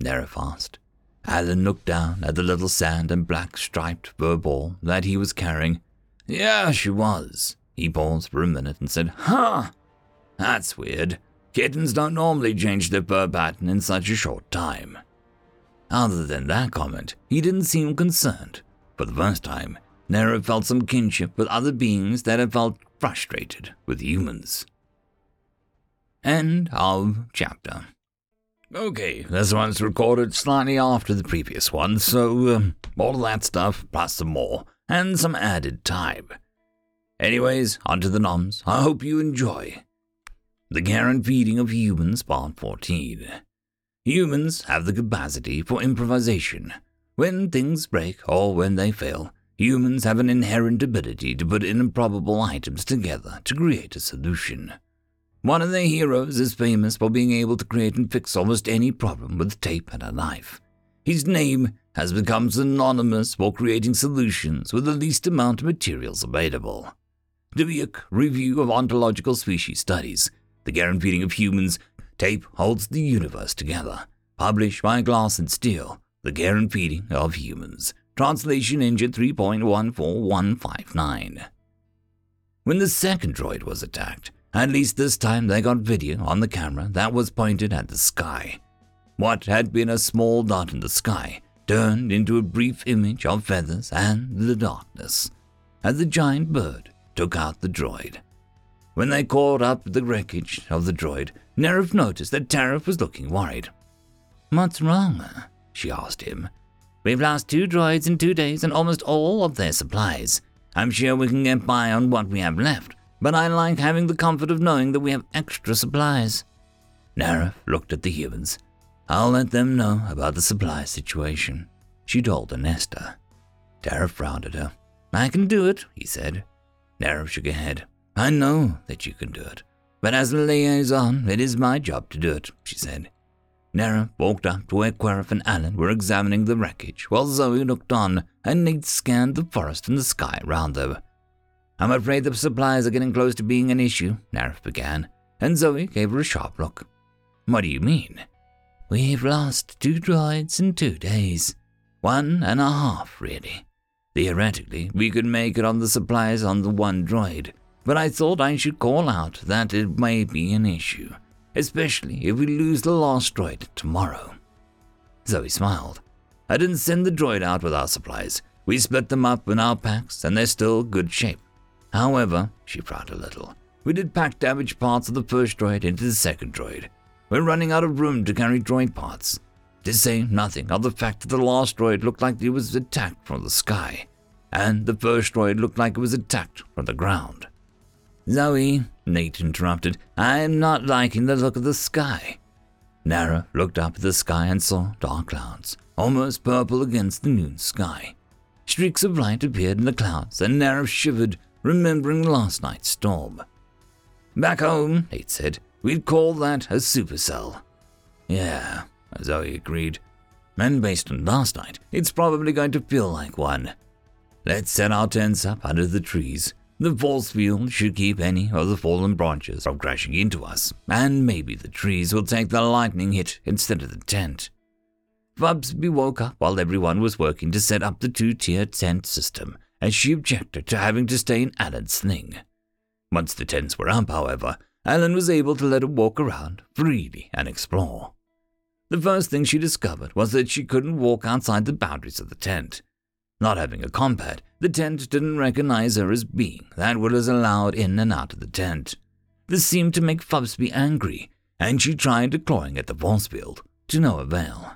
Nerif asked. Alan looked down at the little sand and black striped fur ball that he was carrying. Yeah, she was. He paused for a minute and said, Huh, that's weird. Kittens don't normally change their fur pattern in such a short time. Other than that comment, he didn't seem concerned. For the first time, Nera felt some kinship with other beings that had felt frustrated with humans. End of chapter. Okay, this one's recorded slightly after the previous one, so um, all that stuff, plus some more, and some added time. Anyways, onto the noms. I hope you enjoy. The and Feeding of Humans, Part 14. Humans have the capacity for improvisation. When things break or when they fail, humans have an inherent ability to put improbable items together to create a solution. One of their heroes is famous for being able to create and fix almost any problem with tape and a knife. His name has become synonymous for creating solutions with the least amount of materials available. Dubuque Review of Ontological Species Studies the Care and Feeding of Humans, tape holds the universe together. Published by Glass and Steel, The Care and Feeding of Humans. Translation Engine 3.14159. When the second droid was attacked, at least this time they got video on the camera that was pointed at the sky. What had been a small dot in the sky turned into a brief image of feathers and the darkness as the giant bird took out the droid. When they caught up the wreckage of the droid, Nerif noticed that Tarif was looking worried. What's wrong? she asked him. We've lost two droids in two days and almost all of their supplies. I'm sure we can get by on what we have left, but I like having the comfort of knowing that we have extra supplies. Nerif looked at the humans. I'll let them know about the supply situation, she told Anesta. Tarif frowned at her. I can do it, he said. Nerif shook her head. I know that you can do it, but as a liaison, it is my job to do it, she said. Nara walked up to where Querif and Alan were examining the wreckage, while Zoe looked on and Nate scanned the forest and the sky around them. I'm afraid the supplies are getting close to being an issue, Nerif began, and Zoe gave her a sharp look. What do you mean? We've lost two droids in two days. One and a half, really. Theoretically, we could make it on the supplies on the one droid, but I thought I should call out that it may be an issue especially if we lose the last droid tomorrow. Zoe smiled. I didn't send the droid out with our supplies. We split them up in our packs, and they're still good shape. However, she frowned a little. We did pack damaged parts of the first droid into the second droid. We're running out of room to carry droid parts. To say nothing of the fact that the last droid looked like it was attacked from the sky, and the first droid looked like it was attacked from the ground. Zoe, Nate interrupted, I'm not liking the look of the sky. Nara looked up at the sky and saw dark clouds, almost purple against the noon sky. Streaks of light appeared in the clouds, and Nara shivered, remembering last night's storm. Back home, Nate said, we'd call that a supercell. Yeah, Zoe agreed. And based on last night, it's probably going to feel like one. Let's set our tents up under the trees. The force field should keep any of the fallen branches from crashing into us, and maybe the trees will take the lightning hit instead of the tent. Bubsby woke up while everyone was working to set up the two tier tent system, and she objected to having to stay in Alan's sling. Once the tents were up, however, Alan was able to let her walk around freely and explore. The first thing she discovered was that she couldn't walk outside the boundaries of the tent. Not having a compad, the tent didn't recognize her as being that was allowed in and out of the tent. This seemed to make Bubsby angry, and she tried clawing at the force field, to no avail.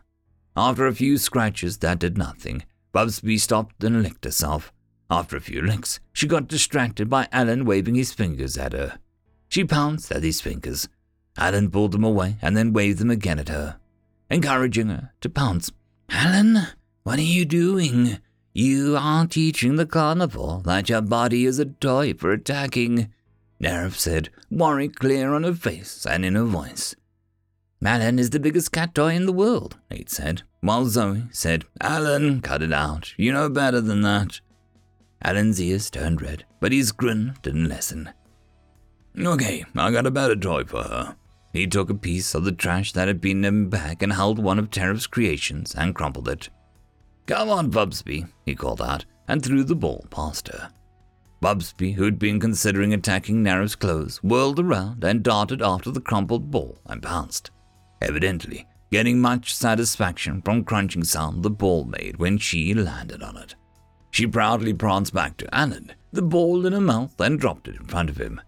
After a few scratches that did nothing, Bubsby stopped and licked herself. After a few licks, she got distracted by Alan waving his fingers at her. She pounced at his fingers. Alan pulled them away and then waved them again at her, encouraging her to pounce. Alan, what are you doing? You are teaching the carnivore that your body is a toy for attacking, Nerif said, worry clear on her face and in her voice. Alan is the biggest cat toy in the world, Nate said, while Zoe said, Alan, cut it out. You know better than that. Alan's ears turned red, but his grin didn't lessen. Okay, I got a better toy for her. He took a piece of the trash that had been in back and held one of Tarif's creations and crumpled it. Come on, Bubsby, he called out, and threw the ball past her. Bubsby, who'd been considering attacking Nerif's clothes, whirled around and darted after the crumpled ball and bounced, evidently getting much satisfaction from crunching sound the ball made when she landed on it. She proudly pranced back to Alan, the ball in her mouth, and dropped it in front of him.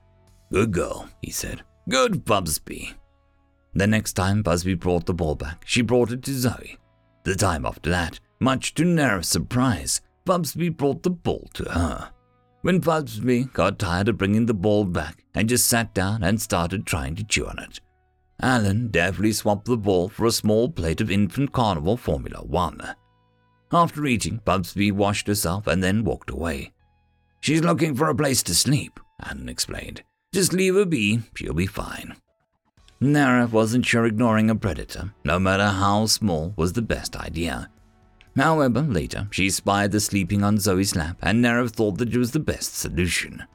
Good girl, he said. Good, Bubsby. The next time Bubsby brought the ball back, she brought it to Zoe. The time after that, much to Nerif's surprise, Bubsby brought the ball to her. When Bubsby got tired of bringing the ball back and just sat down and started trying to chew on it, Alan deftly swapped the ball for a small plate of infant carnivore Formula One. After eating, Bubsby washed herself and then walked away. She's looking for a place to sleep, Alan explained. Just leave her be, she'll be fine. Nara wasn't sure ignoring a predator, no matter how small, was the best idea. However, later, she spied the sleeping on Zoe's lap, and Nara thought that it was the best solution.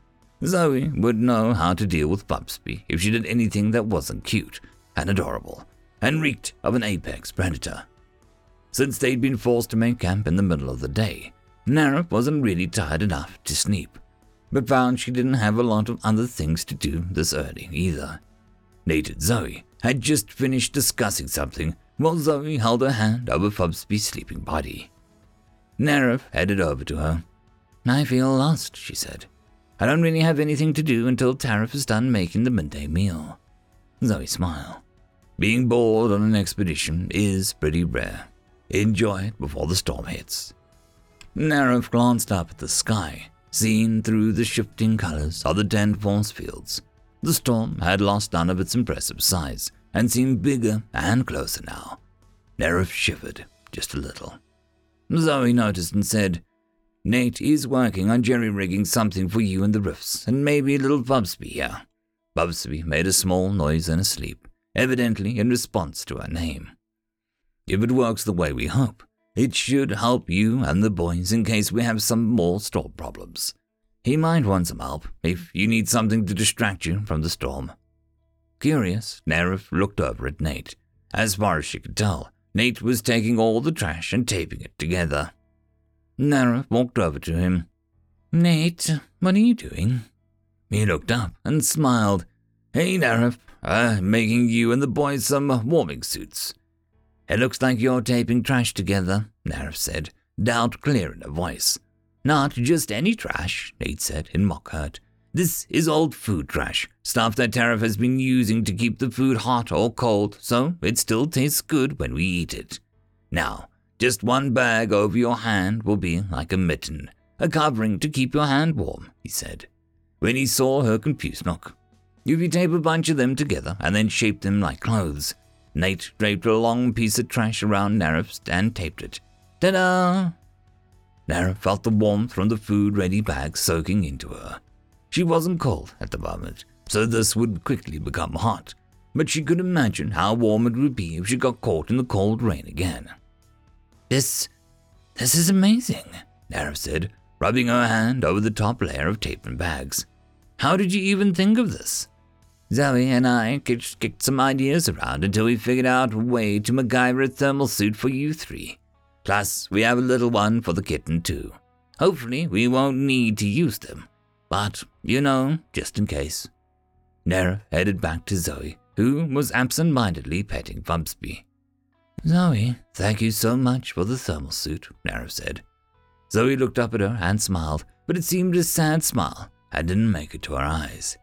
Zoe would know how to deal with Bubsby if she did anything that wasn't cute and adorable, and reeked of an apex predator. Since they'd been forced to make camp in the middle of the day, Nara wasn't really tired enough to sleep, but found she didn't have a lot of other things to do this early either. Nate and Zoe had just finished discussing something while Zoe held her hand over Bubsby's sleeping body. Nerif headed over to her. I feel lost, she said. I don't really have anything to do until Tarif is done making the midday meal. Zoe smiled. Being bored on an expedition is pretty rare. Enjoy it before the storm hits. Nerif glanced up at the sky, seen through the shifting colors of the tent force fields. The storm had lost none of its impressive size and seemed bigger and closer now. Nerif shivered just a little. Zoe noticed and said, Nate is working on jerry rigging something for you and the Riffs, and maybe a little Bubsby here. Bubsby made a small noise in his sleep, evidently in response to her name. If it works the way we hope, it should help you and the boys in case we have some more storm problems. He might want some help if you need something to distract you from the storm. Curious, Nerif looked over at Nate. As far as she could tell, Nate was taking all the trash and taping it together. Nerif walked over to him. Nate, what are you doing? He looked up and smiled. Hey, Nerif, uh, making you and the boys some warming suits. It looks like you're taping trash together, Nerif said, doubt clear in her voice. Not just any trash, Nate said in mock hurt. This is old food trash, stuff that Tarif has been using to keep the food hot or cold, so it still tastes good when we eat it. Now, just one bag over your hand will be like a mitten, a covering to keep your hand warm, he said. When he saw her confused look, if you tape a bunch of them together and then shape them like clothes, Nate draped a long piece of trash around Nerif and taped it. Ta-da! Nerif felt the warmth from the food-ready bag soaking into her. She wasn't cold at the moment, so this would quickly become hot, but she could imagine how warm it would be if she got caught in the cold rain again. This, this is amazing, Nerif said, rubbing her hand over the top layer of tape and bags. How did you even think of this? Zoe and I kicked some ideas around until we figured out a way to MacGyver a thermal suit for you three. Plus, we have a little one for the kitten too. Hopefully, we won't need to use them. But, you know, just in case. Nera headed back to Zoe, who was absent mindedly petting Bubsby. Zoe, thank you so much for the thermal suit, Nera said. Zoe looked up at her and smiled, but it seemed a sad smile and didn't make it to her eyes.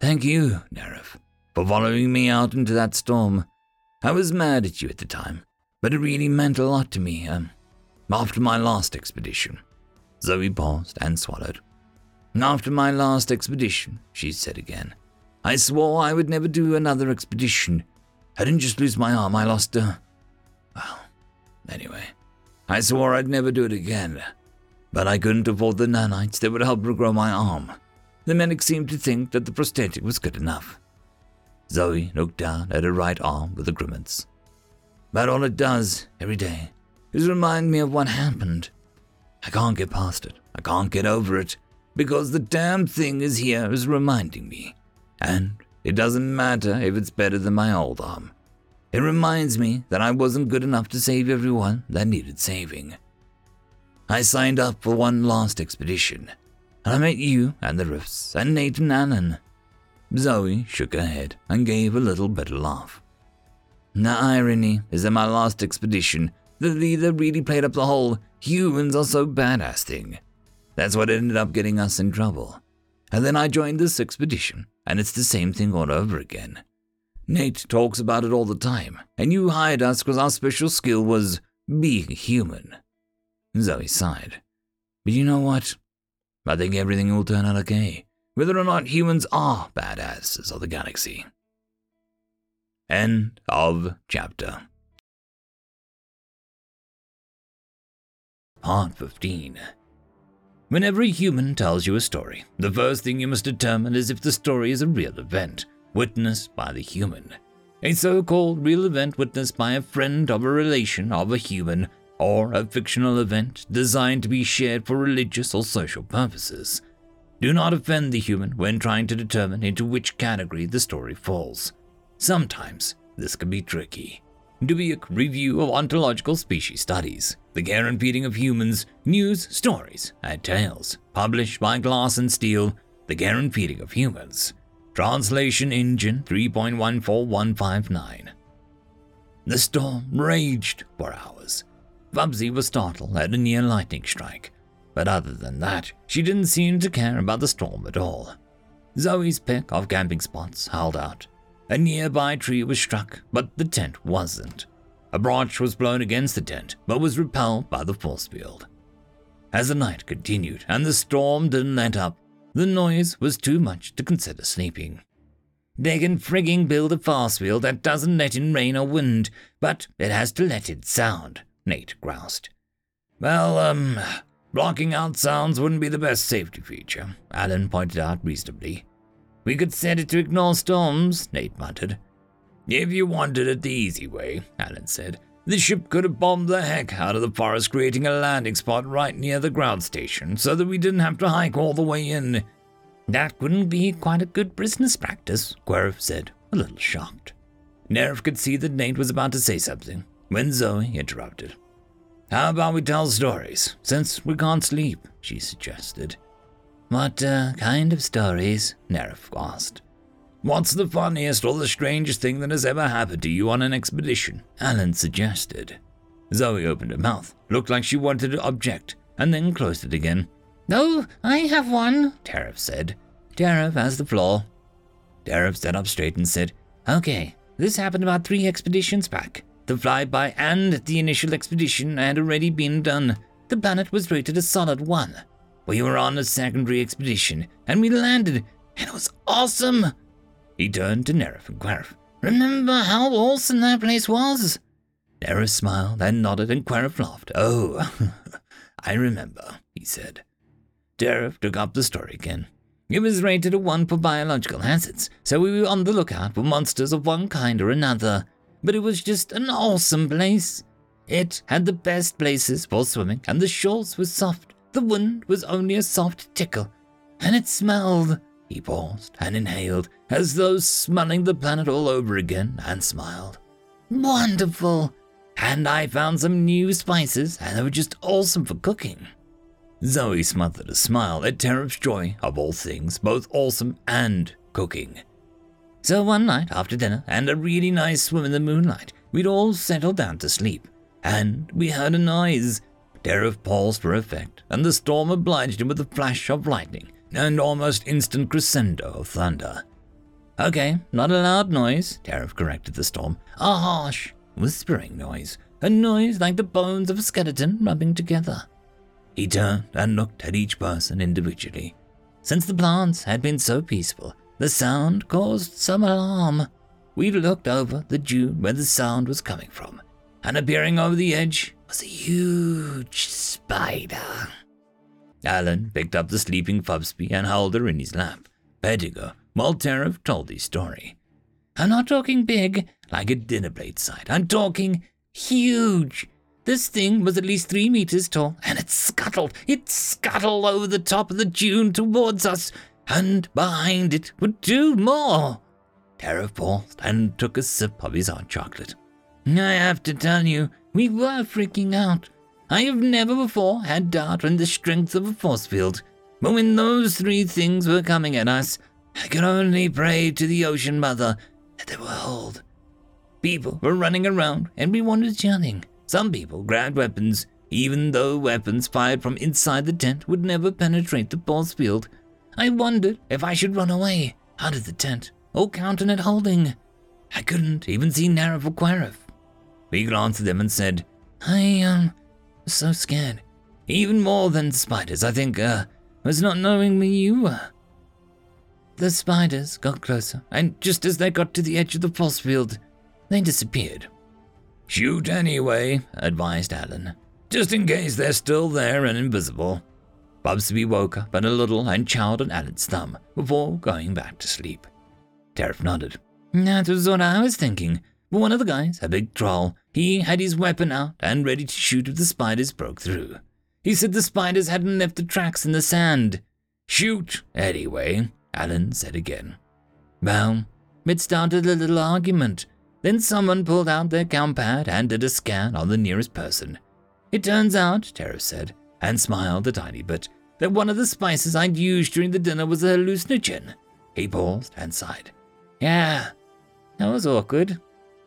Thank you, Nerif, for following me out into that storm. I was mad at you at the time, but it really meant a lot to me, um, after my last expedition. Zoe paused and swallowed. After my last expedition, she said again, I swore I would never do another expedition. I didn't just lose my arm, I lost a. Well, anyway, I swore I'd never do it again. But I couldn't afford the nanites that would help regrow my arm. The medic seemed to think that the prosthetic was good enough. Zoe looked down at her right arm with a grimace. But all it does, every day, is remind me of what happened. I can't get past it. I can't get over it, because the damn thing is here is reminding me. And it doesn't matter if it's better than my old arm. It reminds me that I wasn't good enough to save everyone that needed saving. I signed up for one last expedition, and I met you and the Riffs and Nathan Allen. Zoe shook her head and gave a little bitter laugh. The irony is that my last expedition, the leader really played up the whole humans are so badass thing. That's what ended up getting us in trouble. And then I joined this expedition, and it's the same thing all over again. Nate talks about it all the time, and you hired us because our special skill was being human. Zoe sighed. But you know what? I think everything will turn out okay, whether or not humans are badasses of the galaxy. End of chapter. Part 15. Whenever a human tells you a story, the first thing you must determine is if the story is a real event, witnessed by the human. A so called real event witnessed by a friend of a relation of a human or a fictional event designed to be shared for religious or social purposes. Do not offend the human when trying to determine into which category the story falls. Sometimes this can be tricky. Dubuque Review of Ontological Species Studies, The Feeding of Humans, News, Stories, and Tales, published by Glass and Steel, The Feeding of Humans. Translation Engine 3.14159. The storm raged for hours Bubsby was startled at a near lightning strike, but other than that, she didn't seem to care about the storm at all. Zoe's pick of camping spots held out. A nearby tree was struck, but the tent wasn't. A branch was blown against the tent, but was repelled by the force field. As the night continued and the storm didn't let up, the noise was too much to consider sleeping. They can frigging build a force field that doesn't let in rain or wind, but it has to let in sound, Nate groused. Well, um, blocking out sounds wouldn't be the best safety feature, Alan pointed out reasonably. We could set it to ignore storms, Nate muttered. If you wanted it the easy way, Alan said, the ship could have bombed the heck out of the forest, creating a landing spot right near the ground station so that we didn't have to hike all the way in. That wouldn't be quite a good business practice, Querif said, a little shocked. Nerif could see that Nate was about to say something when Zoe interrupted. How about we tell stories, since we can't sleep, she suggested. What uh, kind of stories? Nerif asked. What's the funniest or the strangest thing that has ever happened to you on an expedition? Alan suggested. Zoe opened her mouth, looked like she wanted to object, and then closed it again. No, I have one, Tarif said. Tarif has the floor. Tarif sat up straight and said, Okay, this happened about three expeditions back. The flyby and the initial expedition had already been done. The planet was rated a solid one. We were on a secondary expedition, and we landed, and it was awesome. He turned to Nerif and Querif. Remember how awesome that place was? Nerif smiled and nodded, and Querif laughed. Oh, I remember, he said. Nerif took up the story again. It was rated a 1 for biological hazards, so we were on the lookout for monsters of one kind or another. But it was just an awesome place. It had the best places for swimming, and the shores were soft. The wind was only a soft tickle, and it smelled. He paused and inhaled, as though smelling the planet all over again, and smiled. Wonderful! And I found some new spices, and they were just awesome for cooking. Zoe smothered a smile at Tarif's joy of all things, both awesome and cooking. So one night after dinner and a really nice swim in the moonlight, we'd all settled down to sleep, and we heard a noise. Terrap paused for effect, and the storm obliged him with a flash of lightning and almost instant crescendo of thunder. Okay, not a loud noise, Tarif corrected the storm. A harsh, whispering noise. A noise like the bones of a skeleton rubbing together. He turned and looked at each person individually. Since the plants had been so peaceful, the sound caused some alarm. We looked over the dune where the sound was coming from, and appearing over the edge was a huge spider. Alan picked up the sleeping Bubsby and held her in his lap, while Tarif told his story. I'm not talking big, like a dinner plate size. I'm talking huge. This thing was at least three meters tall, and it scuttled. It scuttled over the top of the dune towards us, and behind it were two more. Tarif paused and took a sip of his hot chocolate. I have to tell you, we were freaking out. I have never before had doubt in the strength of a force field, but when those three things were coming at us, I could only pray to the Ocean Mother that they would hold. People were running around, and everyone was yelling. Some people grabbed weapons, even though weapons fired from inside the tent would never penetrate the force field. I wondered if I should run away out of the tent or count on it holding. I couldn't even see Nara or Querif. We glanced at them and said, I, um, so scared. Even more than spiders, I think, uh, was not knowing me you were. The spiders got closer, and just as they got to the edge of the force field, they disappeared. Shoot anyway, advised Alan, just in case they're still there and invisible. Bubsby woke up and a little and chowed on Alan's thumb before going back to sleep. Tarif nodded. That was what I was thinking. But one of the guys, a big troll, he had his weapon out and ready to shoot if the spiders broke through. He said the spiders hadn't left the tracks in the sand. Shoot, anyway, Alan said again. Well, it started a little argument. Then someone pulled out their compad and did a scan on the nearest person. It turns out, Tara said, and smiled a tiny bit, that one of the spices I'd used during the dinner was a hallucinogen. He paused and sighed. Yeah, that was awkward.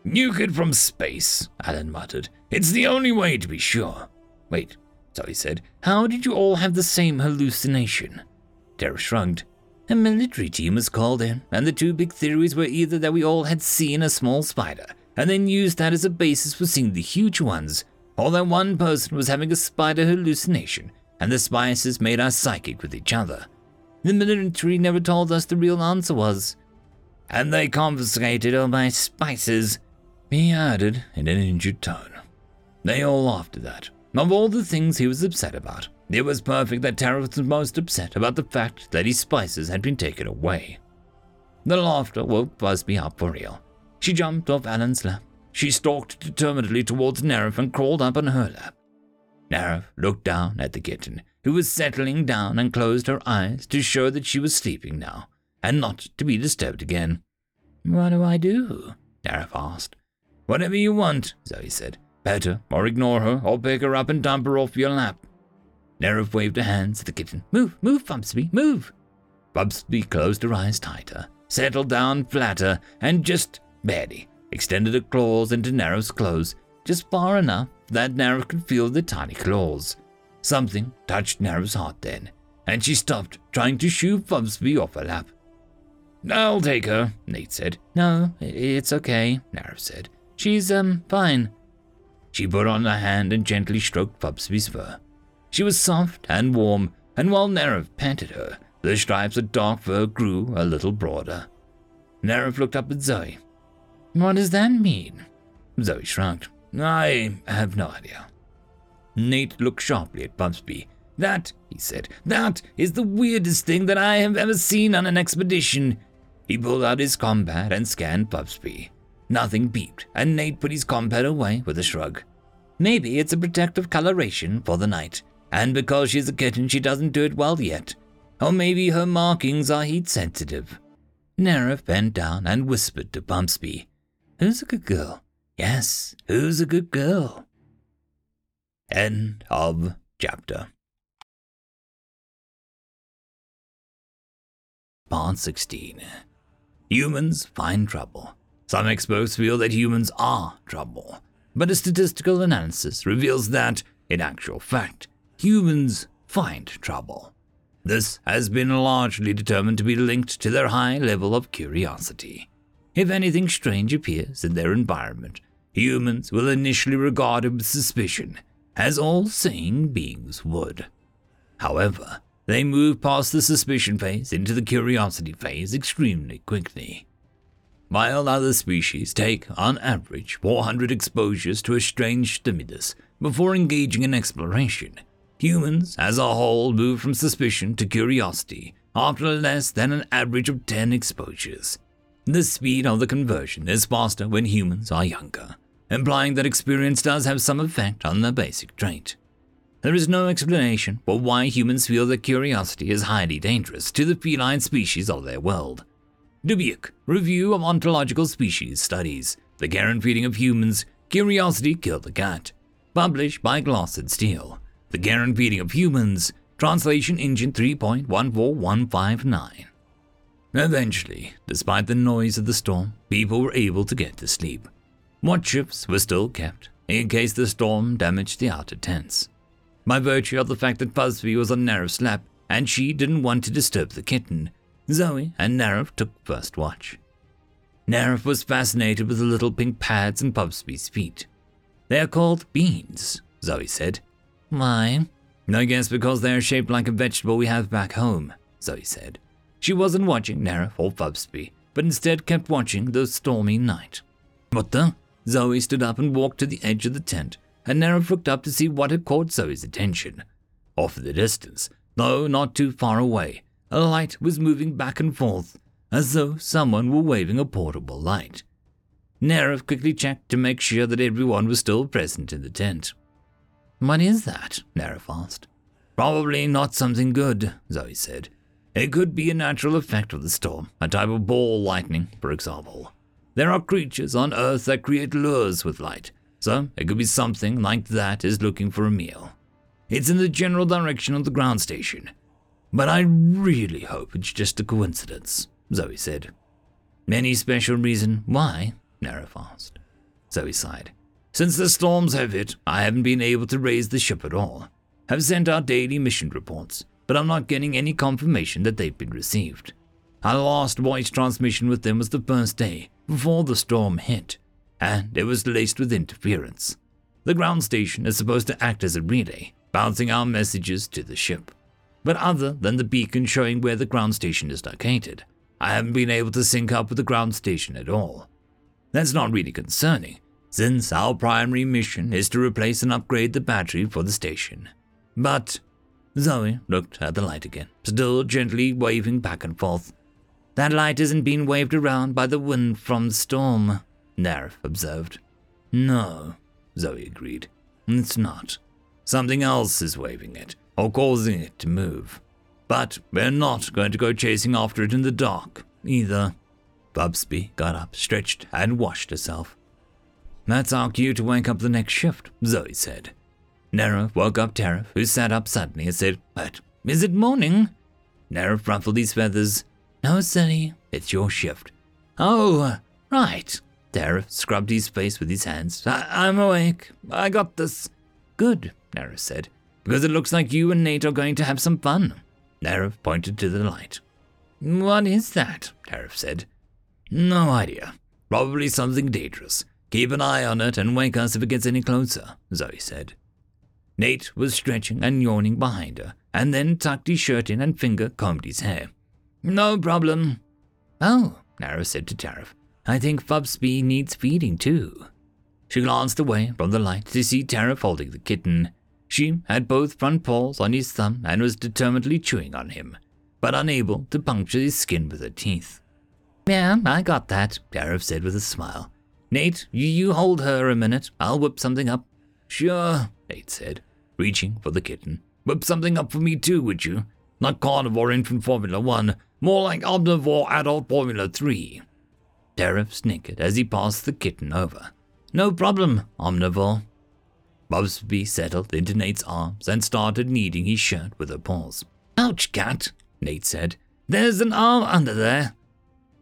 Nuke it from space, Alan muttered. It's the only way to be sure. Wait, Zoe said. How did you all have the same hallucination? Tara shrugged. A military team was called in, and the two big theories were either that we all had seen a small spider and then used that as a basis for seeing the huge ones. or that one person was having a spider hallucination, and the spices made us psychic with each other. The military never told us the real answer was. And they confiscated all my spices, he added in an injured tone. They all laughed at that. Of all the things he was upset about, it was perfect that Tarif was most upset about the fact that his spices had been taken away. The laughter woke Bubsby up for real. She jumped off Alan's lap. She stalked determinedly towards Nerif and crawled up on her lap. Nerif looked down at the kitten, who was settling down and closed her eyes to show that she was sleeping now, and not to be disturbed again. What do I do? Nerif asked. Whatever you want, Zoe said. Better, or ignore her, or pick her up and dump her off your lap. Nerif waved her hands at the kitten. Move, move, Bubsby, move. Bubsby closed her eyes tighter, settled down flatter, and just barely extended her claws into Nerif's clothes, just far enough that Nerif could feel the tiny claws. Something touched Nerif's heart then, and she stopped trying to shoo Bubsby off her lap. I'll take her, Nate said. No, it's okay, Nerif said. She's, um, fine. She put on her hand and gently stroked Bubsby's fur. She was soft and warm, and while Nerif panted her, the stripes of dark fur grew a little broader. Nerif looked up at Zoe. What does that mean? Zoe shrugged. I have no idea. Nate looked sharply at Bubsby. That, he said, that is the weirdest thing that I have ever seen on an expedition. He pulled out his compad and scanned Bubsby. Nothing beeped, and Nate put his compad away with a shrug. Maybe it's a protective coloration for the night, and because she's a kitten, she doesn't do it well yet. Or maybe her markings are heat sensitive. Nerif bent down and whispered to Bubsby, Who's a good girl? Yes, who's a good girl? End of chapter. Part 16. Humans find trouble. Some experts feel that humans are trouble, but a statistical analysis reveals that, in actual fact, humans find trouble. This has been largely determined to be linked to their high level of curiosity. If anything strange appears in their environment, humans will initially regard it with suspicion, as all sane beings would. However, they move past the suspicion phase into the curiosity phase extremely quickly. While other species take, on average, 400 exposures to a strange stimulus before engaging in exploration, humans as a whole move from suspicion to curiosity after less than an average of 10 exposures. The speed of the conversion is faster when humans are younger, implying that experience does have some effect on the basic trait. There is no explanation for why humans feel that curiosity is highly dangerous to the feline species of their world. Dubuque, Review of Ontological Species Studies, The Care and Feeding of Humans, Curiosity Killed the Cat. Published by Glass and Steel. The Care and Feeding of Humans, Translation Engine 3.14159. Eventually, despite the noise of the storm, people were able to get to sleep. Watch shifts were still kept, in case the storm damaged the outer tents. By virtue of the fact that Bubsby was on Nerif's lap, and she didn't want to disturb the kitten, Zoe and Nerif took first watch. Nerif was fascinated with the little pink pads in Bubsby's feet. They are called beans, Zoe said. Why? I guess because they are shaped like a vegetable we have back home, Zoe said. She wasn't watching Nerif or Busby, but instead kept watching the stormy night. What the? Zoe stood up and walked to the edge of the tent, and Nerif looked up to see what had caught Zoe's attention. Off in the distance, though not too far away, a light was moving back and forth, as though someone were waving a portable light. Nerif quickly checked to make sure that everyone was still present in the tent. What is that? Nerif asked. Probably not something good, Zoe said. It could be a natural effect of the storm, a type of ball lightning, for example. There are creatures on Earth that create lures with light, so it could be something like that is looking for a meal. It's in the general direction of the ground station, but I really hope it's just a coincidence, Zoe said. Any special reason why? Nerif asked. Zoe sighed. Since the storms have hit, I haven't been able to raise the ship at all. I've sent out daily mission reports, but I'm not getting any confirmation that they've been received. Our last voice transmission with them was the first day, before the storm hit. and it was laced with interference. The ground station is supposed to act as a relay, bouncing our messages to the ship. But other than the beacon showing where the ground station is located, I haven't been able to sync up with the ground station at all. That's not really concerning, since our primary mission is to replace and upgrade the battery for the station. But Zoe looked at the light again, still gently waving back and forth. That light isn't being waved around by the wind from the storm, Nerif observed. No, Zoe agreed. It's not. Something else is waving it, or causing it to move. But we're not going to go chasing after it in the dark, either. Bubsby got up, stretched, and washed herself. That's our cue to wake up the next shift, Zoe said. Nera woke up Tarif, who sat up suddenly and said, But is it morning? Nera ruffled his feathers. No, Sonny, it's your shift. Oh, right. Tarif scrubbed his face with his hands. I- am awake. I got this. Good, Nera said, because it looks like you and Nate are going to have some fun. Nera pointed to the light. What is that? Tarif said. No idea. Probably something dangerous. Keep an eye on it and wake us if it gets any closer, Zoe said. Nate was stretching and yawning behind her, and then tucked his shirt in and finger combed his hair. No problem. Oh, Nara said to Tarif, I think Bubsby needs feeding too. She glanced away from the light to see Tarif holding the kitten. She had both front paws on his thumb and was determinedly chewing on him, but unable to puncture his skin with her teeth. Yeah, I got that, Tarif said with a smile. Nate, you, you hold her a minute. I'll whip something up. Sure, Nate said, reaching for the kitten. Whip something up for me too, would you? Not carnivore infant Formula 1, more like omnivore adult Formula 3. Tarif snickered as he passed the kitten over. No problem, omnivore. Bubsby settled into Nate's arms and started kneading his shirt with her paws. Ouch, cat, Nate said. There's an arm under there.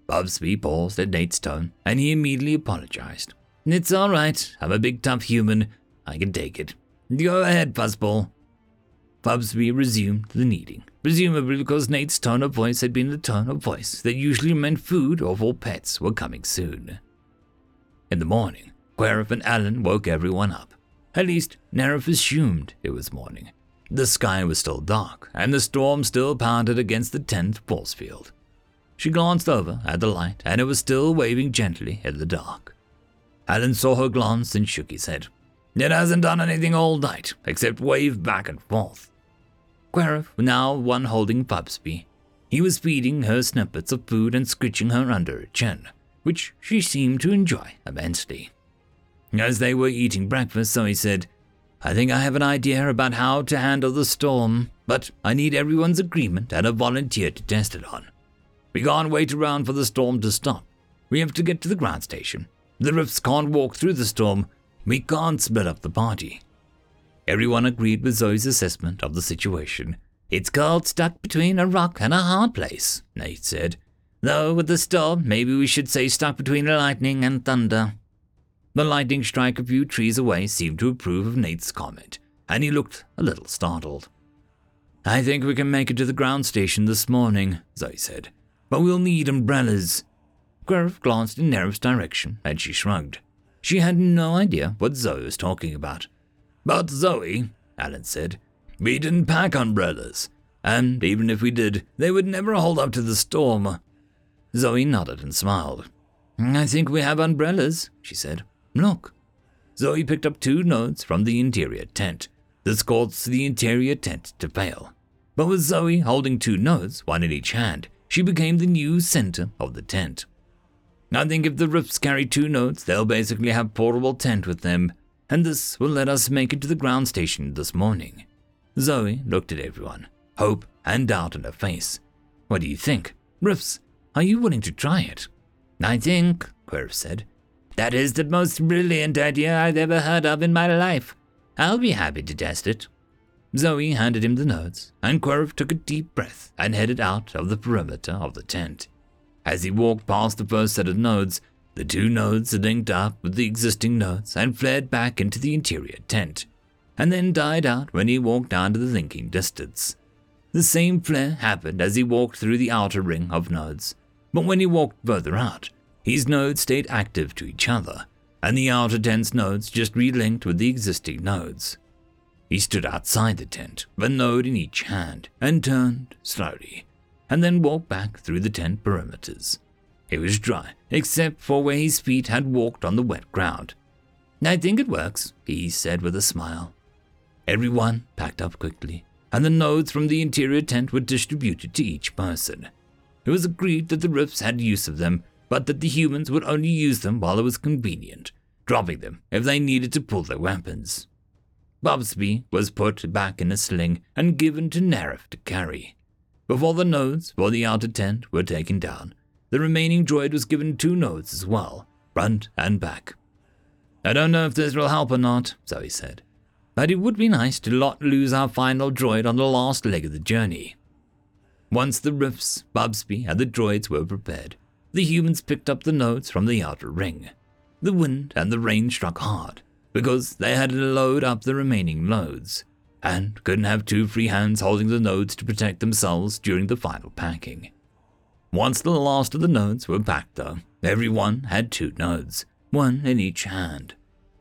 Bubsby paused at Nate's tone, and he immediately apologized. It's all right. I'm a big tough human. I can take it. Go ahead, Fuzzball. Bubsby resumed the kneading, presumably because Nate's tone of voice had been the tone of voice that usually meant food or for pets were coming soon. In the morning, Querif and Alan woke everyone up. At least, Nerif assumed it was morning. The sky was still dark, and the storm still pounded against the tent force field. She glanced over at the light, and it was still waving gently in the dark. Alan saw her glance and shook his head. It hasn't done anything all night, except wave back and forth. Querif, now one holding Bubsby, he was feeding her snippets of food and scritching her under her chin, which she seemed to enjoy immensely. As they were eating breakfast, Zoe said, I think I have an idea about how to handle the storm, but I need everyone's agreement and a volunteer to test it on. We can't wait around for the storm to stop. We have to get to the ground station. The rifts can't walk through the storm. We can't split up the party. Everyone agreed with Zoe's assessment of the situation. It's called stuck between a rock and a hard place, Nate said. Though with the storm, maybe we should say stuck between lightning and thunder. The lightning strike a few trees away seemed to approve of Nate's comment, and he looked a little startled. I think we can make it to the ground station this morning, Zoe said but we'll need umbrellas. Querif glanced in Nerif's direction, and she shrugged. She had no idea what Zoe was talking about. But Zoe, Alan said, we didn't pack umbrellas, and even if we did, they would never hold up to the storm. Zoe nodded and smiled. I think we have umbrellas, she said. Look. Zoe picked up two nodes from the interior tent. This caused the interior tent to fail. But with Zoe holding two nodes, one in each hand, she became the new center of the tent. I think if the Riffs carry two nodes, they'll basically have portable tent with them, and this will let us make it to the ground station this morning. Zoe looked at everyone, hope and doubt in her face. What do you think? Riffs, are you willing to try it? I think, Querif said, that is the most brilliant idea I've ever heard of in my life. I'll be happy to test it. Zoe handed him the nodes, and Querif took a deep breath and headed out of the perimeter of the tent. As he walked past the first set of nodes, the two nodes linked up with the existing nodes and flared back into the interior tent, and then died out when he walked down to the linking distance. The same flare happened as he walked through the outer ring of nodes, but when he walked further out, his nodes stayed active to each other, and the outer tent's nodes just relinked with the existing nodes. He stood outside the tent, a node in each hand, and turned slowly, and then walked back through the tent perimeters. It was dry, except for where his feet had walked on the wet ground. I think it works, he said with a smile. Everyone packed up quickly, and the nodes from the interior tent were distributed to each person. It was agreed that the riffs had use of them, but that the humans would only use them while it was convenient, dropping them if they needed to pull their weapons. Bubsby was put back in a sling and given to Nerif to carry. Before the nodes for the outer tent were taken down, the remaining droid was given two nodes as well, front and back. I don't know if this will help or not, Zoe said, but it would be nice to not lose our final droid on the last leg of the journey. Once the riffs, Bubsby, and the droids were prepared, the humans picked up the nodes from the outer ring. The wind and the rain struck hard, because they had to load up the remaining loads, and couldn't have two free hands holding the nodes to protect themselves during the final packing. Once the last of the nodes were packed, though, everyone had two nodes, one in each hand.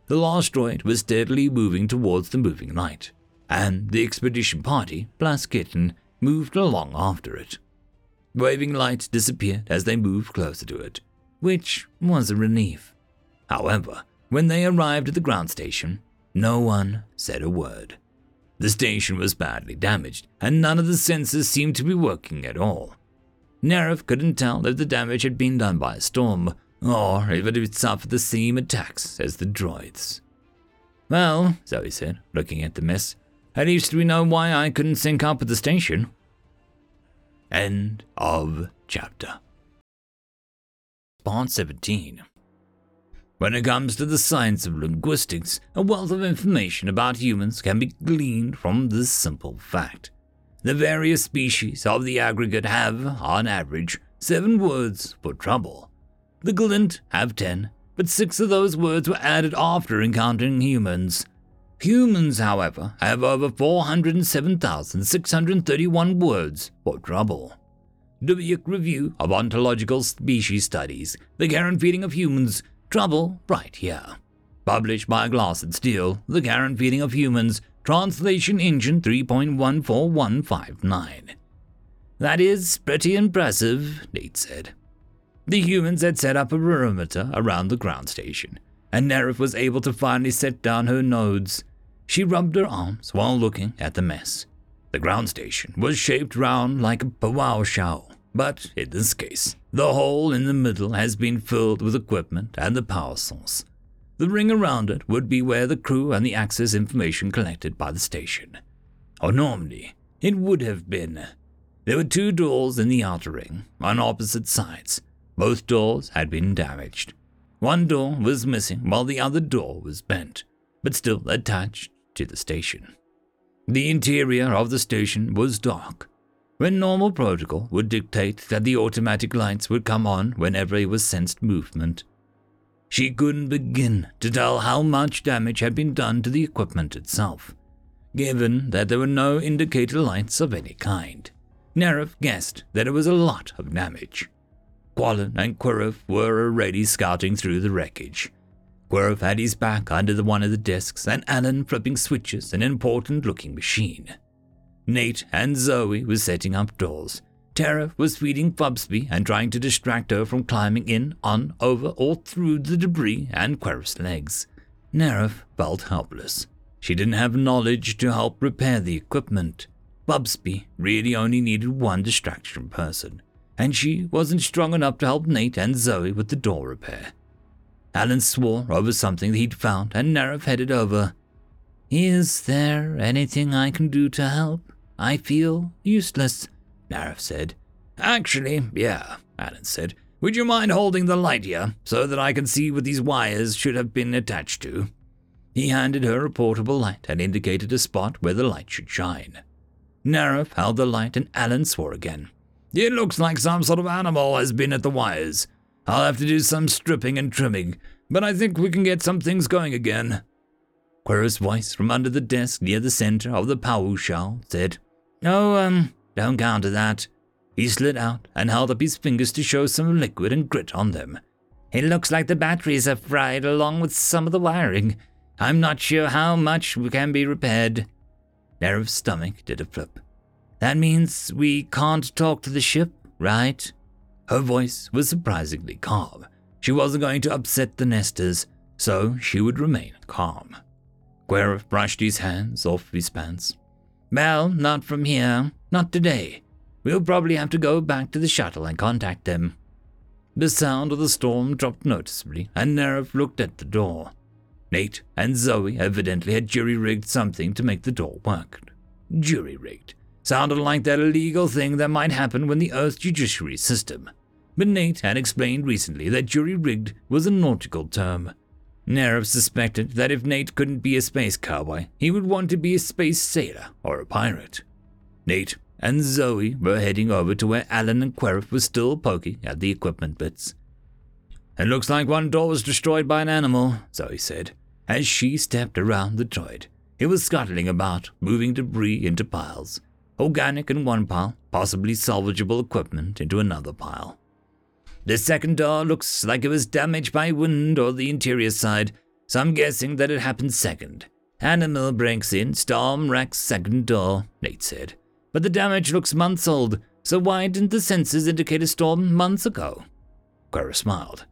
The last droid was steadily moving towards the moving light, and the expedition party, plus Kitten, moved along after it. Waving lights disappeared as they moved closer to it, which was a relief. However, when they arrived at the ground station, no one said a word. The station was badly damaged, and none of the sensors seemed to be working at all. Nerif couldn't tell if the damage had been done by a storm, or if it had suffered the same attacks as the droids. Well, Zoe said, looking at the mess, at least we know why I couldn't sync up at the station. End of chapter. Part 17. When it comes to the science of linguistics, a wealth of information about humans can be gleaned from this simple fact. The various species of the aggregate have, on average, seven words for trouble. The glint have ten, but six of those words were added after encountering humans. Humans, however, have over 407,631 words for trouble. Dubuque Review of Ontological Species Studies, The Care and Feeding of Humans, Trouble right here. Published by Glass and Steel, The Care and Feeding of Humans, Translation Engine 3.14159. That is pretty impressive, Nate said. The humans had set up a perimeter around the ground station, and Nerif was able to finally set down her nodes. She rubbed her arms while looking at the mess. The ground station was shaped round like a powwow show, but in this case, the hole in the middle has been filled with equipment and the power source. The ring around it would be where the crew and the access information collected by the station. Or normally, it would have been. There were two doors in the outer ring, on opposite sides. Both doors had been damaged. One door was missing while the other door was bent, but still attached to the station. The interior of the station was dark, when normal protocol would dictate that the automatic lights would come on whenever it was sensed movement. She couldn't begin to tell how much damage had been done to the equipment itself, given that there were no indicator lights of any kind. Nerif guessed that it was a lot of damage. Quallen and Quirrell were already scouting through the wreckage, Querif had his back under the one of the desks and Alan flipping switches an important looking machine. Nate and Zoe were setting up doors. Tara was feeding Bubsby and trying to distract her from climbing in, on, over, or through the debris and Querif's legs. Nerif felt helpless. She didn't have knowledge to help repair the equipment. Bubsby really only needed one distraction person, and she wasn't strong enough to help Nate and Zoe with the door repair. Alan swore over something that he'd found, and Nerif headed over. Is there anything I can do to help? I feel useless, Nerif said. Actually, yeah, Alan said. Would you mind holding the light here, so that I can see what these wires should have been attached to? He handed her a portable light and indicated a spot where the light should shine. Nerif held the light and Alan swore again. It looks like some sort of animal has been at the wires. I'll have to do some stripping and trimming, but I think we can get some things going again. Querif's voice from under the desk near the center of the powwow said, Oh, um, don't count to that. He slid out and held up his fingers to show some liquid and grit on them. It looks like the batteries are fried along with some of the wiring. I'm not sure how much can be repaired. Nerif's stomach did a flip. That means we can't talk to the ship, right? Her voice was surprisingly calm. She wasn't going to upset the nesters, so she would remain calm. Guerrero brushed his hands off his pants. Well, not from here. Not today. We'll probably have to go back to the shuttle and contact them. The sound of the storm dropped noticeably, and Nerif looked at the door. Nate and Zoe evidently had jury rigged something to make the door work. Jury rigged. Sounded like that illegal thing that might happen when the Earth's judiciary system. But Nate had explained recently that jury rigged was a nautical term. Nerif suspected that if Nate couldn't be a space cowboy, he would want to be a space sailor or a pirate. Nate and Zoe were heading over to where Alan and Querif were still poking at the equipment bits. It looks like one door was destroyed by an animal, Zoe said, as she stepped around the droid. It was scuttling about, moving debris into piles. Organic in one pile, possibly salvageable equipment into another pile. The second door looks like it was damaged by wind or the interior side, so I'm guessing that it happened second. Animal breaks in, storm wrecks second door, Nate said. But the damage looks months old, so why didn't the sensors indicate a storm months ago? Quera smiled.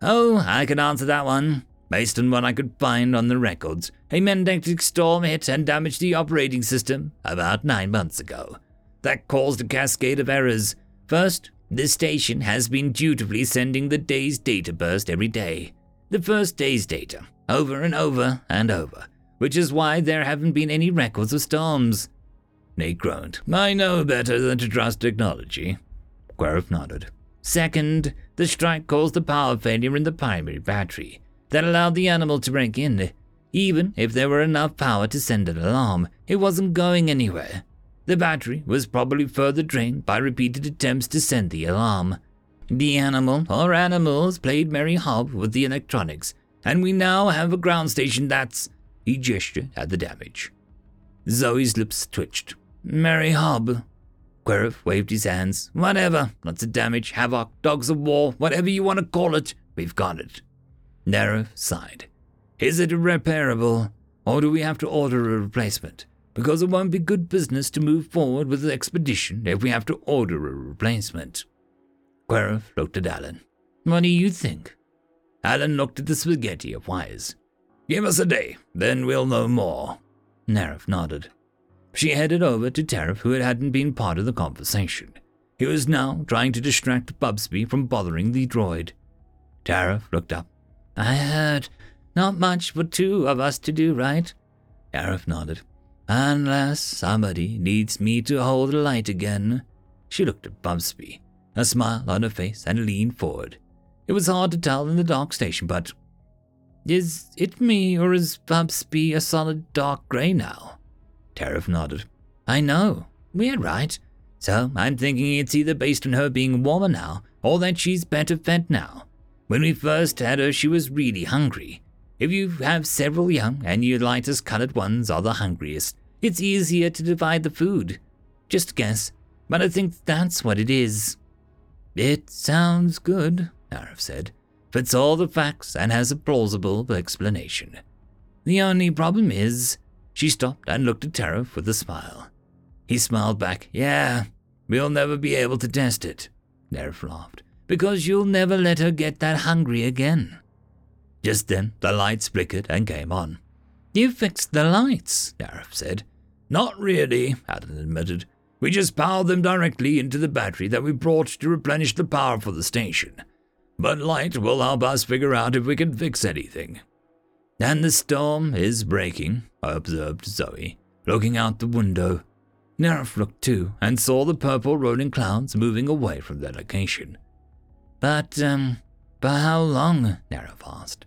Oh, I can answer that one. Based on what I could find on the records, a magnetic storm hit and damaged the operating system about nine months ago. That caused a cascade of errors. First, the station has been dutifully sending the day's data burst every day. The first day's data, over and over and over, which is why there haven't been any records of storms. Nate groaned. I know better than to trust technology. Querif nodded. Second, the strike caused a power failure in the primary battery that allowed the animal to break in. Even if there were enough power to send an alarm, it wasn't going anywhere. The battery was probably further drained by repeated attempts to send the alarm. The animal or animals played merry Hob with the electronics, and we now have a ground station that's. He gestured at the damage. Zoe's lips twitched. Merry Hob. Querif waved his hands. Whatever. Lots of damage, havoc, dogs of war, whatever you want to call it. We've got it. Nerif sighed. Is it irreparable, or do we have to order a replacement? Because it won't be good business to move forward with the expedition if we have to order a replacement. Querif looked at Alan. What do you think? Alan looked at the spaghetti of wires. Give us a day, then we'll know more. Nerif nodded. She headed over to Tarif, who hadn't been part of the conversation. He was now trying to distract Bubsby from bothering the droid. Tarif looked up. I heard. Not much for two of us to do, right? Tarif nodded. Unless somebody needs me to hold the light again. She looked at Bubsby, a smile on her face, and leaned forward. It was hard to tell in the dark station, but. Is it me, or is Bubsby a solid dark grey now? Tarif nodded. I know. We're right. So I'm thinking it's either based on her being warmer now, or that she's better fed now. When we first had her, she was really hungry. If you have several young and your lightest colored ones are the hungriest, it's easier to divide the food. Just guess, but I think that's what it is. It sounds good, Nerif said. Fits all the facts and has a plausible explanation. The only problem is, she stopped and looked at Tarif with a smile. He smiled back. Yeah, we'll never be able to test it. Nerif laughed. Because you'll never let her get that hungry again. Just then, the lights flickered and came on. You fixed the lights, Nerif said. Not really, Alan admitted. We just powered them directly into the battery that we brought to replenish the power for the station. But light will help us figure out if we can fix anything. And the storm is breaking, observed Zoe, looking out the window. Nerif looked too and saw the purple rolling clouds moving away from their location. But, um, for how long? Nerif asked.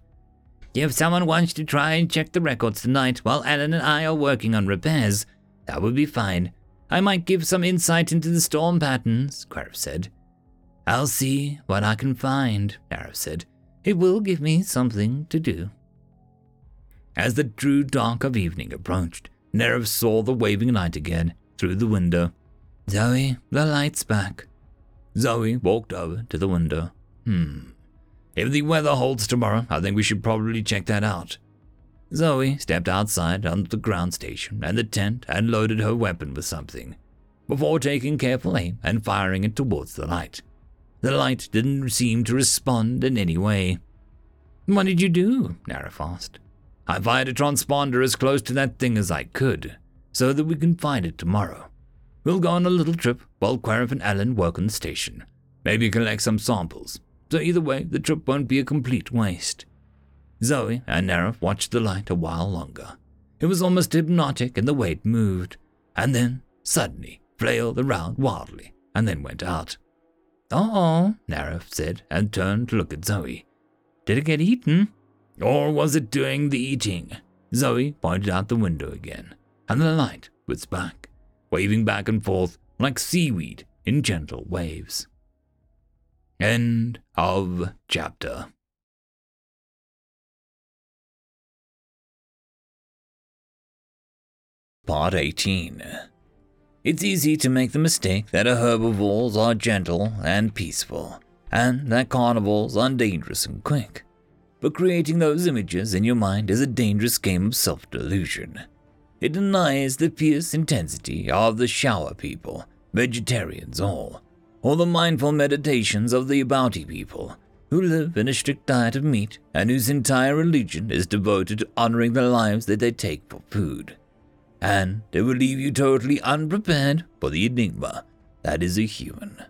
If someone wants to try and check the records tonight while Alan and I are working on repairs, that would be fine. I might give some insight into the storm patterns, Querif said. I'll see what I can find, Nerif said. It will give me something to do. As the true dark of evening approached, Nerif saw the waving light again through the window. Zoe, the light's back. Zoe walked over to the window. Hmm. If the weather holds tomorrow, I think we should probably check that out. Zoe stepped outside onto the ground station and the tent and loaded her weapon with something, before taking careful aim and firing it towards the light. The light didn't seem to respond in any way. What did you do? Nerif asked. I fired a transponder as close to that thing as I could, so that we can find it tomorrow. We'll go on a little trip while Querif and Alan work on the station. Maybe collect some samples. So either way, the trip won't be a complete waste. Zoe and Nerif watched the light a while longer. It was almost hypnotic in the way it moved, and then, suddenly, flailed around wildly, and then went out. Oh, Nerif said, and turned to look at Zoe. Did it get eaten? Or was it doing the eating? Zoe pointed out the window again, and the light was back, waving back and forth like seaweed in gentle waves. End of chapter. Part 18 It's easy to make the mistake that herbivores are gentle and peaceful, and that carnivores are dangerous and quick. But creating those images in your mind is a dangerous game of self delusion. It denies the fierce intensity of the shower people, vegetarians all, or the mindful meditations of the Abouti people, who live in a strict diet of meat and whose entire religion is devoted to honoring the lives that they take for food and it will leave you totally unprepared for the enigma that is a human.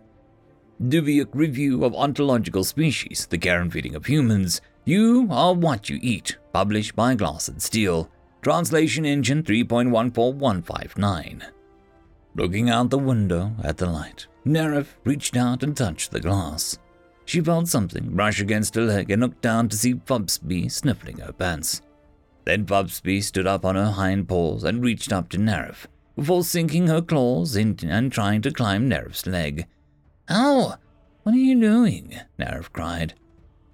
Dubious Review of Ontological Species, The Care and Feeding of Humans, You Are What You Eat, published by Glass and Steel, Translation Engine 3.14159. Looking out the window at the light, Nerif reached out and touched the glass. She felt something brush against her leg and looked down to see Bubsby sniffling her pants. Then Bubsby stood up on her hind paws and reached up to Nerif, before sinking her claws in and trying to climb Nerif's leg. Ow! What are you doing? Nerif cried.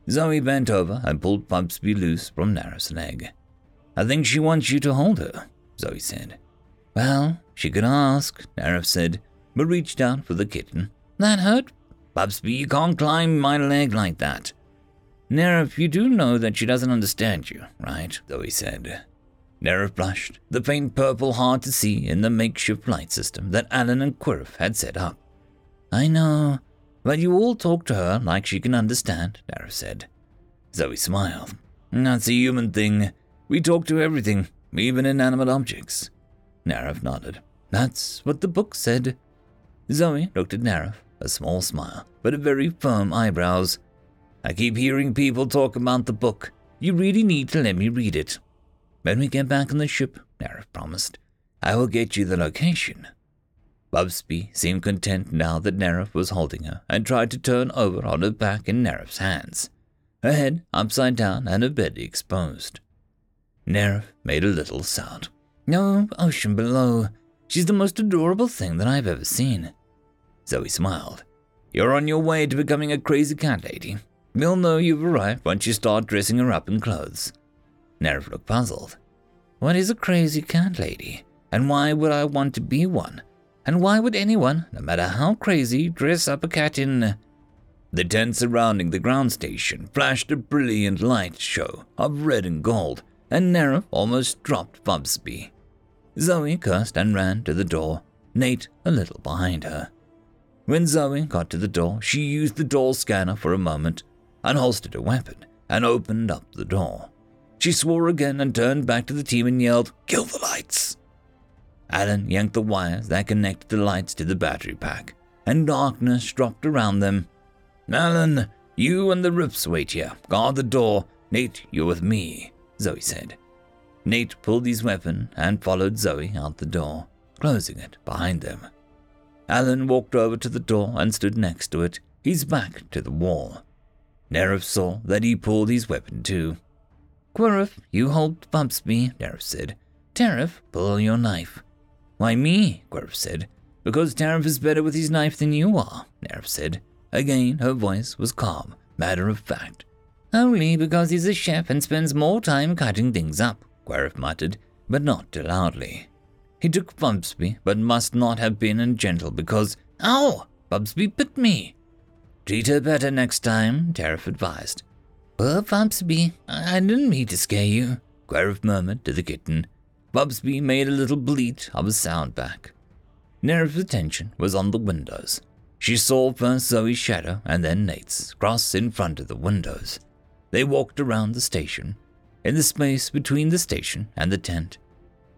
Zoe bent over and pulled Bubsby loose from Nerif's leg. I think she wants you to hold her, Zoe said. Well, she could ask, Nerif said, but reached out for the kitten. That hurt? Bubsby, you can't climb my leg like that. Nerif, you do know that she doesn't understand you, right? He said. Nerif blushed, the faint purple hard to see in the makeshift light system that Alan and Querif had set up. I know, but you all talk to her like she can understand, Nerif said. Zoe smiled. That's a human thing. We talk to everything, even inanimate objects. Nerif nodded. That's what the book said. Zoe looked at Nerif, a small smile, but a very firm eyebrows. I keep hearing people talk about the book. You really need to let me read it. When we get back on the ship, Nerif promised, I will get you the location. Bubsby seemed content now that Nerif was holding her and tried to turn over on her back in Nerif's hands, her head upside down and her belly exposed. Nerif made a little sound. No ocean below. She's the most adorable thing that I've ever seen. Zoe smiled. You're on your way to becoming a crazy cat lady. We'll know you've arrived once you start dressing her up in clothes. Nerif looked puzzled. What is a crazy cat lady? And why would I want to be one? And why would anyone, no matter how crazy, dress up a cat in. The tent surrounding the ground station flashed a brilliant light show of red and gold, and Nerif almost dropped Bubsby. Zoe cursed and ran to the door, Nate a little behind her. When Zoe got to the door, she used the door scanner for a moment unholstered a weapon, and opened up the door. She swore again and turned back to the team and yelled, Kill the lights! Alan yanked the wires that connected the lights to the battery pack, and darkness dropped around them. Alan, you and the Rips wait here. Guard the door. Nate, you're with me, Zoe said. Nate pulled his weapon and followed Zoe out the door, closing it behind them. Alan walked over to the door and stood next to it, his back to the wall. Nerif saw that he pulled his weapon too. Querif, you hold Bubsby, Nerif said. Tarif, pull your knife. Why me? Querif said. Because Tarif is better with his knife than you are, Nerif said. Again, her voice was calm, matter of fact. Only because he's a chef and spends more time cutting things up, Querif muttered, but not too loudly. He took Bubsby, but must not have been ungentle because, Ow! Bubsby bit me. Treat her better next time, Tarif advised. Poor Bubsby, I didn't mean to scare you, Querif murmured to the kitten. Bubsby made a little bleat of a sound back. Nerif's attention was on the windows. She saw first Zoe's shadow and then Nate's cross in front of the windows. They walked around the station, in the space between the station and the tent.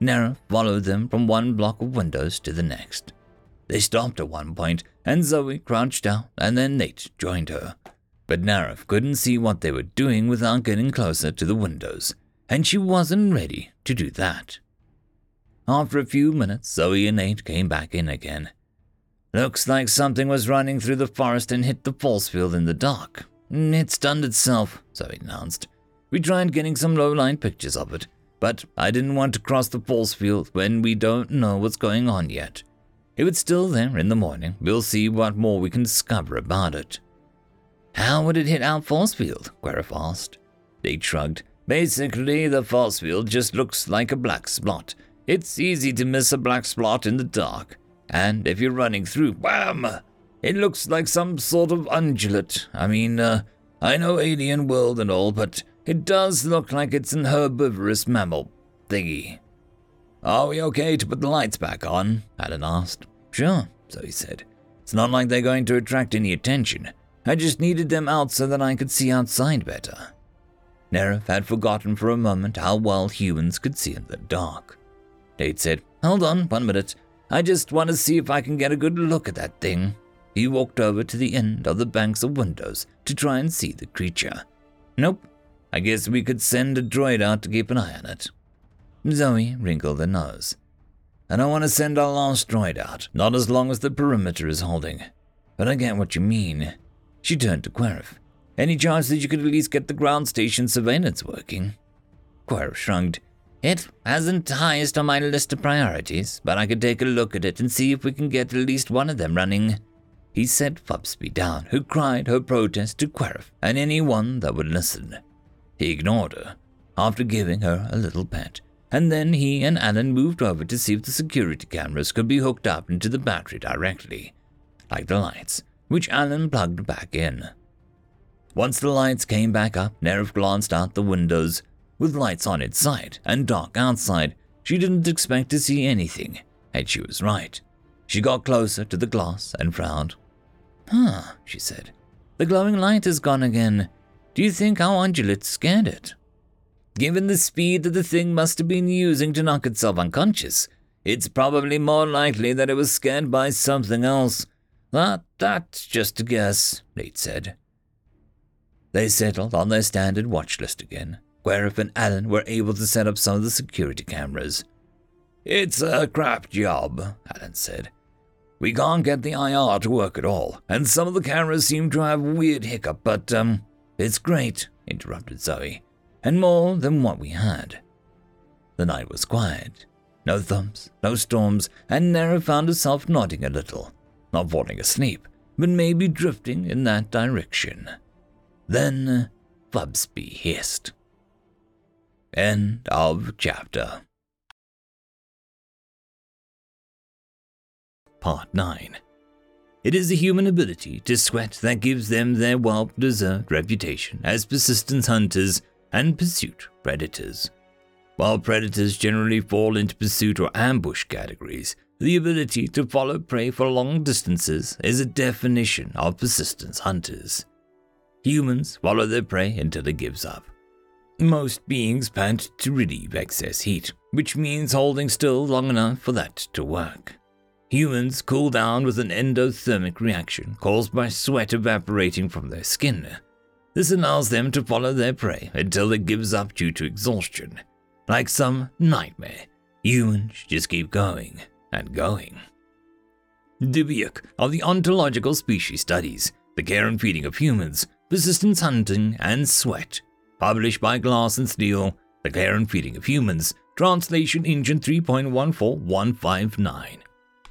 Nara followed them from one block of windows to the next. They stopped at one point, and Zoe crouched out, and then Nate joined her. But Nerif couldn't see what they were doing without getting closer to the windows, and she wasn't ready to do that. After a few minutes, Zoe and Nate came back in again. Looks like something was running through the forest and hit the force field in the dark. Mm, it stunned itself, Zoe announced. We tried getting some low-line pictures of it, but I didn't want to cross the force field when we don't know what's going on yet. If it's still there in the morning, we'll see what more we can discover about it. How would it hit our force field? Querif asked. They shrugged. Basically, the force field just looks like a black spot. It's easy to miss a black spot in the dark. And if you're running through, wham! It looks like some sort of ungulate. I mean, uh, I know alien world and all, but it does look like it's an herbivorous mammal thingy. Are we okay to put the lights back on? Alan asked. Sure, Zoe said. It's not like they're going to attract any attention. I just needed them out so that I could see outside better. Nerif had forgotten for a moment how well humans could see in the dark. Nate said, Hold on, one minute. I just want to see if I can get a good look at that thing. He walked over to the end of the banks of windows to try and see the creature. Nope. I guess we could send a droid out to keep an eye on it. Zoe wrinkled her nose. I don't want to send our last droid out, not as long as the perimeter is holding. But I get what you mean. She turned to Querif. Any chance that you could at least get the ground station surveillance working? Querif shrugged. It hasn't highest on my list of priorities, but I could take a look at it and see if we can get at least one of them running. He set Bubsby down, who cried her protest to Querif and anyone that would listen. He ignored her, after giving her a little pat, and then he and Alan moved over to see if the security cameras could be hooked up into the battery directly, like the lights which Alan plugged back in. Once the lights came back up, Nerif glanced out the windows. With lights on inside and dark outside, she didn't expect to see anything, and she was right. She got closer to the glass and frowned. Huh, she said. The glowing light is gone again. Do you think our ungulate scared it? Given the speed that the thing must have been using to knock itself unconscious, it's probably more likely that it was scared by something else. But that's just a guess, Nate said. They settled on their standard watch list again. Querif and Alan were able to set up some of the security cameras. It's a crap job, Alan said. We can't get the IR to work at all, and some of the cameras seem to have weird hiccup, but, um, it's great, interrupted Zoe, and more than what we had. The night was quiet. No thumps, no storms, and Nara found herself nodding a little not falling asleep, but maybe drifting in that direction. Then Bubsby hissed. End of chapter. Part 9 It is the human ability to sweat that gives them their well deserved reputation as persistence hunters and pursuit predators. While predators generally fall into pursuit or ambush categories, the ability to follow prey for long distances is a definition of persistence hunters. Humans follow their prey until it gives up. Most beings pant to relieve excess heat, which means holding still long enough for that to work. Humans cool down with an endothermic reaction caused by sweat evaporating from their skin. This allows them to follow their prey until it gives up due to exhaustion. Like some nightmare, humans just keep going and going. Dubuque of the Ontological Species Studies, The Care and Feeding of Humans, Persistence Hunting and Sweat, published by Glass and Steel, The Care and Feeding of Humans, Translation Engine 3.14159.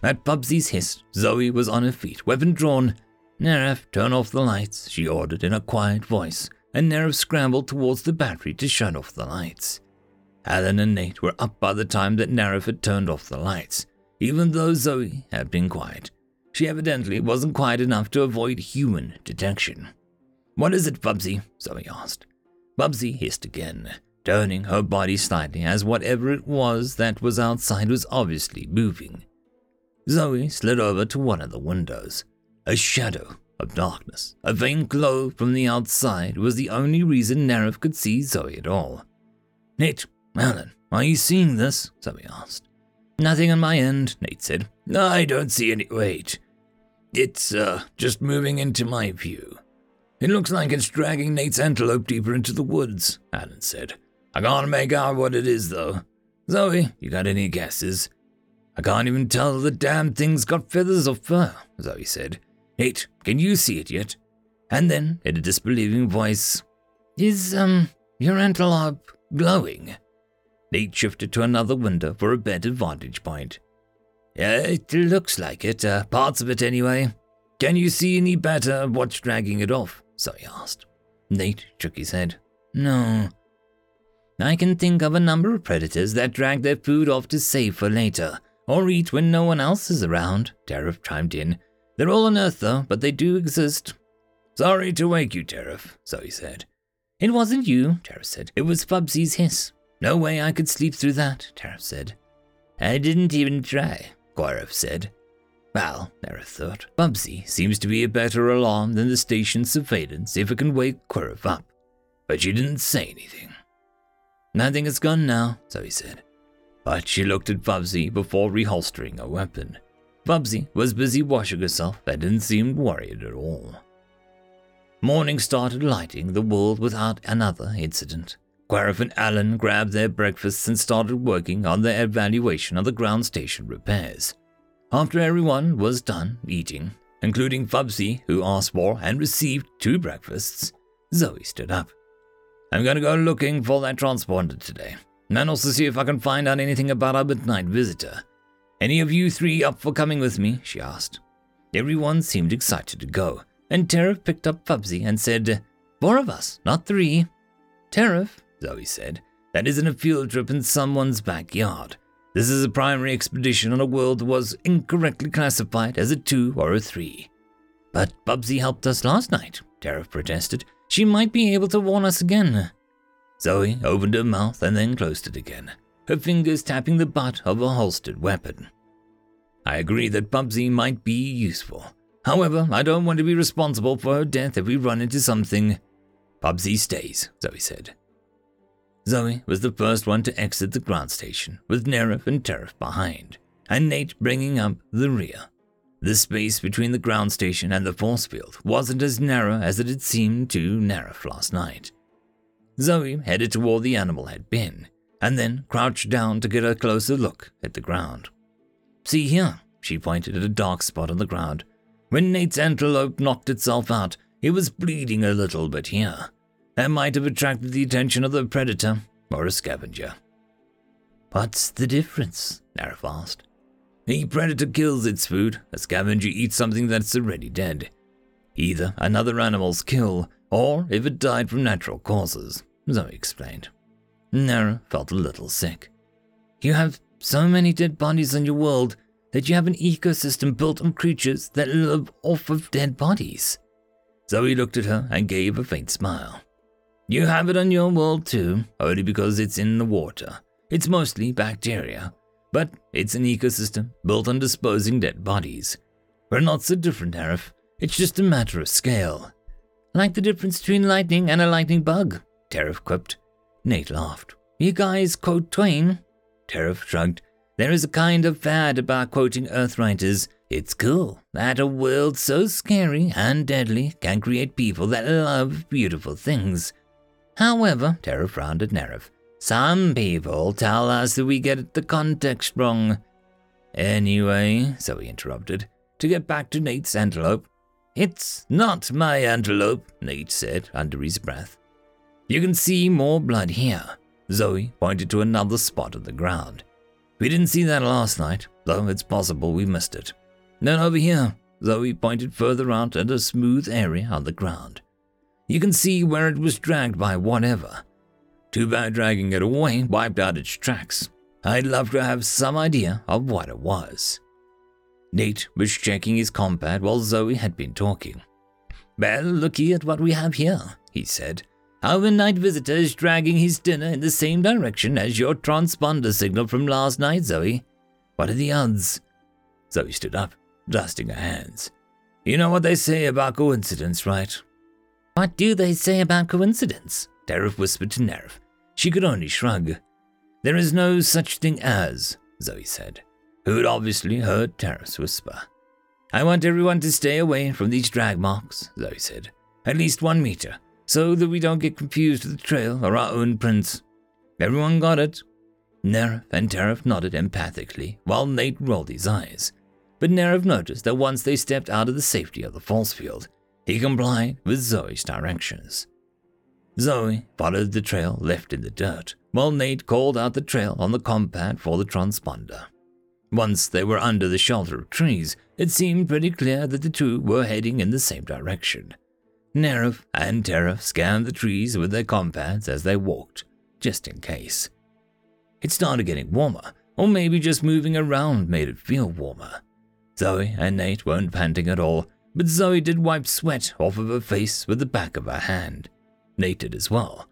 At Bubsby's hiss, Zoe was on her feet, weapon drawn. Nerif, turn off the lights, she ordered in a quiet voice, and Nerif scrambled towards the battery to shut off the lights. Alan and Nate were up by the time that Nerif had turned off the lights even though Zoe had been quiet. She evidently wasn't quiet enough to avoid human detection. What is it, Bubsby? Zoe asked. Bubsby hissed again, turning her body slightly as whatever it was that was outside was obviously moving. Zoe slid over to one of the windows. A shadow of darkness, a faint glow from the outside was the only reason Nerif could see Zoe at all. Nate, Alan, are you seeing this? Zoe asked. Nothing on my end, Nate said. I don't see any. Wait. It's, uh, just moving into my view. It looks like it's dragging Nate's antelope deeper into the woods, Alan said. I can't make out what it is, though. Zoe, you got any guesses? I can't even tell the damn thing's got feathers or fur, Zoe said. Nate, can you see it yet? And then, in a disbelieving voice, Is, um, your antelope glowing? Nate shifted to another window for a better vantage point. Yeah, it looks like it, uh, parts of it anyway. Can you see any better what's dragging it off? Zoe asked. Nate shook his head. No. I can think of a number of predators that drag their food off to save for later, or eat when no one else is around, Tarif chimed in. They're all on Earth, though, but they do exist. Sorry to wake you, Tarif, Zoe said. It wasn't you, Tarif said. It was Bubsby's hiss. No way I could sleep through that, Tarif said. I didn't even try, Querif said. Well, Nerif thought, Bubsby seems to be a better alarm than the station's surveillance if it can wake Querif up. But she didn't say anything. Nothing is gone now, Zoe said. But she looked at Bubsby before reholstering her weapon. Bubsby was busy washing herself and didn't seem worried at all. Morning started lighting the world without another incident. Querif and Alan grabbed their breakfasts and started working on their evaluation of the ground station repairs. After everyone was done eating, including Bubsby, who asked for and received two breakfasts, Zoe stood up. I'm going to go looking for that transponder today, and also see if I can find out anything about our midnight visitor. Any of you three up for coming with me? she asked. Everyone seemed excited to go, and Tarif picked up Bubsby and said, Four of us, not three. Tarif, Zoe said, that isn't a field trip in someone's backyard. This is a primary expedition on a world that was incorrectly classified as a two or a three. But Bubsby helped us last night, Tarif protested. She might be able to warn us again. Zoe opened her mouth and then closed it again her fingers tapping the butt of a holstered weapon. I agree that Bubsy might be useful. However, I don't want to be responsible for her death if we run into something. Bubsy stays, Zoe said. Zoe was the first one to exit the ground station, with Nerif and Tarif behind, and Nate bringing up the rear. The space between the ground station and the force field wasn't as narrow as it had seemed to Nerif last night. Zoe headed toward the animal had been, and then crouched down to get a closer look at the ground. See here, she pointed at a dark spot on the ground. When Nate's antelope knocked itself out, it was bleeding a little bit here. That might have attracted the attention of the predator or a scavenger. What's the difference? Nerif asked. A predator kills its food, a scavenger eats something that's already dead. Either another animal's kill, or if it died from natural causes, Zoe explained. Nara felt a little sick. You have so many dead bodies on your world that you have an ecosystem built on creatures that live off of dead bodies. Zoe looked at her and gave a faint smile. You have it on your world too, only because it's in the water. It's mostly bacteria, but it's an ecosystem built on disposing dead bodies. We're not so different, Arif. It's just a matter of scale. Like the difference between lightning and a lightning bug, Tarif quipped. Nate laughed. You guys quote Twain? Tarif shrugged. There is a kind of fad about quoting Earth writers. It's cool that a world so scary and deadly can create people that love beautiful things. However, Tarif frowned at Nerif. Some people tell us that we get the context wrong. Anyway, Zoe interrupted, to get back to Nate's antelope. It's not my antelope, Nate said under his breath. You can see more blood here. Zoe pointed to another spot on the ground. We didn't see that last night, though it's possible we missed it. Then over here, Zoe pointed further out at a smooth area on the ground. You can see where it was dragged by whatever. Too bad dragging it away wiped out its tracks. I'd love to have some idea of what it was. Nate was checking his compad while Zoe had been talking. Well, looky at what we have here, he said Our night visitor is dragging his dinner in the same direction as your transponder signal from last night, Zoe. What are the odds? Zoe stood up, dusting her hands. You know what they say about coincidence, right? What do they say about coincidence? Dareth whispered to Nerif. She could only shrug. There is no such thing as, Zoe said, who had obviously heard Dareth's whisper. I want everyone to stay away from these drag marks, Zoe said. At least one meter, so that we don't get confused with the trail or our own prints. Everyone got it? Nerif and Dareth nodded empathically, while Nate rolled his eyes. But Nerif noticed that once they stepped out of the safety of the force field, he complied with Zoe's directions. Zoe followed the trail left in the dirt, while Nate called out the trail on the compad for the transponder. Once they were under the shelter of trees, it seemed pretty clear that the two were heading in the same direction. Nerif and Dareth scanned the trees with their compads as they walked, just in case. It started getting warmer, or maybe just moving around made it feel warmer. Zoe and Nate weren't panting at all, but Zoe did wipe sweat off of her face with the back of her hand. Nate did as well,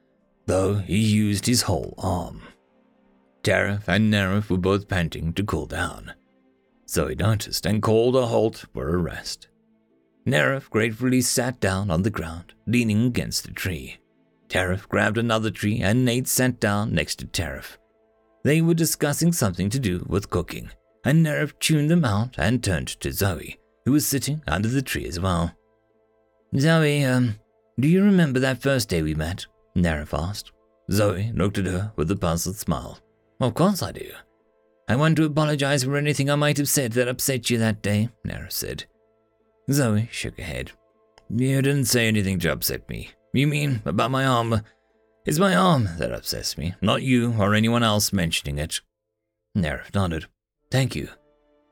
though he used his whole arm. Dareth and Nerif were both panting to cool down. Zoe noticed and called a halt for a rest. Nerif gratefully sat down on the ground, leaning against a tree. Dareth grabbed another tree and Nate sat down next to Dareth. They were discussing something to do with cooking, and Nerif tuned them out and turned to Zoe, who was sitting under the tree as well. Zoe, um, do you remember that first day we met? Nerif asked. Zoe looked at her with a puzzled smile. Of course I do. I want to apologize for anything I might have said that upset you that day, Nara said. Zoe shook her head. You didn't say anything to upset me. You mean about my arm? It's my arm that upsets me, not you or anyone else mentioning it. Nara nodded. Thank you.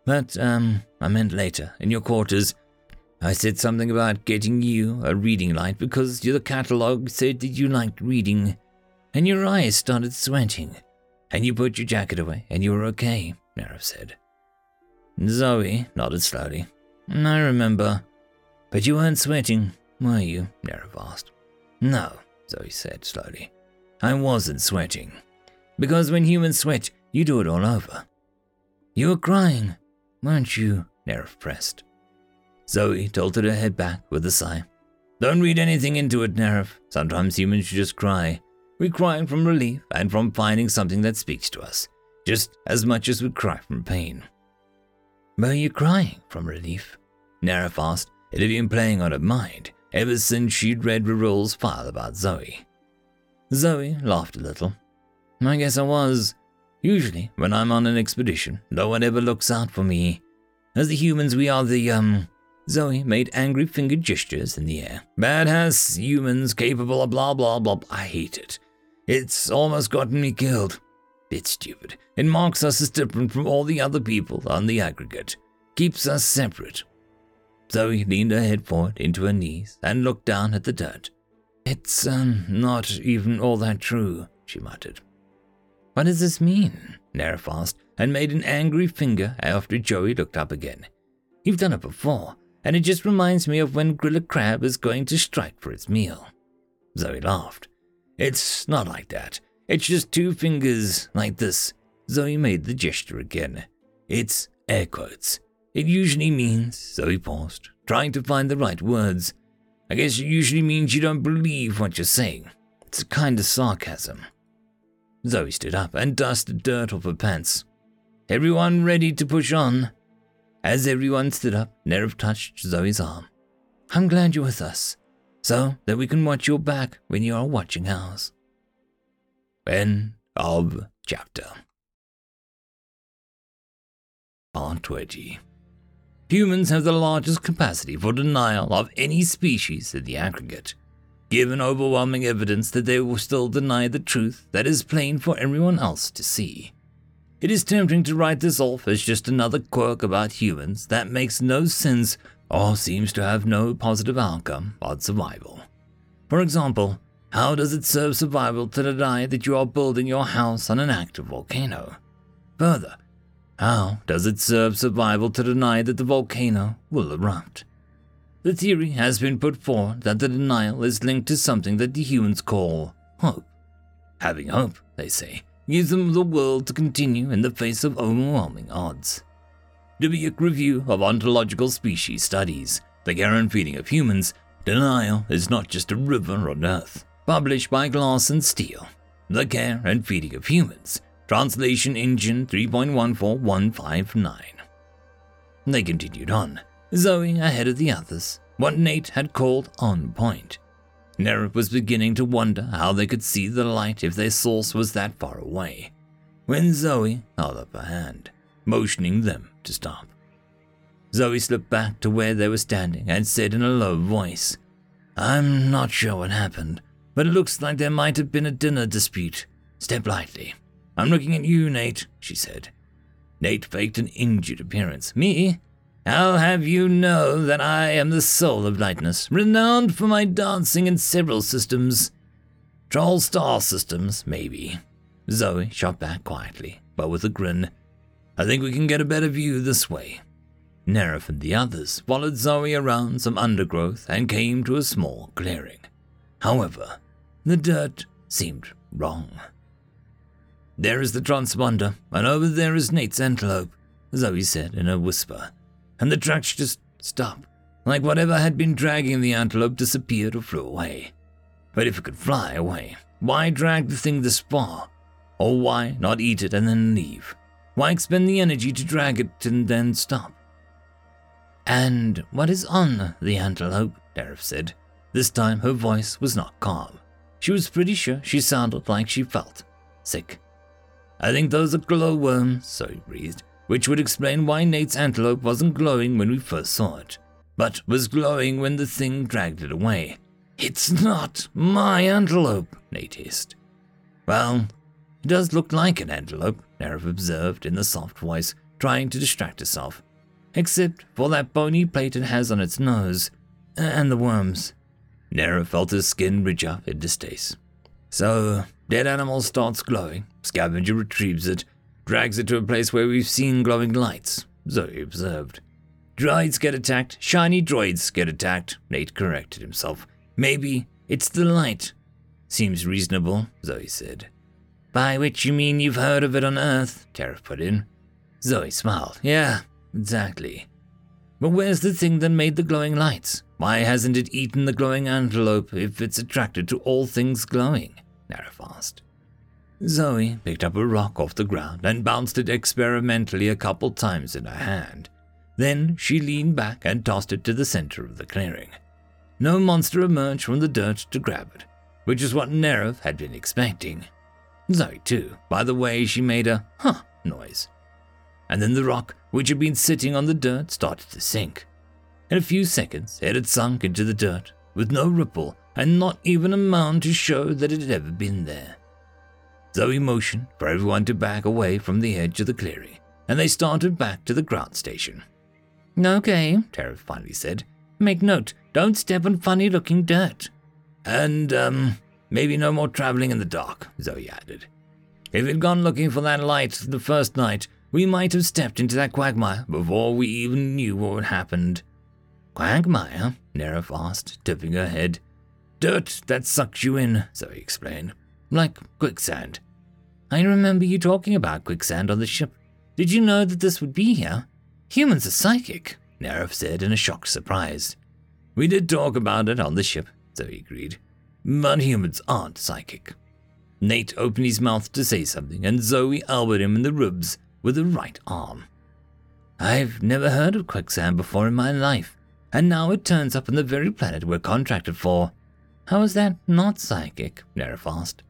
But, um, I meant later, in your quarters. I said something about getting you a reading light because the catalog said that you liked reading, and your eyes started sweating, and you put your jacket away, and you were okay, Nerif said. Zoe nodded slowly. I remember. But you weren't sweating, were you? Nerif asked. No, Zoe said slowly. I wasn't sweating. Because when humans sweat, you do it all over. You were crying, weren't you? Nerif pressed. Zoe tilted her head back with a sigh. Don't read anything into it, Nerif. Sometimes humans just cry. We cry from relief and from finding something that speaks to us, just as much as we cry from pain. Were you crying from relief? Nerif asked. It had been playing on her mind ever since she'd read Rural's file about Zoe. Zoe laughed a little. I guess I was. Usually, when I'm on an expedition, no one ever looks out for me. As the humans, we are the, um. Zoe made angry finger gestures in the air. Badass humans capable of blah blah blah. I hate it. It's almost gotten me killed. It's stupid. It marks us as different from all the other people on the aggregate. Keeps us separate. Zoe leaned her head forward into her knees and looked down at the dirt. It's, um, not even all that true, she muttered. What does this mean? Nerif asked and made an angry finger after Zoe looked up again. You've done it before, and it just reminds me of when Grilla Crab is going to strike for its meal. Zoe laughed. It's not like that. It's just two fingers like this. Zoe made the gesture again. It's air quotes. It usually means, Zoe paused, trying to find the right words. I guess it usually means you don't believe what you're saying. It's a kind of sarcasm. Zoe stood up and dusted dirt off her pants. Everyone ready to push on? As everyone stood up, Nerif touched Zoe's arm. I'm glad you're with us, so that we can watch your back when you are watching ours. End of chapter. Part 20. Humans have the largest capacity for denial of any species in the aggregate. Given overwhelming evidence that they will still deny the truth that is plain for everyone else to see. It is tempting to write this off as just another quirk about humans that makes no sense or seems to have no positive outcome but survival. For example, how does it serve survival to deny that you are building your house on an active volcano? Further, how does it serve survival to deny that the volcano will erupt? the theory has been put forward that the denial is linked to something that the humans call hope. Having hope, they say, gives them the will to continue in the face of overwhelming odds. Dubious Review of Ontological Species Studies, The Care and Feeding of Humans, Denial is not just a river on earth. Published by Glass and Steel, The Care and Feeding of Humans, Translation Engine 3.14159. They continued on, Zoe ahead of the others, what Nate had called on point. Nerif was beginning to wonder how they could see the light if their source was that far away, when Zoe held up a hand, motioning them to stop. Zoe slipped back to where they were standing and said in a low voice, I'm not sure what happened, but it looks like there might have been a dinner dispute. Step lightly. I'm looking at you, Nate, she said. Nate faked an injured appearance. Me? I'll have you know that I am the soul of lightness, renowned for my dancing in several systems. Troll star systems, maybe. Zoe shot back quietly, but with a grin. I think we can get a better view this way. Nerif and the others followed Zoe around some undergrowth and came to a small clearing. However, the dirt seemed wrong. There is the transponder, and over there is Nate's antelope, Zoe said in a whisper, and the tracks just stopped, like whatever had been dragging the antelope disappeared or flew away. But if it could fly away, why drag the thing this far? Or why not eat it and then leave? Why expend the energy to drag it and then stop? And what is on the antelope? Dareth said. This time her voice was not calm. She was pretty sure she sounded like she felt sick. I think those are glowworms, Zoe breathed, which would explain why Nate's antelope wasn't glowing when we first saw it, but was glowing when the thing dragged it away. It's not my antelope, Nate hissed. Well, does look like an antelope, Nerif observed in the soft voice, trying to distract herself except for that bony plate it has on its nose, uh, and the worms. Nera felt his skin ridge up in distaste. So, dead animal starts glowing, scavenger retrieves it, drags it to a place where we've seen glowing lights, Zoe observed. Droids get attacked, shiny droids get attacked, Nate corrected himself. Maybe it's the light. Seems reasonable, Zoe said. By which you mean you've heard of it on Earth, Tarif put in. Zoe smiled. Yeah, Exactly. But where's the thing that made the glowing lights? Why hasn't it eaten the glowing antelope if it's attracted to all things glowing? Nerif asked. Zoe picked up a rock off the ground and bounced it experimentally a couple times in her hand. Then she leaned back and tossed it to the center of the clearing. No monster emerged from the dirt to grab it, which is what Nerif had been expecting. Zoe, too, by the way she made a huh noise and then the rock, which had been sitting on the dirt, started to sink. In a few seconds, it had sunk into the dirt, with no ripple and not even a mound to show that it had ever been there. Zoe motioned for everyone to back away from the edge of the clearing, and they started back to the ground station. Okay, Tara finally said. Make note, don't step on funny looking dirt. And, um, maybe no more traveling in the dark, Zoe added. If we'd gone looking for that light the first night, we might have stepped into that quagmire before we even knew what had happened. Quagmire? Nerif asked, tipping her head. Dirt that sucks you in, Zoe explained. Like quicksand. I remember you talking about quicksand on the ship. Did you know that this would be here? Humans are psychic, Nerif said in a shocked surprise. We did talk about it on the ship, Zoe agreed. But humans aren't psychic. Nate opened his mouth to say something, and Zoe elbowed him in the ribs with the right arm. I've never heard of quicksand before in my life, and now it turns up on the very planet we're contracted for. How is that not psychic? Nerif asked.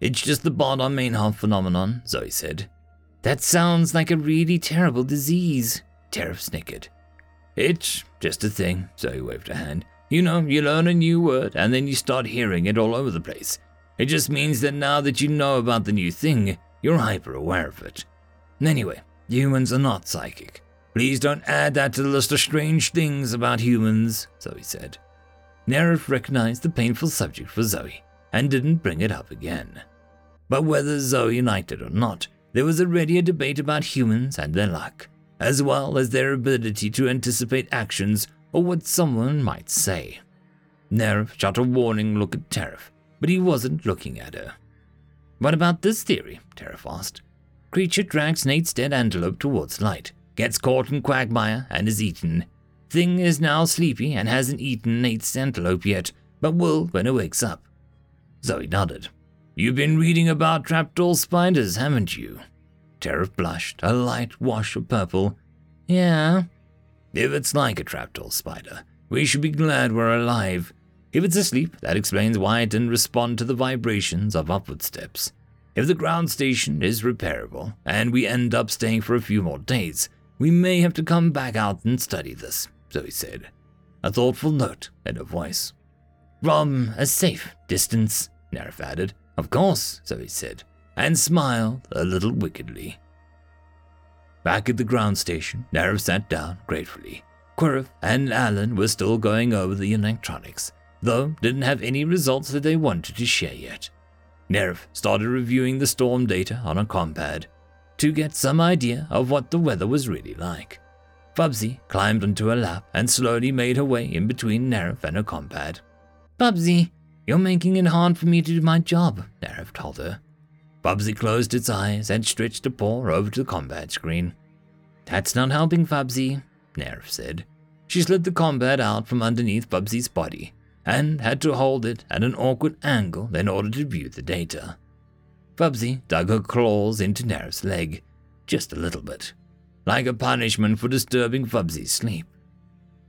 It's just the Baader-Meinhof phenomenon, Zoe said. That sounds like a really terrible disease, Tarif snickered. It's just a thing, Zoe waved her hand. You know, you learn a new word and then you start hearing it all over the place. It just means that now that you know about the new thing, you're hyper aware of it. Anyway, humans are not psychic. Please don't add that to the list of strange things about humans, Zoe said. Nerif recognized the painful subject for Zoe and didn't bring it up again. But whether Zoe liked it or not, there was already a debate about humans and their luck, as well as their ability to anticipate actions or what someone might say. Nerif shot a warning look at Tarif, but he wasn't looking at her. What about this theory? Tarif asked. Creature drags Nate's dead antelope towards light, gets caught in quagmire, and is eaten. Thing is now sleepy and hasn't eaten Nate's antelope yet, but will when it wakes up. Zoe nodded. You've been reading about trapdoor spiders, haven't you? Tarif blushed, a light wash of purple. Yeah. If it's like a trapdoor spider, we should be glad we're alive. If it's asleep, that explains why it didn't respond to the vibrations of upward steps. If the ground station is repairable, and we end up staying for a few more days, we may have to come back out and study this, Zoe said, a thoughtful note in her voice. From a safe distance, Nerif added. Of course, Zoe said, and smiled a little wickedly. Back at the ground station, Nerif sat down gratefully. Querif and Alan were still going over the electronics, though didn't have any results that they wanted to share yet. Nerif started reviewing the storm data on a compad to get some idea of what the weather was really like. Bubsby climbed onto her lap and slowly made her way in between Nerif and her compad. Bubsby, you're making it hard for me to do my job, Nerif told her. Bubsby closed its eyes and stretched a paw over to the compad screen. That's not helping, Bubsby, Nerif said. She slid the compad out from underneath Bubsby's body and had to hold it at an awkward angle in order to view the data. Bubsby dug her claws into Nerif's leg, just a little bit, like a punishment for disturbing Bubsby's sleep.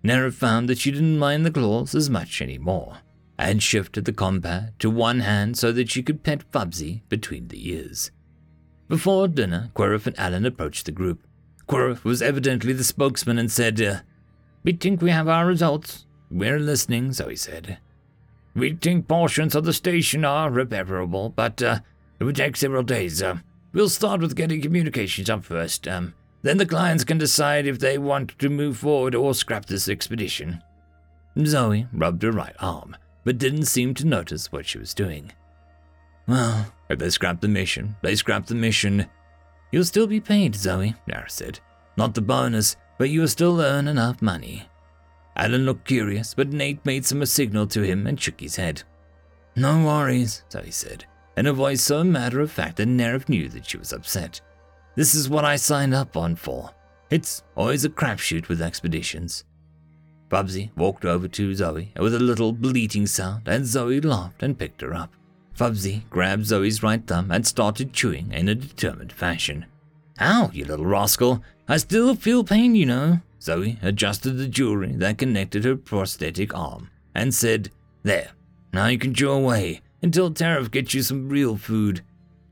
Nerif found that she didn't mind the claws as much anymore and shifted the compad to one hand so that she could pet Bubsby between the ears. Before dinner, Querif and Alan approached the group. Querif was evidently the spokesman and said, uh, We think we have our results. We're listening, so he said. We think portions of the station are repairable, but uh, it would take several days. Uh, we'll start with getting communications up first. Um, then the clients can decide if they want to move forward or scrap this expedition. Zoe rubbed her right arm but didn't seem to notice what she was doing. Well, if they scrap the mission, they scrap the mission. You'll still be paid, Zoe, Nara said. Not the bonus, but you'll still earn enough money. Alan looked curious, but Nate made some signal to him and shook his head. No worries, Zoe said, in a voice so matter of fact that Nerif knew that she was upset. This is what I signed up on for. It's always a crapshoot with expeditions. Bubsby walked over to Zoe with a little bleating sound, and Zoe laughed and picked her up. Bubsby grabbed Zoe's right thumb and started chewing in a determined fashion. Ow, you little rascal! I still feel pain, you know. Zoe adjusted the jewelry that connected her prosthetic arm and said, There, now you can chew away until Tarif gets you some real food.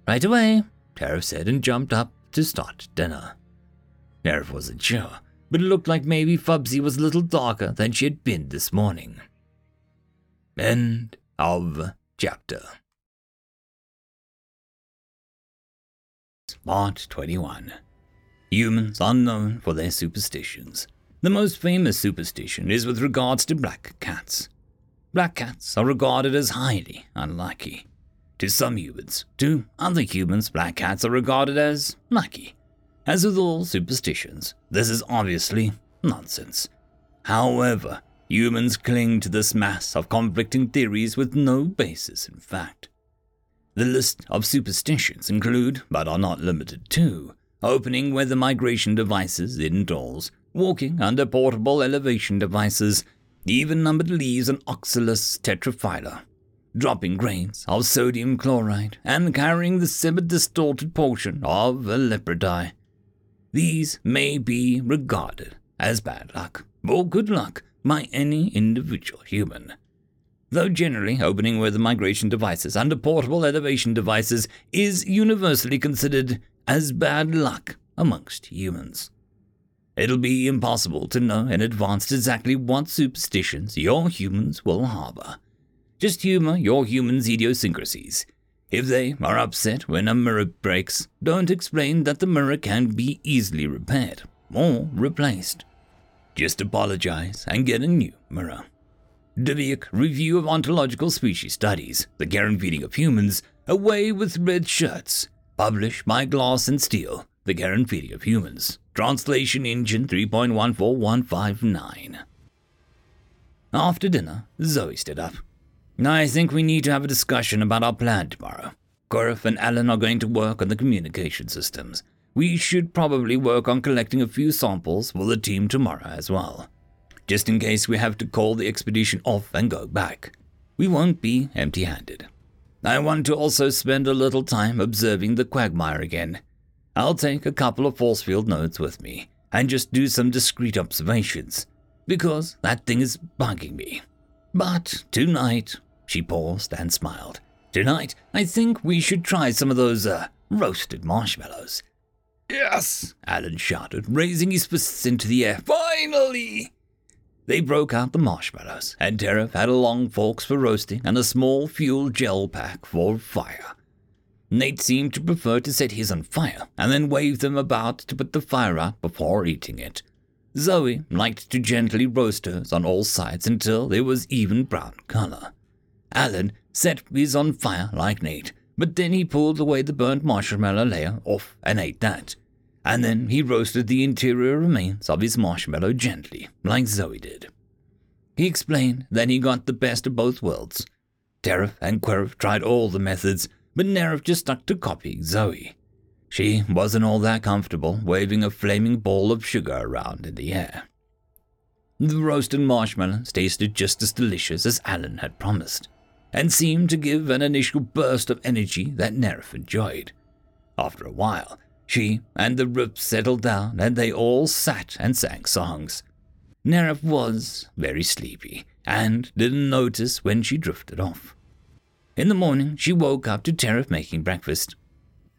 Right away, Tarif said and jumped up to start dinner. Tarif wasn't sure but it looked like maybe Bubsby was a little darker than she had been this morning. End of chapter. Part 21 Humans are known for their superstitions. The most famous superstition is with regards to black cats. Black cats are regarded as highly unlucky. To some humans, to other humans, black cats are regarded as lucky. As with all superstitions, this is obviously nonsense. However, humans cling to this mass of conflicting theories with no basis in fact. The list of superstitions include, but are not limited to, opening weather migration devices indoors, walking under portable elevation devices, even numbered leaves and oxalis tetraphylla, dropping grains of sodium chloride, and carrying the semi-distorted portion of a leopard these may be regarded as bad luck or good luck by any individual human. Though generally opening weather migration devices under portable elevation devices is universally considered as bad luck amongst humans. It'll be impossible to know in advance exactly what superstitions your humans will harbor. Just humor your humans' idiosyncrasies if they are upset when a mirror breaks, don't explain that the mirror can be easily repaired or replaced. Just apologize and get a new mirror. Dubuque Review of Ontological Species Studies, The Care and Feeding of Humans, Away with Red Shirts, published by Glass and Steel, The Care and Feeding of Humans, Translation Engine 3.14159. After dinner, Zoe stood up. I think we need to have a discussion about our plan tomorrow. Gareth and Alan are going to work on the communication systems. We should probably work on collecting a few samples for the team tomorrow as well. Just in case we have to call the expedition off and go back. We won't be empty handed. I want to also spend a little time observing the quagmire again. I'll take a couple of force field nodes with me and just do some discreet observations, because that thing is bugging me. But tonight, she paused and smiled. Tonight, I think we should try some of those, uh, roasted marshmallows. Yes, Alan shouted, raising his fists into the air. Finally! They broke out the marshmallows, and Tarif had a long forks for roasting and a small fuel gel pack for fire. Nate seemed to prefer to set his on fire and then wave them about to put the fire out before eating it. Zoe liked to gently roast hers on all sides until there was even brown color. Alan set his on fire like Nate, but then he pulled away the burnt marshmallow layer off and ate that and then he roasted the interior remains of his marshmallow gently, like Zoe did. He explained that he got the best of both worlds. Tarif and Querif tried all the methods, but Nerif just stuck to copying Zoe. She wasn't all that comfortable waving a flaming ball of sugar around in the air. The roasted marshmallows tasted just as delicious as Alan had promised, and seemed to give an initial burst of energy that Nerif enjoyed. After a while, she and the Rup settled down, and they all sat and sang songs. Nerif was very sleepy, and didn't notice when she drifted off. In the morning, she woke up to Tarif making breakfast.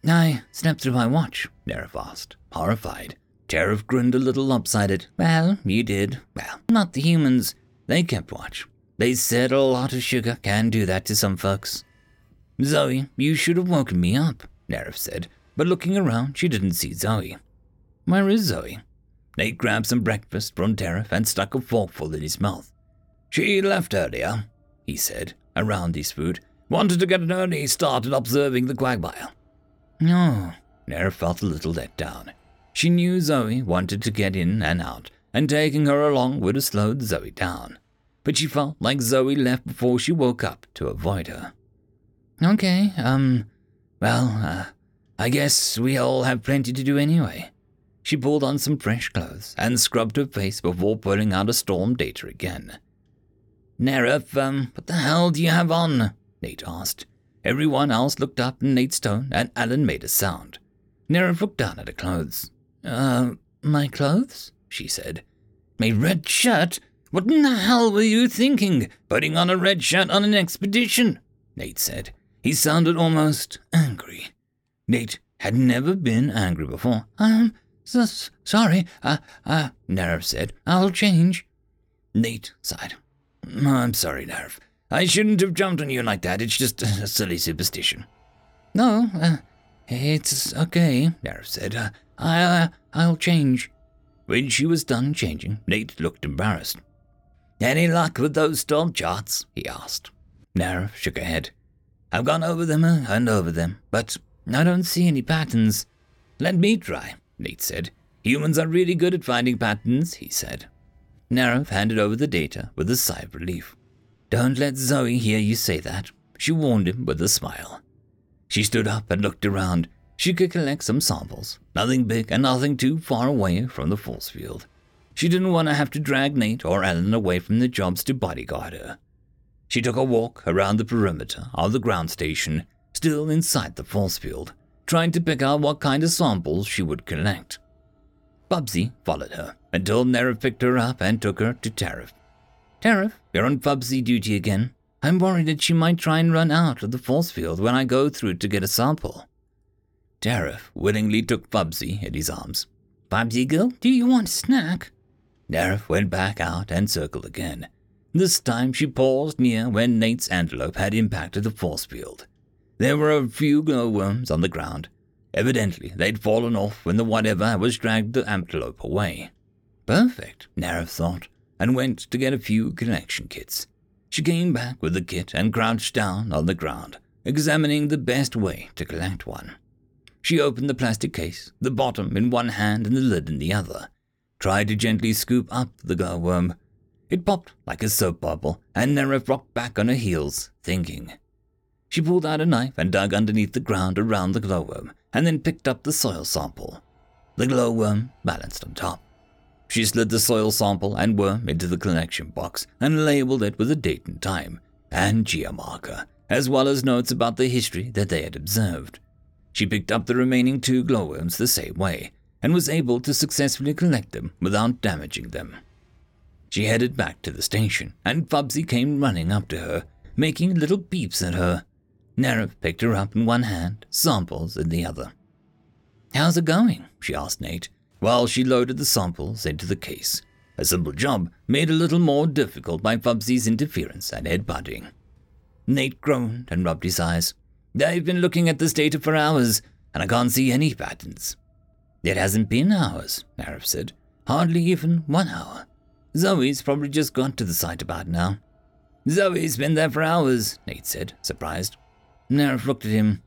I slept through my watch, Nerif asked, horrified. Tarif grinned a little lopsided. Well, you did. Well, not the humans. They kept watch. They said a lot of sugar can do that to some folks. Zoe, you should have woken me up, Nerif said, but looking around, she didn't see Zoe. Where is Zoe? Nate grabbed some breakfast from Tarif and stuck a forkful in his mouth. She left earlier, he said, around his food. Wanted to get an early start at observing the quagmire. Oh, no, Nera felt a little let down. She knew Zoe wanted to get in and out, and taking her along would have slowed Zoe down. But she felt like Zoe left before she woke up to avoid her. Okay, um, well, uh, I guess we all have plenty to do anyway. She pulled on some fresh clothes and scrubbed her face before pulling out a storm data again. Nerif, um, what the hell do you have on? Nate asked. Everyone else looked up in Nate's tone, and Alan made a sound. Nerif looked down at her clothes. Uh, my clothes? she said. My red shirt? What in the hell were you thinking, putting on a red shirt on an expedition? Nate said. He sounded almost angry. Nate had never been angry before. I'm so sorry, uh, uh, Nerif said. I'll change. Nate sighed. I'm sorry, Nerif. I shouldn't have jumped on you like that. It's just a silly superstition. No, uh, it's okay, Nerif said. Uh, I, uh, I'll change. When she was done changing, Nate looked embarrassed. Any luck with those storm charts? he asked. Nerif shook her head. I've gone over them uh, and over them, but I don't see any patterns. Let me try, Nate said. Humans are really good at finding patterns, he said. Nerif handed over the data with a sigh of relief. Don't let Zoe hear you say that, she warned him with a smile. She stood up and looked around. She could collect some samples, nothing big and nothing too far away from the force field. She didn't want to have to drag Nate or Alan away from their jobs to bodyguard her. She took a walk around the perimeter of the ground station still inside the force field, trying to pick out what kind of samples she would collect. Bubsby followed her until Nerif picked her up and took her to Tarif. Tarif, you're on Bubsby duty again. I'm worried that she might try and run out of the force field when I go through to get a sample. Tarif willingly took Bubsby in his arms. Bubsby girl, do you want a snack? Nerif went back out and circled again. This time she paused near where Nate's antelope had impacted the force field. There were a few glowworms on the ground. Evidently, they'd fallen off when the whatever was dragged the antelope away. Perfect, Nerif thought, and went to get a few collection kits. She came back with the kit and crouched down on the ground, examining the best way to collect one. She opened the plastic case, the bottom in one hand and the lid in the other, tried to gently scoop up the glowworm. It popped like a soap bubble, and Nerif rocked back on her heels, thinking. She pulled out a knife and dug underneath the ground around the glowworm, and then picked up the soil sample. The glowworm balanced on top. She slid the soil sample and worm into the collection box and labeled it with a date and time and geomarker, as well as notes about the history that they had observed. She picked up the remaining two glowworms the same way and was able to successfully collect them without damaging them. She headed back to the station, and Bubsby came running up to her, making little peeps at her. Nerif picked her up in one hand, samples in the other. How's it going? she asked Nate, while she loaded the samples into the case. A simple job made a little more difficult by Bubsby's interference and headbutting. Nate groaned and rubbed his eyes. I've been looking at this data for hours, and I can't see any patterns. It hasn't been hours, Nerif said. Hardly even one hour. Zoe's probably just got to the site about now. Zoe's been there for hours, Nate said, surprised. Nerif looked at him.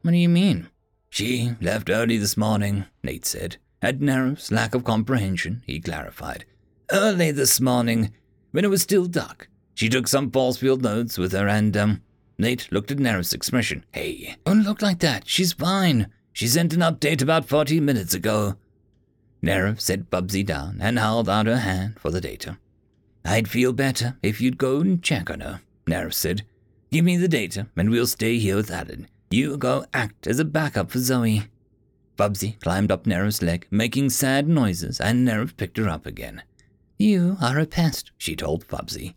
What do you mean? She left early this morning, Nate said. At Nerif's lack of comprehension, he clarified. Early this morning, when it was still dark. She took some force field nodes with her and, um, Nate looked at Nerif's expression. Hey, don't look like that. She's fine. She sent an update about 40 minutes ago. Nerif set Bubsby down and held out her hand for the data. I'd feel better if you'd go and check on her, Nerif said. Give me the data and we'll stay here with Alan. You go act as a backup for Zoe. Bubsby climbed up Nerif's leg, making sad noises, and Nerif picked her up again. You are a pest, she told Bubsby.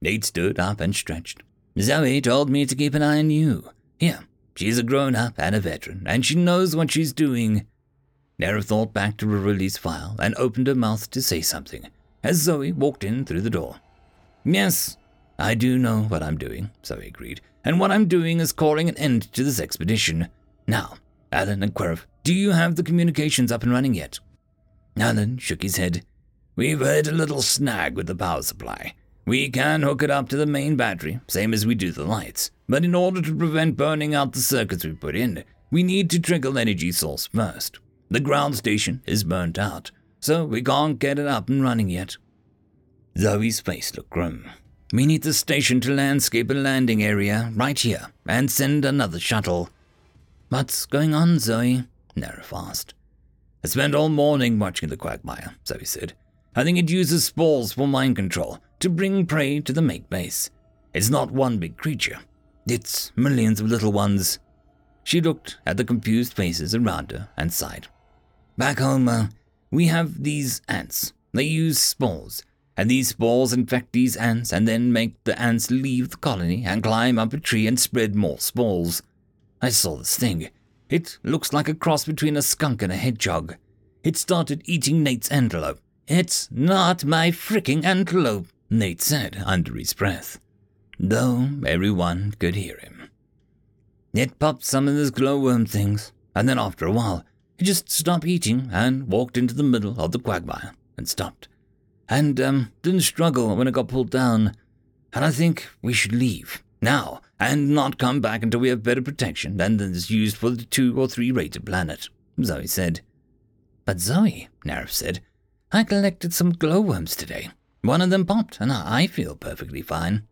Nate stood up and stretched. Zoe told me to keep an eye on you. Here, she's a grown up and a veteran, and she knows what she's doing. Nerif thought back to her release file and opened her mouth to say something as Zoe walked in through the door. Yes, I do know what I'm doing, Zoe agreed, and what I'm doing is calling an end to this expedition. Now, Alan and Querif, do you have the communications up and running yet? Alan shook his head. We've had a little snag with the power supply. We can hook it up to the main battery, same as we do the lights, but in order to prevent burning out the circuits we put in, we need to trigger energy source first. The ground station is burnt out, so we can't get it up and running yet. Zoe's face looked grim. We need the station to landscape a landing area right here and send another shuttle. What's going on, Zoe? Nerif asked. I spent all morning watching the quagmire, Zoe said. I think it uses spores for mind control to bring prey to the make base. It's not one big creature, it's millions of little ones. She looked at the confused faces around her and sighed. Back home, uh, we have these ants. They use spores, and these spores infect these ants and then make the ants leave the colony and climb up a tree and spread more spores. I saw this thing. It looks like a cross between a skunk and a hedgehog. It started eating Nate's antelope. It's not my fricking antelope, Nate said under his breath, though everyone could hear him. It popped some of those glowworm things, and then after a while, he just stopped eating and walked into the middle of the quagmire and stopped. And, um, didn't struggle when it got pulled down. And I think we should leave now and not come back until we have better protection than is used for the two or three rated planet, Zoe said. But Zoe, Nerif said, I collected some glowworms today. One of them popped, and I feel perfectly fine.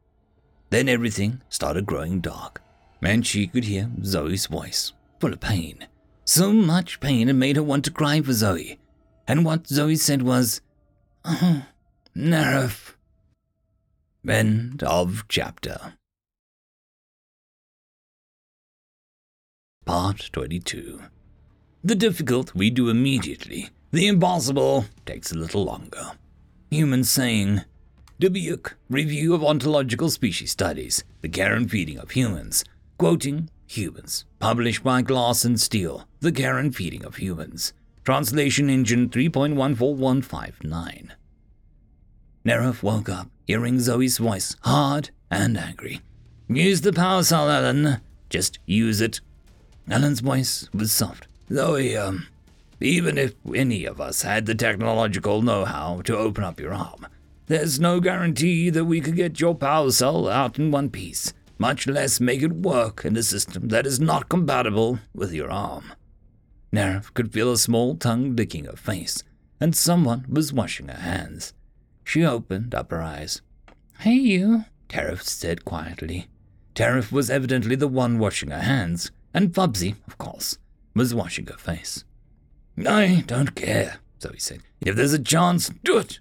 Then everything started growing dark, and she could hear Zoe's voice, full of pain. So much pain it made her want to cry for Zoe. And what Zoe said was, Oh, Nerif. End of chapter. Part 22. The difficult we do immediately. The impossible takes a little longer. Human saying. Dubuque, Review of Ontological Species Studies, The Care and Feeding of Humans. Quoting Humans, published by Glass and Steel, The Care and Feeding of Humans. Translation Engine 3.14159. Nerif woke up, hearing Zoe's voice, hard and angry. Use the power cell, Alan. Just use it. Alan's voice was soft. Zoe, um, even if any of us had the technological know how to open up your arm, there's no guarantee that we could get your power cell out in one piece much less make it work in a system that is not compatible with your arm. Neref could feel a small tongue licking her face, and someone was washing her hands. She opened up her eyes. Hey, you, Tarif said quietly. Tarif was evidently the one washing her hands, and Bubsby, of course, was washing her face. I don't care, Zoe said. If there's a chance, do it.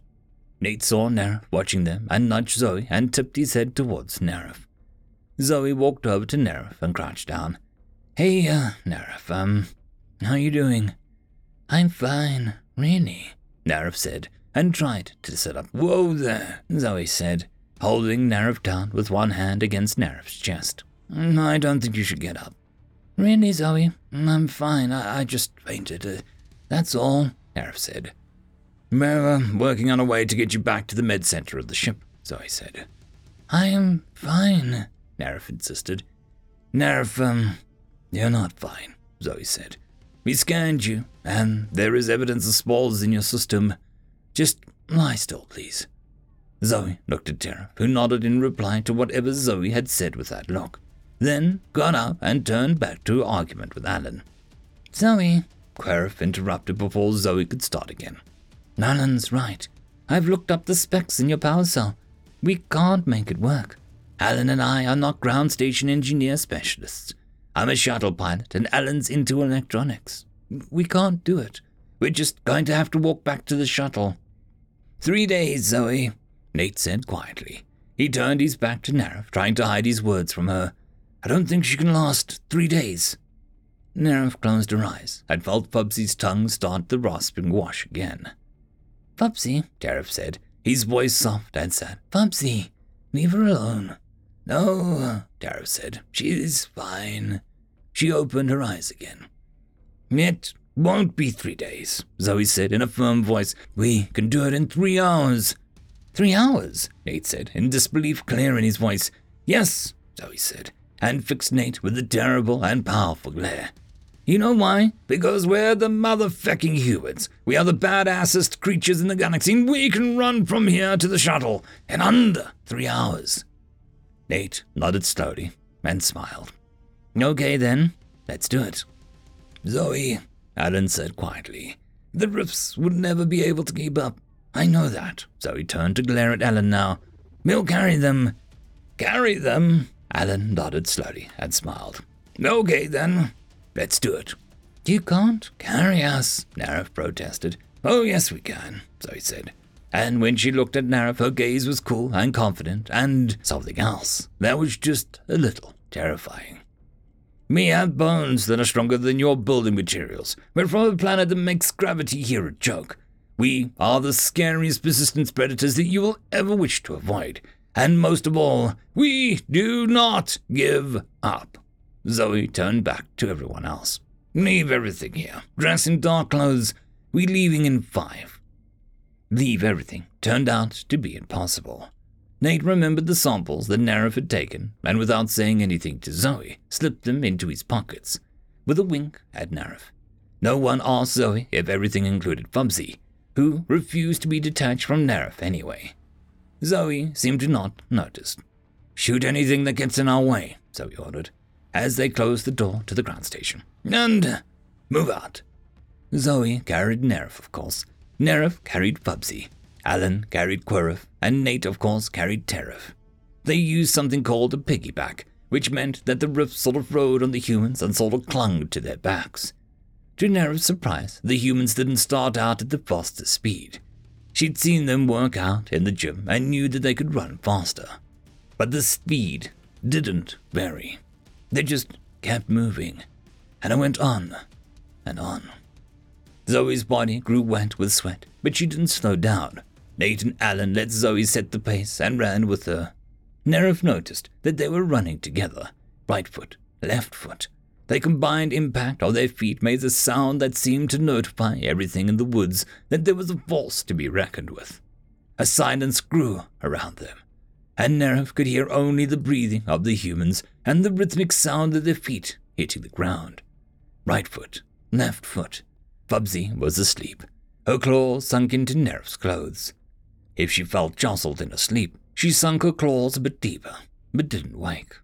Nate saw Nerif watching them and nudged Zoe and tipped his head towards Nerif. Zoe walked over to Nerif and crouched down. Hey, uh, Nerif, um, how you doing? I'm fine, really, Nerif said, and tried to sit up. Whoa there, Zoe said, holding Nerif down with one hand against Nerif's chest. Mm, I don't think you should get up. Really, Zoe? I'm fine. I, I just fainted. Uh, that's all, Nerif said. We're uh, working on a way to get you back to the med center of the ship, Zoe said. I am fine, Nerif insisted. Nerif, um, you're not fine, Zoe said. We scanned you, and there is evidence of spores in your system. Just lie still, please. Zoe looked at Tara, who nodded in reply to whatever Zoe had said with that look, then got up and turned back to argument with Alan. Zoe, Querif interrupted before Zoe could start again. Alan's right. I've looked up the specs in your power cell. We can't make it work. Alan and I are not ground station engineer specialists. I'm a shuttle pilot, and Alan's into electronics. We can't do it. We're just going to have to walk back to the shuttle. Three days, Zoe, Nate said quietly. He turned his back to Nerif, trying to hide his words from her. I don't think she can last three days. Nerif closed her eyes and felt Bubsby's tongue start the rasping wash again. Bubsby, Tarif said, his voice soft and sad. Bubsby, leave her alone. No, Tarif said, she's fine. She opened her eyes again. It won't be three days, Zoe said in a firm voice. We can do it in three hours. Three hours, Nate said, in disbelief clear in his voice. Yes, Zoe said, and fixed Nate with a terrible and powerful glare. You know why? Because we're the motherfucking humans. We are the badassest creatures in the galaxy, and we can run from here to the shuttle in under three hours. Nate nodded slowly and smiled. Okay then, let's do it. Zoe, Alan said quietly, the Riffs would never be able to keep up. I know that. Zoe turned to glare at Alan now. We'll carry them. Carry them? Alan nodded slowly and smiled. Okay then, Let's do it. You can't carry us, Nerif protested. Oh, yes, we can, Zoe said. And when she looked at Nerif, her gaze was cool and confident, and something else that was just a little terrifying. We have bones that are stronger than your building materials. We're from a planet that makes gravity here a joke. We are the scariest persistence predators that you will ever wish to avoid. And most of all, we do not give up. Zoe turned back to everyone else. Leave everything here. Dress in dark clothes. We're leaving in five. Leave everything turned out to be impossible. Nate remembered the samples that Nerif had taken, and without saying anything to Zoe, slipped them into his pockets, with a wink at Nerif. No one asked Zoe if everything included Bubsby, who refused to be detached from Nerif anyway. Zoe seemed to not notice. Shoot anything that gets in our way, Zoe ordered as they closed the door to the ground station. And uh, move out. Zoe carried Nerif, of course. Nerif carried Bubsby. Alan carried Querif, and Nate, of course, carried Tarif. They used something called a piggyback, which meant that the rift sort of rode on the humans and sort of clung to their backs. To Nerif's surprise, the humans didn't start out at the fastest speed. She'd seen them work out in the gym and knew that they could run faster. But the speed didn't vary. They just kept moving, and I went on and on. Zoe's body grew wet with sweat, but she didn't slow down. Nate and Alan let Zoe set the pace and ran with her. Nerif noticed that they were running together, right foot, left foot. The combined impact of their feet made a sound that seemed to notify everything in the woods that there was a force to be reckoned with. A silence grew around them and Nerif could hear only the breathing of the humans and the rhythmic sound of their feet hitting the ground. Right foot, left foot. Bubsby was asleep, her claws sunk into Nerif's clothes. If she felt jostled in her sleep, she sunk her claws a bit deeper, but didn't wake.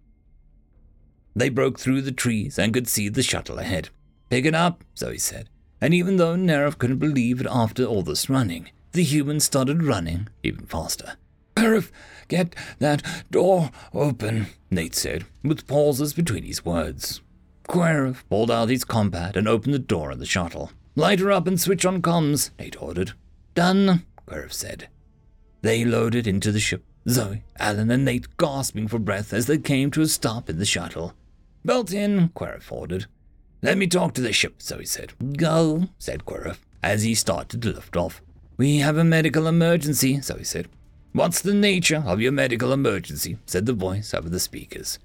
They broke through the trees and could see the shuttle ahead. Pick it up, Zoe said, and even though Nerif couldn't believe it after all this running, The human started running even faster. Sheriff, get that door open, Nate said, with pauses between his words. Querif pulled out his compad and opened the door of the shuttle. Light her up and switch on comms, Nate ordered. Done, Querif said. They loaded into the ship, Zoe, Alan, and Nate gasping for breath as they came to a stop in the shuttle. Belt in, Querif ordered. Let me talk to the ship, Zoe said. Go, said Querif, as he started to lift off. We have a medical emergency, Zoe said. What's the nature of your medical emergency? said the voice over the speakers.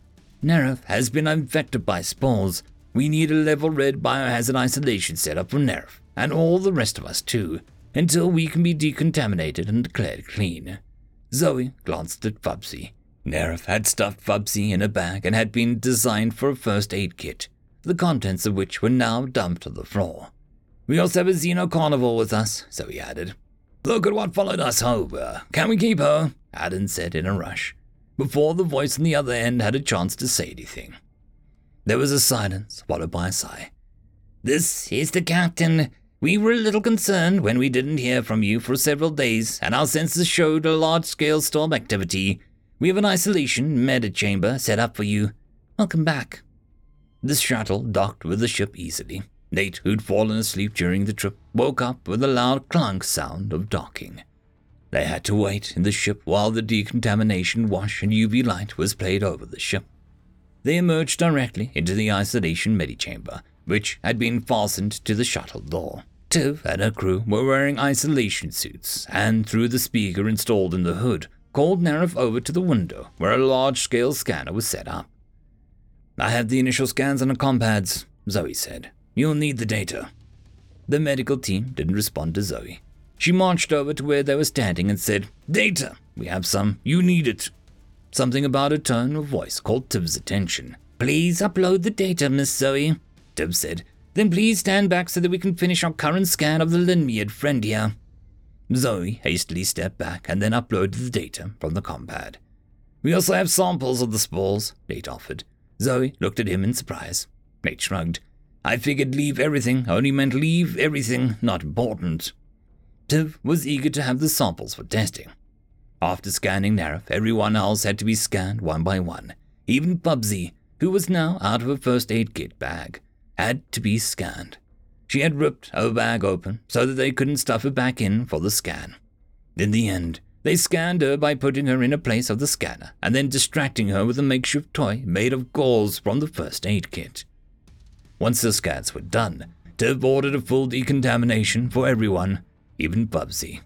Nerif has been infected by spores. We need a level red biohazard isolation setup for Nerif, and all the rest of us too, until we can be decontaminated and declared clean. Zoe glanced at Bubsby. Nerif had stuffed Bubsby in a bag and had been designed for a first aid kit, the contents of which were now dumped on the floor. We also have a Xeno carnivore with us, Zoe added. Look at what followed us over. Can we keep her? Adam said in a rush, before the voice on the other end had a chance to say anything. There was a silence, followed by a sigh. This is the captain. We were a little concerned when we didn't hear from you for several days, and our sensors showed a large scale storm activity. We have an isolation med chamber set up for you. Welcome back. The shuttle docked with the ship easily. Nate, who'd fallen asleep during the trip, woke up with a loud clunk sound of docking. They had to wait in the ship while the decontamination wash and UV light was played over the ship. They emerged directly into the isolation medichamber, which had been fastened to the shuttle door. Tiv and her crew were wearing isolation suits, and through the speaker installed in the hood, called Nerif over to the window where a large scale scanner was set up. I have the initial scans on the compads, Zoe said. You'll need the data. The medical team didn't respond to Zoe. She marched over to where they were standing and said, Data! We have some. You need it. Something about her tone of voice called Tiv's attention. Please upload the data, Miss Zoe, Tiv said. Then please stand back so that we can finish our current scan of the Linmiad friend here. Zoe hastily stepped back and then uploaded the data from the compad. We also have samples of the spores, Nate offered. Zoe looked at him in surprise. Nate shrugged. I figured leave everything only meant leave everything not important. Tiv was eager to have the samples for testing. After scanning Nerif, everyone else had to be scanned one by one. Even Bubsby, who was now out of her first aid kit bag, had to be scanned. She had ripped her bag open so that they couldn't stuff her back in for the scan. In the end, they scanned her by putting her in a place of the scanner and then distracting her with a makeshift toy made of gauze from the first aid kit. Once the scans were done, Tiv ordered a full decontamination for everyone, even Bubsby.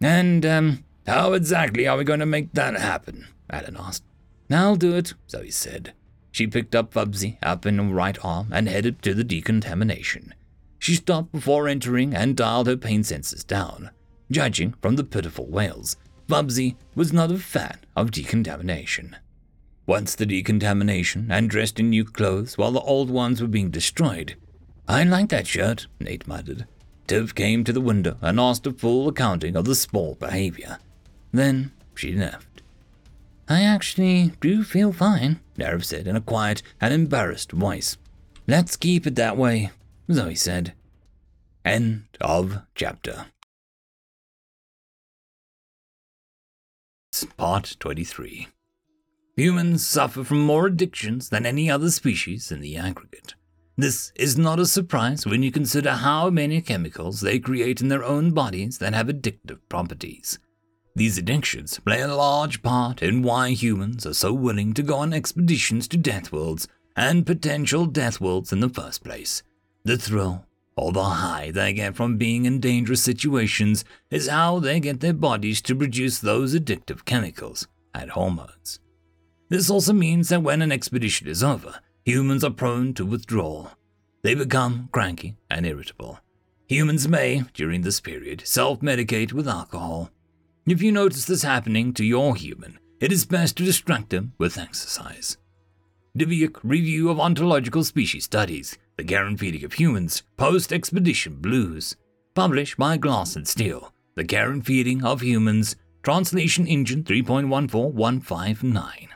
And, um, how exactly are we going to make that happen? Alan asked. I'll do it, Zoe said. She picked up Bubsby up in her right arm and headed to the decontamination. She stopped before entering and dialed her pain sensors down. Judging from the pitiful wails, Bubsby was not a fan of decontamination. Once the decontamination and dressed in new clothes while the old ones were being destroyed. I like that shirt, Nate muttered. Tiv came to the window and asked a full accounting of the spore behavior. Then she left. I actually do feel fine, Nerif said in a quiet and embarrassed voice. Let's keep it that way, Zoe said. End of chapter. Part 23 Humans suffer from more addictions than any other species in the aggregate. This is not a surprise when you consider how many chemicals they create in their own bodies that have addictive properties. These addictions play a large part in why humans are so willing to go on expeditions to death worlds and potential death worlds in the first place. The thrill or the high they get from being in dangerous situations is how they get their bodies to produce those addictive chemicals and hormones. This also means that when an expedition is over, humans are prone to withdrawal. They become cranky and irritable. Humans may, during this period, self medicate with alcohol. If you notice this happening to your human, it is best to distract them with exercise. Dubuque Review of Ontological Species Studies, The Feeding of Humans, Post Expedition Blues, published by Glass and Steel, The Feeding of Humans, Translation Engine 3.14159.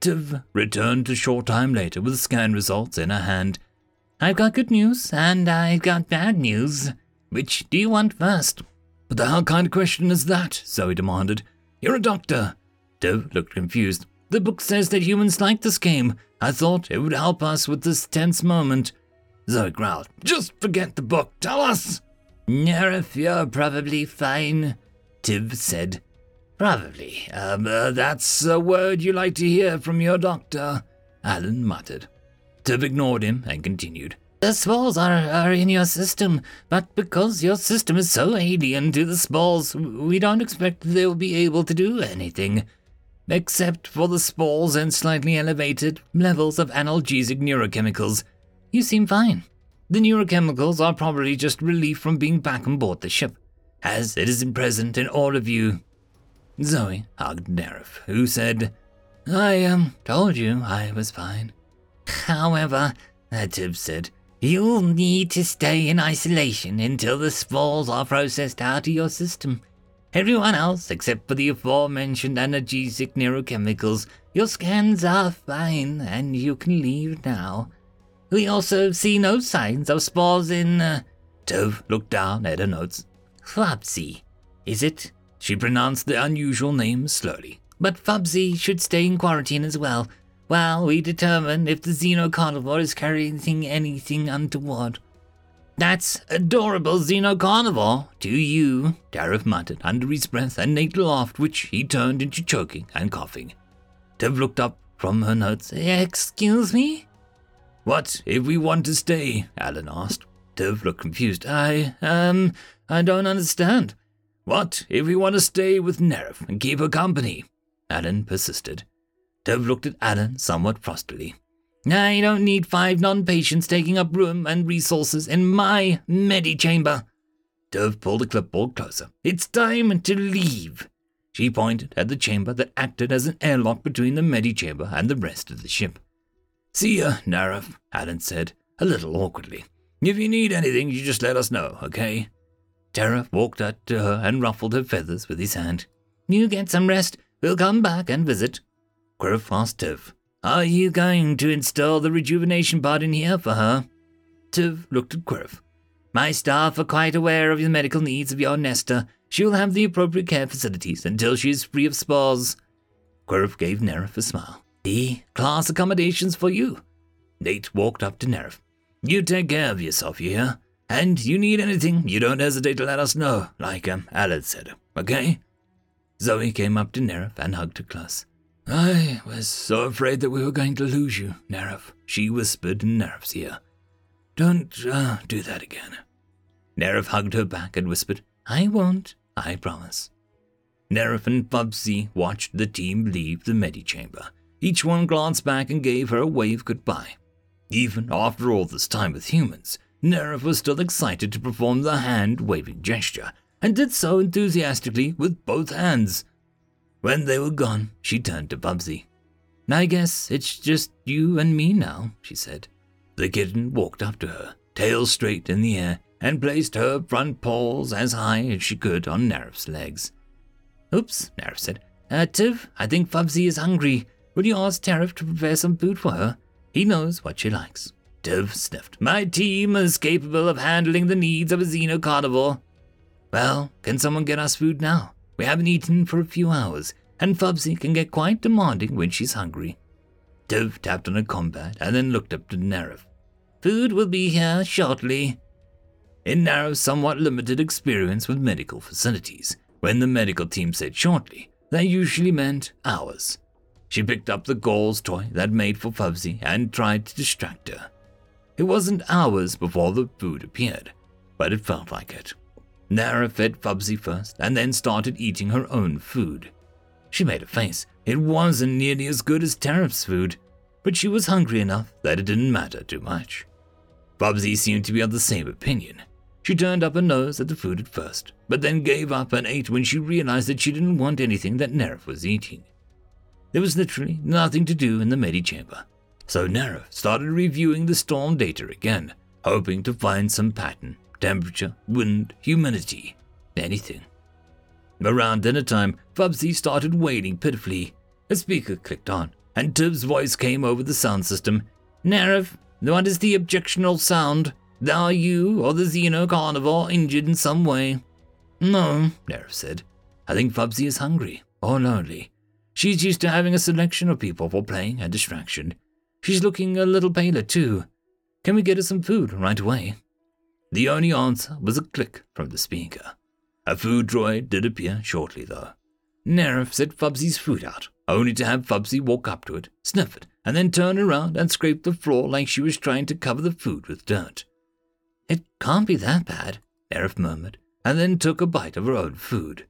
Tiv returned a short time later with scan results in her hand. I've got good news, and I've got bad news. Which do you want first? But the hell kind of question is that? Zoe demanded. You're a doctor. Dove looked confused. The book says that humans like this game. I thought it would help us with this tense moment. Zoe growled. Just forget the book. Tell us. Nerif, you're probably fine, Tiv said. Probably. Um, uh, that's a word you like to hear from your doctor, Alan muttered. Tiv ignored him and continued. The spores are, are in your system, but because your system is so alien to the spores, we don't expect they'll be able to do anything. Except for the spores and slightly elevated levels of analgesic neurochemicals. You seem fine. The neurochemicals are probably just relief from being back on board the ship, as it isn't present in all of you. Zoe hugged Nerif, who said, I um told you I was fine. However, Atib said, you'll need to stay in isolation until the spores are processed out of your system. Everyone else, except for the aforementioned analgesic neurochemicals, your scans are fine and you can leave now. We also see no signs of spores in. Uh, Tove looked down at her notes. Bubsby, is it? She pronounced the unusual name slowly. But Bubsby should stay in quarantine as well, while we determine if the Xenocarnivore is carrying anything untoward. That's adorable Xenocarnivore to you, Dareth muttered under his breath, and Nate laughed, which he turned into choking and coughing. Dev looked up from her notes. Excuse me? What if we want to stay? Alan asked. Dev looked confused. I, um, I don't understand. What if we want to stay with Nerif and keep her company? Alan persisted. Dev looked at Alan somewhat frostily. I don't need five non patients taking up room and resources in my medi chamber. Dev pulled the clipboard closer. It's time to leave. She pointed at the chamber that acted as an airlock between the medi chamber and the rest of the ship. See ya, Nerif, Alan said, a little awkwardly. If you need anything, you just let us know, okay? Terra walked up to her and ruffled her feathers with his hand. You get some rest. We'll come back and visit. Griff asked Tiv. Are you going to install the rejuvenation pod in here for her? Tiv looked at Griff. My staff are quite aware of the medical needs of your Nesta. She will have the appropriate care facilities until she is free of spores. Griff gave Nerif a smile. The class accommodations for you. Nate walked up to Nerif. You take care of yourself, you hear? And you need anything, you don't hesitate to let us know, like um, Alice said, okay? Zoe came up to Nerif and hugged her close. I was so afraid that we were going to lose you, Nerif, she whispered in Nerif's ear. Don't uh, do that again. Nerif hugged her back and whispered, I won't, I promise. Nerif and Bubsby watched the team leave the medichamber. Each one glanced back and gave her a wave goodbye. Even after all this time with humans, Nerif was still excited to perform the hand waving gesture, and did so enthusiastically with both hands. When they were gone, she turned to Bubsby. I guess it's just you and me now, she said. The kitten walked up to her, tail straight in the air, and placed her front paws as high as she could on Nerif's legs. Oops, Nerif said. Uh, Tiv, I think Bubsby is hungry. Will you ask Tarif to prepare some food for her? He knows what she likes. Dev sniffed. My team is capable of handling the needs of a xenocarnivore. Well, can someone get us food now? We haven't eaten for a few hours, and Bubsby can get quite demanding when she's hungry. Dev tapped on a compad and then looked up to Nerif. Food will be here shortly. In Nerif's somewhat limited experience with medical facilities, when the medical team said shortly, that usually meant hours. She picked up the Gauls toy that made for Bubsby and tried to distract her. It wasn't hours before the food appeared, but it felt like it. Nara fed Bubsby first and then started eating her own food. She made a face. It wasn't nearly as good as Tarif's food, but she was hungry enough that it didn't matter too much. Bubsby seemed to be of the same opinion. She turned up her nose at the food at first, but then gave up and ate when she realized that she didn't want anything that Nerif was eating. There was literally nothing to do in the medichamber, so Nara started reviewing the storm data again, hoping to find some pattern temperature, wind, humidity, anything. Around dinner time, Bubsby started wailing pitifully. A speaker clicked on, and Tib's voice came over the sound system. Nerif, what is the objectional sound? Are you or the Xeno carnivore injured in some way? No, Nerif said. I think Bubsby is hungry or lonely. She's used to having a selection of people for playing and distraction. She's looking a little paler, too. Can we get her some food right away? The only answer was a click from the speaker. A food droid did appear shortly, though. Nerif set Bubsby's food out, only to have Fubsy walk up to it, sniff it, and then turn around and scrape the floor like she was trying to cover the food with dirt. It can't be that bad, Nerif murmured, and then took a bite of her own food.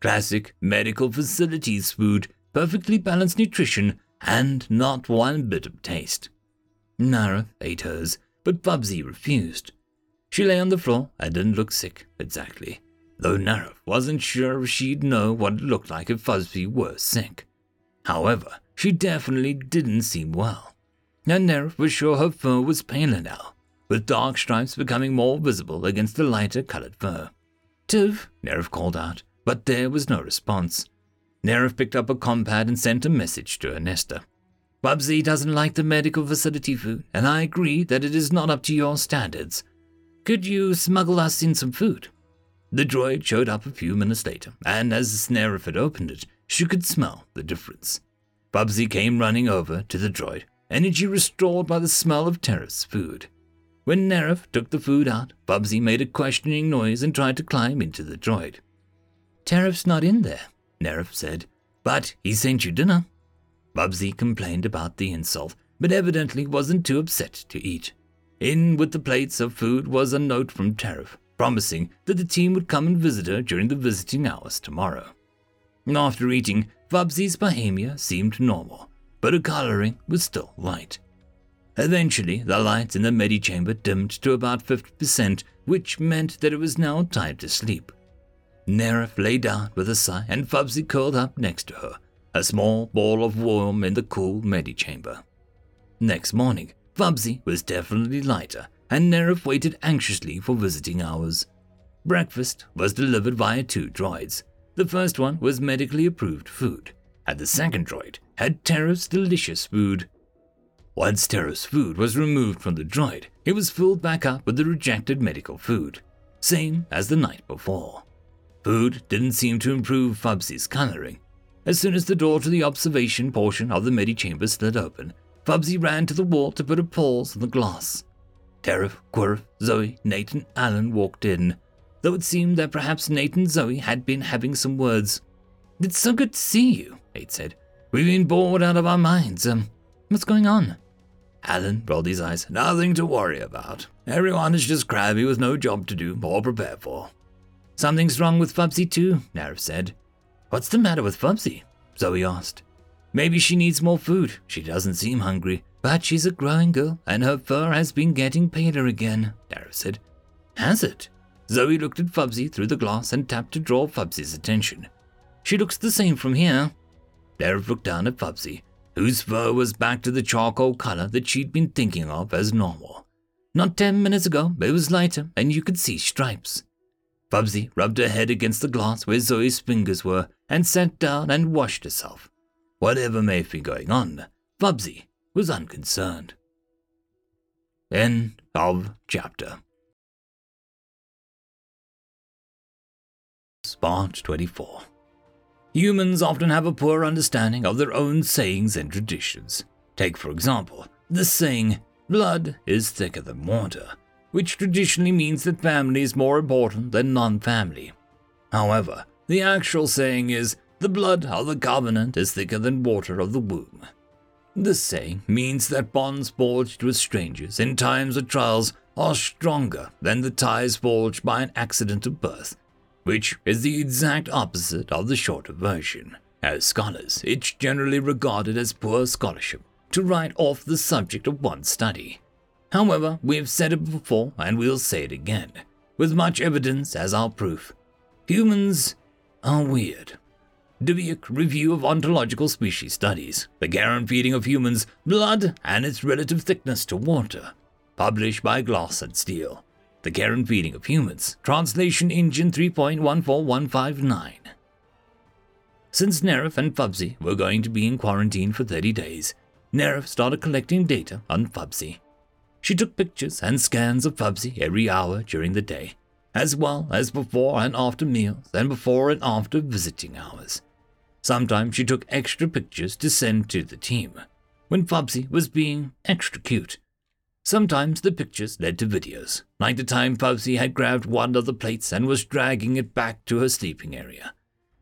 Classic medical facilities food, perfectly balanced nutrition, and not one bit of taste. Nerif ate hers, but Bubsby refused. She lay on the floor and didn't look sick, exactly, though Nerif wasn't sure if she'd know what it looked like if Bubsby were sick. However, she definitely didn't seem well. And Nerif was sure her fur was paler now, with dark stripes becoming more visible against the lighter colored fur. Tiv, Nerif called out, but there was no response. Nerif picked up a compad and sent a message to Ernesta. Bubsby doesn't like the medical facility food, and I agree that it is not up to your standards. Could you smuggle us in some food? The droid showed up a few minutes later, and as Nerif had opened it, she could smell the difference. Bubsby came running over to the droid, energy restored by the smell of Terra's food. When Nerif took the food out, Bubsby made a questioning noise and tried to climb into the droid. Tarif's not in there, Nerif said, but he sent you dinner. Bubsby complained about the insult, but evidently wasn't too upset to eat. In with the plates of food was a note from Tarif, promising that the team would come and visit her during the visiting hours tomorrow. After eating, Bubsby's Bohemia seemed normal, but her coloring was still light. Eventually, the lights in the medi chamber dimmed to about 50%, which meant that it was now time to sleep. Nerif lay down with a sigh, and Bubsby curled up next to her, a small ball of warmth in the cool medi chamber. Next morning, Bubsby was definitely lighter, and Nerif waited anxiously for visiting hours. Breakfast was delivered via two droids. The first one was medically approved food, and the second droid had Terra's delicious food. Once Terra's food was removed from the droid, it was filled back up with the rejected medical food, same as the night before. Food didn't seem to improve Bubsby's coloring. As soon as the door to the observation portion of the medichamber slid open, Bubsby ran to the wall to put her paws on the glass. Tarif, Querif, Zoe, Nate, and Alan walked in, though it seemed that perhaps Nate and Zoe had been having some words. It's so good to see you, Nate said. We've been bored out of our minds. Um, what's going on? Alan rolled his eyes. Nothing to worry about. Everyone is just crabby with no job to do or prepare for. Something's wrong with Bubsby too, Nerif said. What's the matter with Bubsby? Zoe asked. Maybe she needs more food. She doesn't seem hungry. But she's a growing girl, and her fur has been getting paler again, Nerif said. Has it? Zoe looked at Bubsby through the glass and tapped to draw Bubsby's attention. She looks the same from here. Nerif looked down at Bubsby whose fur was back to the charcoal color that she'd been thinking of as normal. Not ten minutes ago, it was lighter, and you could see stripes. Bubsby rubbed her head against the glass where Zoe's fingers were and sat down and washed herself. Whatever may have been going on, Bubsby was unconcerned. End of chapter. Spot 24. Humans often have a poor understanding of their own sayings and traditions. Take, for example, the saying, blood is thicker than water, which traditionally means that family is more important than non family. However, the actual saying is, the blood of the covenant is thicker than water of the womb. This saying means that bonds forged with strangers in times of trials are stronger than the ties forged by an accident of birth which is the exact opposite of the shorter version. As scholars, it's generally regarded as poor scholarship to write off the subject of one's study. However, we've said it before and we'll say it again, with much evidence as our proof. Humans are weird. Dweck Review of Ontological Species Studies, The Care and Feeding of Humans, Blood and its Relative Thickness to Water, published by Glass and Steel. The Care and Feeding of Humans, Translation Engine 3.14159. Since Nerif and Bubsby were going to be in quarantine for 30 days, Nerif started collecting data on Bubsby. She took pictures and scans of Bubsby every hour during the day, as well as before and after meals and before and after visiting hours. Sometimes she took extra pictures to send to the team when Bubsby was being extra cute. Sometimes the pictures led to videos, like the time Bubsby had grabbed one of the plates and was dragging it back to her sleeping area.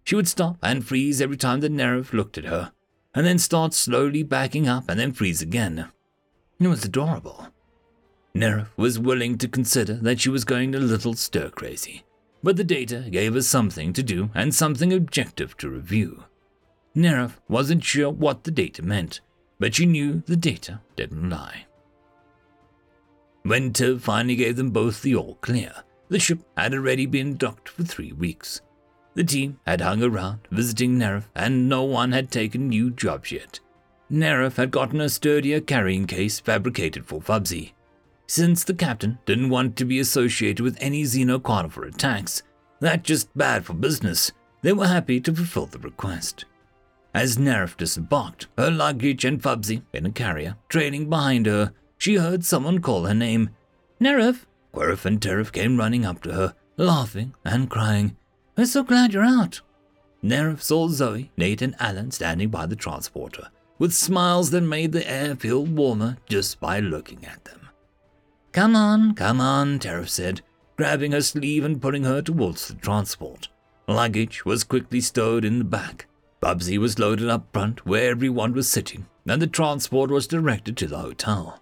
She would stop and freeze every time the Nerif looked at her, and then start slowly backing up and then freeze again. It was adorable. Nerif was willing to consider that she was going a little stir crazy, but the data gave her something to do and something objective to review. Nerif wasn't sure what the data meant, but she knew the data didn't lie. When Tiv finally gave them both the all clear, the ship had already been docked for three weeks. The team had hung around, visiting Nerif, and no one had taken new jobs yet. Nerif had gotten a sturdier carrying case fabricated for Bubsby. Since the captain didn't want to be associated with any xenocarnivore attacks, that just bad for business, they were happy to fulfill the request. As Nerif disembarked, her luggage and Fubsy in a carrier trailing behind her, she heard someone call her name. Nerif! Querif and Tarif came running up to her, laughing and crying. We're so glad you're out. Nerif saw Zoe, Nate, and Alan standing by the transporter, with smiles that made the air feel warmer just by looking at them. Come on, come on, Tarif said, grabbing her sleeve and pulling her towards the transport. Luggage was quickly stowed in the back. Bubsby was loaded up front where everyone was sitting, and the transport was directed to the hotel.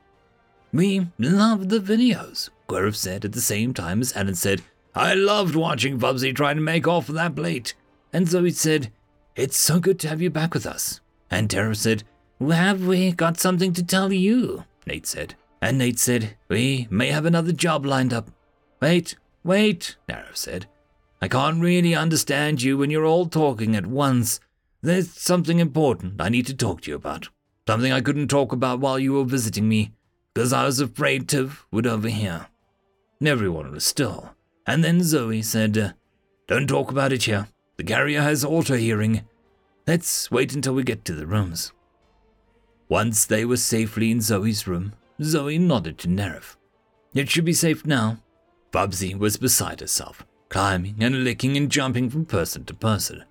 We loved the videos, Querif said at the same time as Alan said, I loved watching Bubsby trying to make off with that plate. And Zoe said, It's so good to have you back with us. And Tarif said, well, Have we got something to tell you? Nate said. And Nate said, We may have another job lined up. Wait, wait, Nerif said. I can't really understand you when you're all talking at once. There's something important I need to talk to you about. Something I couldn't talk about while you were visiting me because I was afraid Tiv would overhear. Everyone was still, and then Zoe said, uh, Don't talk about it here. The carrier has auto hearing. Let's wait until we get to the rooms. Once they were safely in Zoe's room, Zoe nodded to Nerif. It should be safe now. Bubsby was beside herself, climbing and licking and jumping from person to person.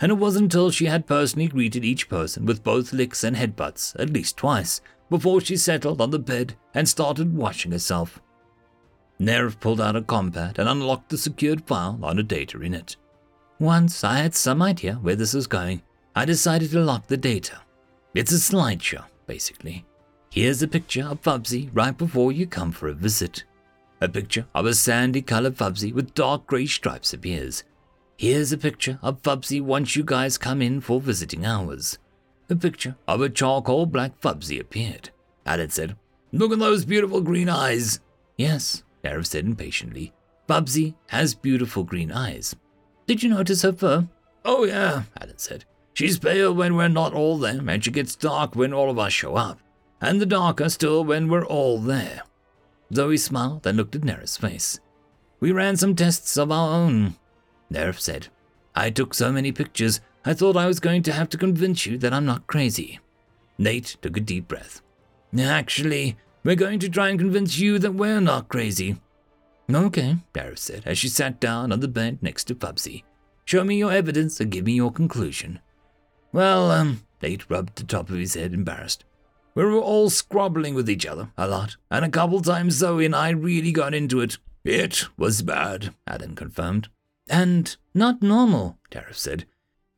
And it wasn't until she had personally greeted each person with both licks and headbutts at least twice before she settled on the bed and started washing herself. Nerif pulled out a compad and unlocked the secured file on the data in it. Once I had some idea where this was going, I decided to lock the data. It's a slideshow, basically. Here's a picture of Bubsby right before you come for a visit. A picture of a sandy colored Bubsby with dark grey stripes appears. Here's a picture of Bubsby once you guys come in for visiting hours a picture of a charcoal black Bubsby appeared. Alan said, Look at those beautiful green eyes. Yes, Gareth said impatiently. Bubsby has beautiful green eyes. Did you notice her fur? Oh, yeah, Alan said. She's pale when we're not all there, and she gets dark when all of us show up, and the darker still when we're all there. Zoe smiled and looked at Nerif's face. We ran some tests of our own, Nerif said. I took so many pictures, I thought I was going to have to convince you that I'm not crazy. Nate took a deep breath. Actually, we're going to try and convince you that we're not crazy. Okay, Gareth said as she sat down on the bed next to Bubsby. Show me your evidence and give me your conclusion. Well, um, Nate rubbed the top of his head, embarrassed. We were all squabbling with each other a lot, and a couple times Zoe and I really got into it. It was bad, Adam confirmed. And not normal, Tarif said.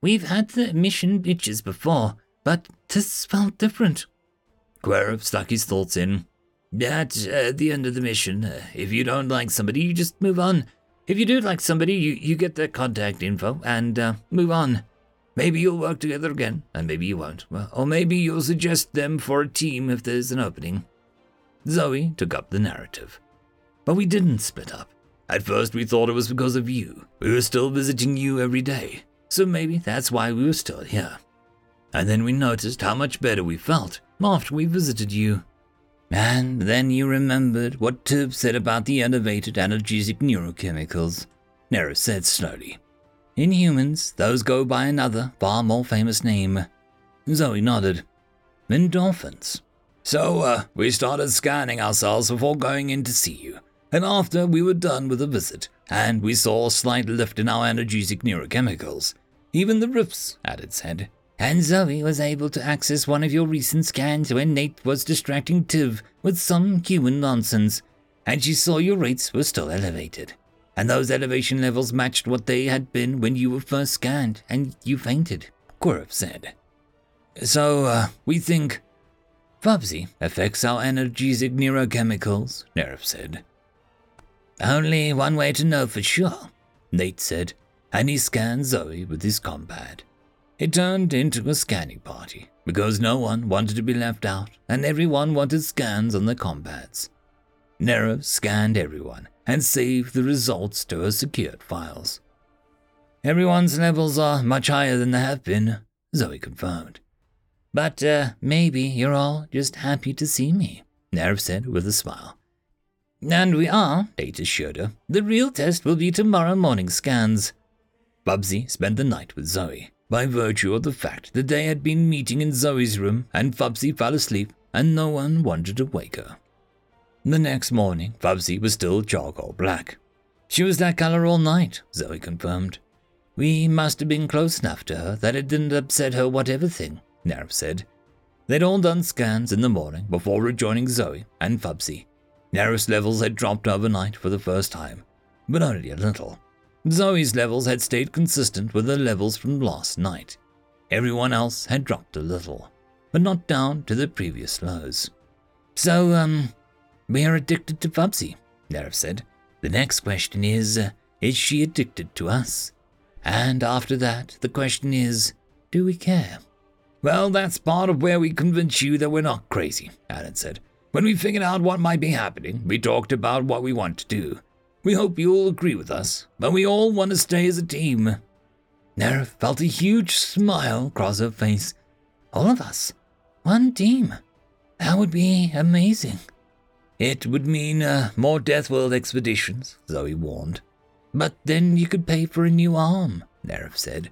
We've had the mission bitches before, but this felt different. Querif stuck his thoughts in. At uh, the end of the mission, uh, if you don't like somebody, you just move on. If you do like somebody, you, you get their contact info and uh, move on. Maybe you'll work together again, and maybe you won't. Well, or maybe you'll suggest them for a team if there's an opening. Zoe took up the narrative. But we didn't split up. At first, we thought it was because of you. We were still visiting you every day so maybe that's why we were still here. And then we noticed how much better we felt after we visited you. And then you remembered what Tiv said about the elevated analgesic neurochemicals. Nerif said slowly. In humans, those go by another, far more famous name. Zoe nodded. Endorphins. So, uh, we started scanning ourselves before going in to see you. And after we were done with the visit, and we saw a slight lift in our analgesic neurochemicals, even the rifts, added said. And Zoe was able to access one of your recent scans when Nate was distracting Tiv with some human nonsense, and she saw your rates were still elevated. And those elevation levels matched what they had been when you were first scanned, and you fainted, Querif said. So, uh, we think. Bubsby affects our analgesic neurochemicals, Nerif said. Only one way to know for sure, Nate said, and he scanned Zoe with his compad. It turned into a scanning party because no one wanted to be left out and everyone wanted scans on their compads. Nerif scanned everyone and saved the results to her secured files. Everyone's levels are much higher than they have been, Zoe confirmed. But uh, maybe you're all just happy to see me, Nerif said with a smile. And we are, Nate assured her. The real test will be tomorrow morning scans. Bubsby spent the night with Zoe, by virtue of the fact that they had been meeting in Zoe's room and Bubsby fell asleep and no one wanted to wake her. The next morning, Bubsby was still charcoal black. She was that color all night, Zoe confirmed. We must have been close enough to her that it didn't upset her whatever thing, Nerif said. They'd all done scans in the morning before rejoining Zoe and Bubsby. Nerif's levels had dropped overnight for the first time, but only a little. Zoe's levels had stayed consistent with the levels from last night. Everyone else had dropped a little, but not down to the previous lows. So, um, we are addicted to Bubsby, Nerif said. The next question is, uh, is she addicted to us? And after that, the question is, do we care? Well, that's part of where we convince you that we're not crazy, Alan said. When we figured out what might be happening, we talked about what we want to do. We hope you'll agree with us, but we all want to stay as a team. Nerif felt a huge smile cross her face. All of us. One team. That would be amazing. It would mean uh, more Deathworld expeditions, Zoe warned. But then you could pay for a new arm, Nerif said.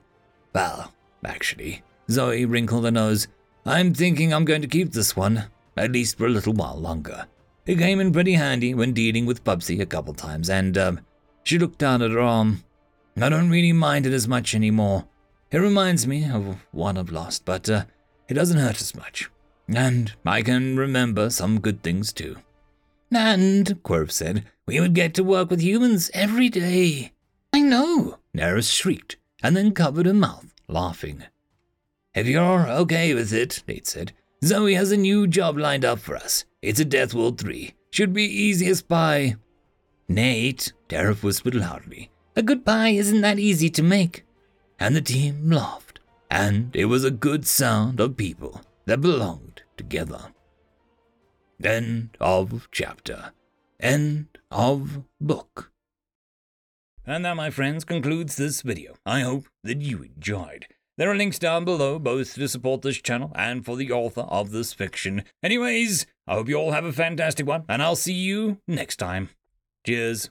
Well, actually, Zoe wrinkled her nose. I'm thinking I'm going to keep this one, at least for a little while longer. It came in pretty handy when dealing with Bubsby a couple times, and, um, she looked down at her arm. I don't really mind it as much anymore. It reminds me of one I've lost, but, uh, it doesn't hurt as much. And I can remember some good things too. And, Querif said, we would get to work with humans every day. I know, Nerif shrieked, and then covered her mouth, laughing. If you're okay with it, Nate said, Zoe has a new job lined up for us. It's a Death World 3. Should be easy as pie. Nate, Tarif whispered loudly. A good pie isn't that easy to make. And the team laughed, and it was a good sound of people that belonged together. End of chapter. End of book. And that, my friends, concludes this video. I hope that you enjoyed. There are links down below both to support this channel and for the author of this fiction. Anyways, I hope you all have a fantastic one, and I'll see you next time. Cheers.